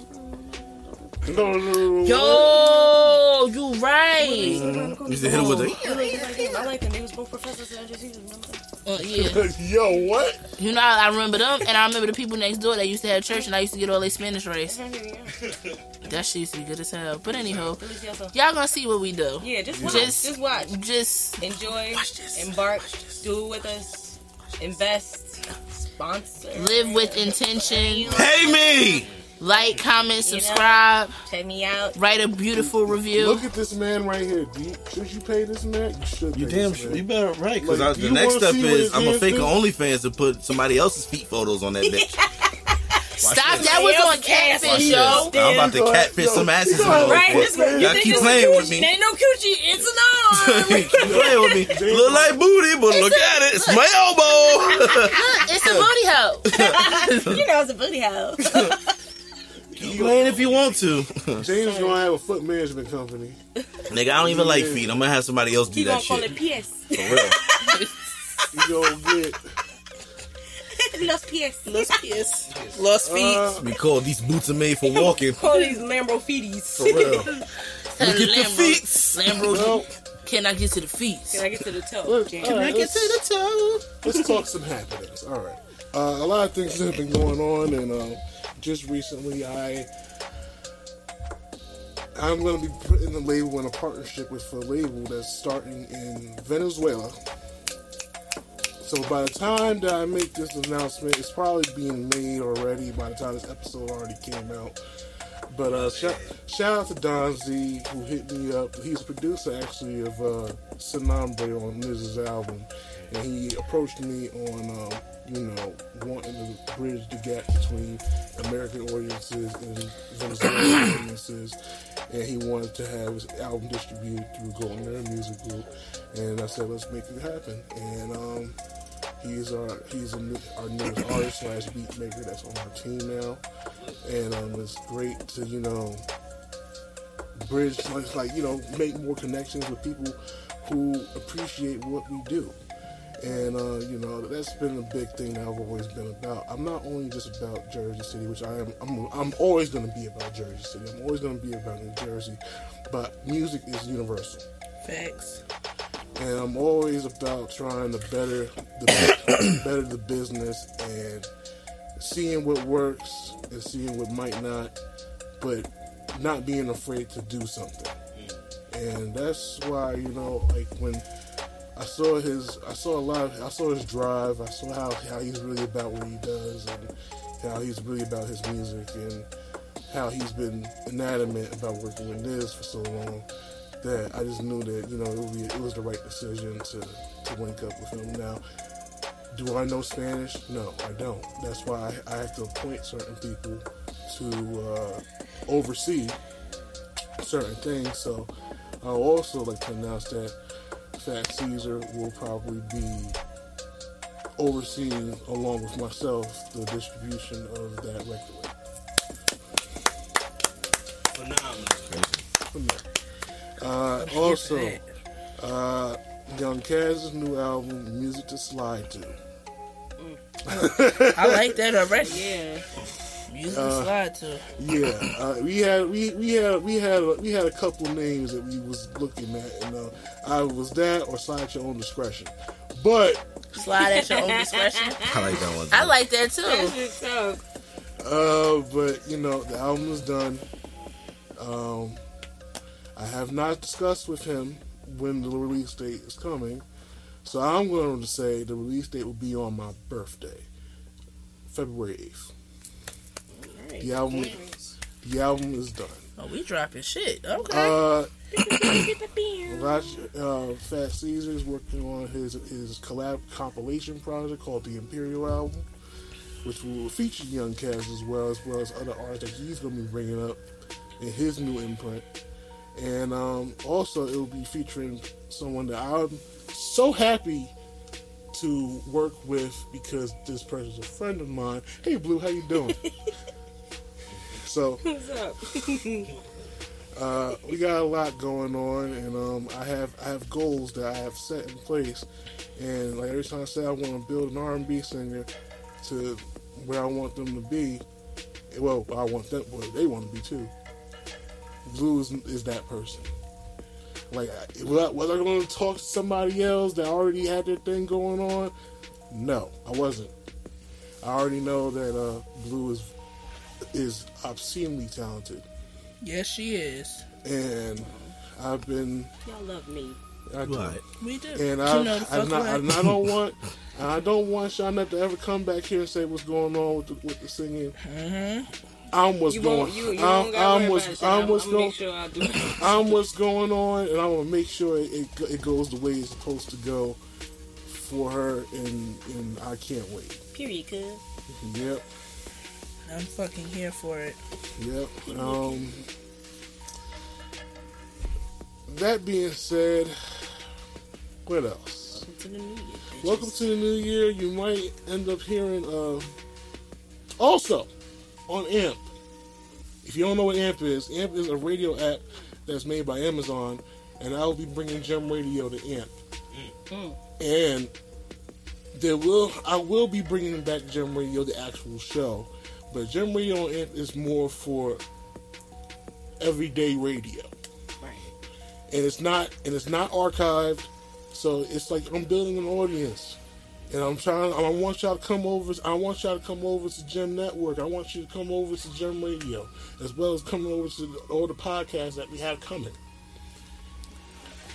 No, no, no, no. Yo, you right. You used to hit it with the. I like them. They was both professors at Uh, yeah. Yo, what? You know, I remember them, and I remember the people next door that used to have church, and I used to get all their Spanish rice. That shit used to be good as hell. But anyhow, y'all gonna see what we do. Yeah, just watch. Just- Just, watch. Just Enjoy. this. Embark. Do it with us. Invest. Sponsor. live with intention. Pay me! Like, comment, You know? subscribe, Check me out. write a beautiful review. Look at this man right here. Do you, should you pay this man? You should. You damn sure. You better right. Because Like, the next step see what is his I'm a hands fake do? OnlyFans to put somebody else's feet photos on that bitch. Stop! this. That was on ass Catfish, yo. you. I'm about to catfish some asses. in a Right? This, you Y'all keep playing with me. Ain't no coochie. It's an arm. keep playing with me. Look like booty, but look at it. It's my elbow. Look, it's a booty hole. you know it's a booty hole. Keep playing if you want to. James gonna have a foot management company. Nigga, I don't even like feet. I'm gonna have somebody else do You that gonna call shit. it PS? For real. You gonna get Los PS. Lost kiss. Lost feet. uh, We call these boots are made for walking. Call these Lambro feeties. for real. Look at the Lambro- feet. Lambro, Well, can I get to the feet? Can I get to the toe? Look, James? all right, let's- the toe? let's talk some happenings. All right. Uh, a lot of things have been going on, and um, just recently, I I'm going to be putting the label in a partnership with a label that's starting in Venezuela. So by the time that I make this announcement, it's probably being made already. By the time this episode already came out. But uh, shout, shout out to Don Z who hit me up. He's a producer actually of uh, Sinambre on Miz's album, and he approached me on um, you know wanting to bridge the gap between American audiences and Venezuelan audiences, and he wanted to have his album distributed through Golden Air Music Group, and I said let's make it happen, and um, he's our he's a our newest artist slash beat maker that's on our team now. And um, it's great to you know bridge like, like you know make more connections with people who appreciate what we do and uh, you know that's been a big thing that I've always been about. I'm not only just about Jersey City, which I am. I'm, I'm always going to be about Jersey City. I'm always going to be about New Jersey, but music is universal Facts. and I'm always about trying to better the better the business and seeing what works and seeing what might not, but not being afraid to do something. And that's why you know, like when I saw his, I saw a lot. I saw his drive. I saw how how he's really about what he does and how he's really about his music and how he's been inanimate about working with Niz for so long that I just knew that you know it, be, it was the right decision to to link up with him. Now, do I know Spanish? No, I don't. That's why I, I have to appoint certain people to uh, oversee certain things. So I'll also like to announce that Fat Caesar will probably be overseeing, along with myself, the distribution of that record. Phenomenal. Uh, also, uh, Young Kaz's new album, Music to Slide to. I like that already. Yeah. Music to slide to. Yeah, uh, we had we, we had we had we had a couple names that we was looking at, and uh, I was that or slide at your own discretion. But Slide at your own discretion. I like that one. I like that too. That's uh, but you know the album is done. Um, I have not discussed with him when the release date is coming, so I'm going to say the release date will be on my birthday, February eighth. The album, the album is done. Oh, we dropping shit. Okay. Uh, uh, Fat Caesar is working on his his collab compilation project called the Imperial Album, which will feature Young Kaz as well as well as other artists that he's going to be bringing up in his new imprint. And um, also, it will be featuring someone that I'm so happy to work with because this person's a friend of mine. Hey, Blue, how you doing? so What's up? uh, we got a lot going on, and um, I have I have goals that I have set in place, and like every time I say I want to build an R&B singer to where I want them to be. Well, I want them where they want to be too. Blue is, is that person. Like, was I, was I going to talk to somebody else that already had their thing going on? No, I wasn't. I already know that uh, Blue is is obscenely talented yes, she is. and I've been Y'all love me. I do. Right. We do. and you I, know the I, fuck not, right. and I don't want I don't want Shawnette to ever come back here and say what's going on with the, with the singing. Uh-huh. I'm what's You going. won't. You, you I'm, won't I'm what's. I'm I'm gonna going. sure I do. it. I'm what's going on, and I'm gonna make sure it, it, it goes the way it's supposed to go for her, and and I can't wait. Period, cuz. Yep. I'm fucking here for it. Yep. Um, that being said, what else? Welcome To the new year, bitches. Welcome to the new year. You might end up hearing. Uh, also, on AMP. If you don't know what AMP is, AMP is a radio app that's made by Amazon, and I'll be bringing Gem Radio to AMP. And there will I will be bringing back Gem Radio, the actual show, but Gem Radio on AMP is more for everyday radio Right. and it's not and it's not archived so it's like i'm building an audience and i'm trying i want y'all to come over i want y'all to come over to gem network i want you to come over to gem radio as well as coming over to all the podcasts that we have coming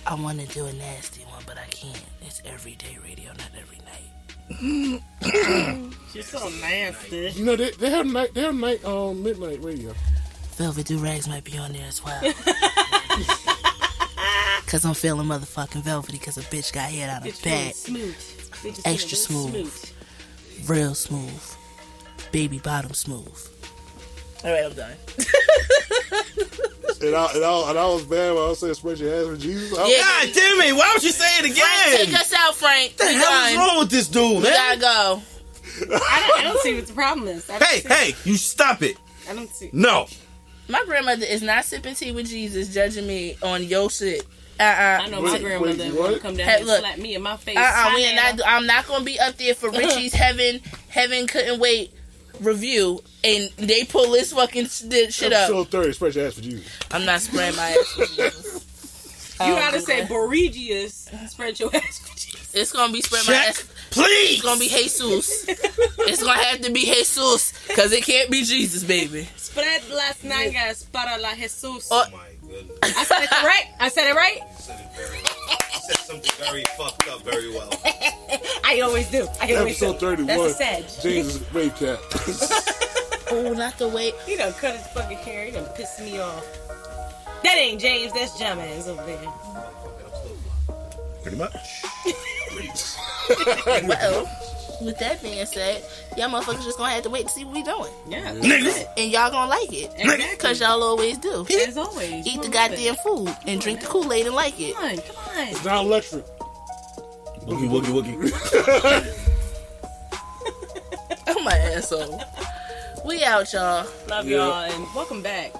I want to do a nasty one, but I can't. It's everyday radio, not every night. You're so nasty. you know they, they have night they have night um midnight radio Velvet Do Rags might be on there as well. Cause I'm feeling motherfucking velvety cause a bitch got hit out of Bitch feeling bed. smooth. Extra feeling smooth. Real smooth. Baby bottom smooth. Alright, I'm done. and I, and I, and I was bad when I was saying spread your hands for jesus I- Yeah. God damn it! Why would you say it Frank, take again? us out, Frank. What the We hell is wrong with this dude, We man? gotta go. I don't, I don't see what the problem is. I don't Hey, see, hey, you stop it! I don't see. No, My grandmother is not sipping tea with Jesus, judging me on your shit. Uh I know Wait, my grandmother wait, would come down Hey, and look. slap me in my face. Uh uh We Sign are that not. I'm not gonna be up there for Richie's heaven. Heaven couldn't wait review, and they pull this fucking shit shit up. episode 30 spread your ass for jesus I'm not spraying my ass. with Jesus. You Um, gotta say Boregius. Spread your ass. for Jesus. It's gonna be spread my ass. please. It's gonna be Jesus. it's gonna have to be Jesus, cause it can't be Jesus, baby. Spread las nalgas para la Jesus. Oh. Oh my goodness. I said it right. I said it right. You said it very You said something very fucked up very well. I always do. I always episode do. 31 That's a sedge. james is wave cat Oh, not the way. He done cut his fucking hair. He done pissed me off. That ain't James. That's Jammans over there. Pretty much. Well, with that being said, y'all motherfuckers just gonna have to wait to see what we doing, Yeah. Niggas. and y'all gonna like it, Exactly. cause y'all always do. As always. Eat the goddamn it. food and drink the Kool Aid and like it. Come on, come on. it's not electric Woogie, woogie, woogie. I'm my asshole. We out, y'all. Love Yeah. y'all and welcome back.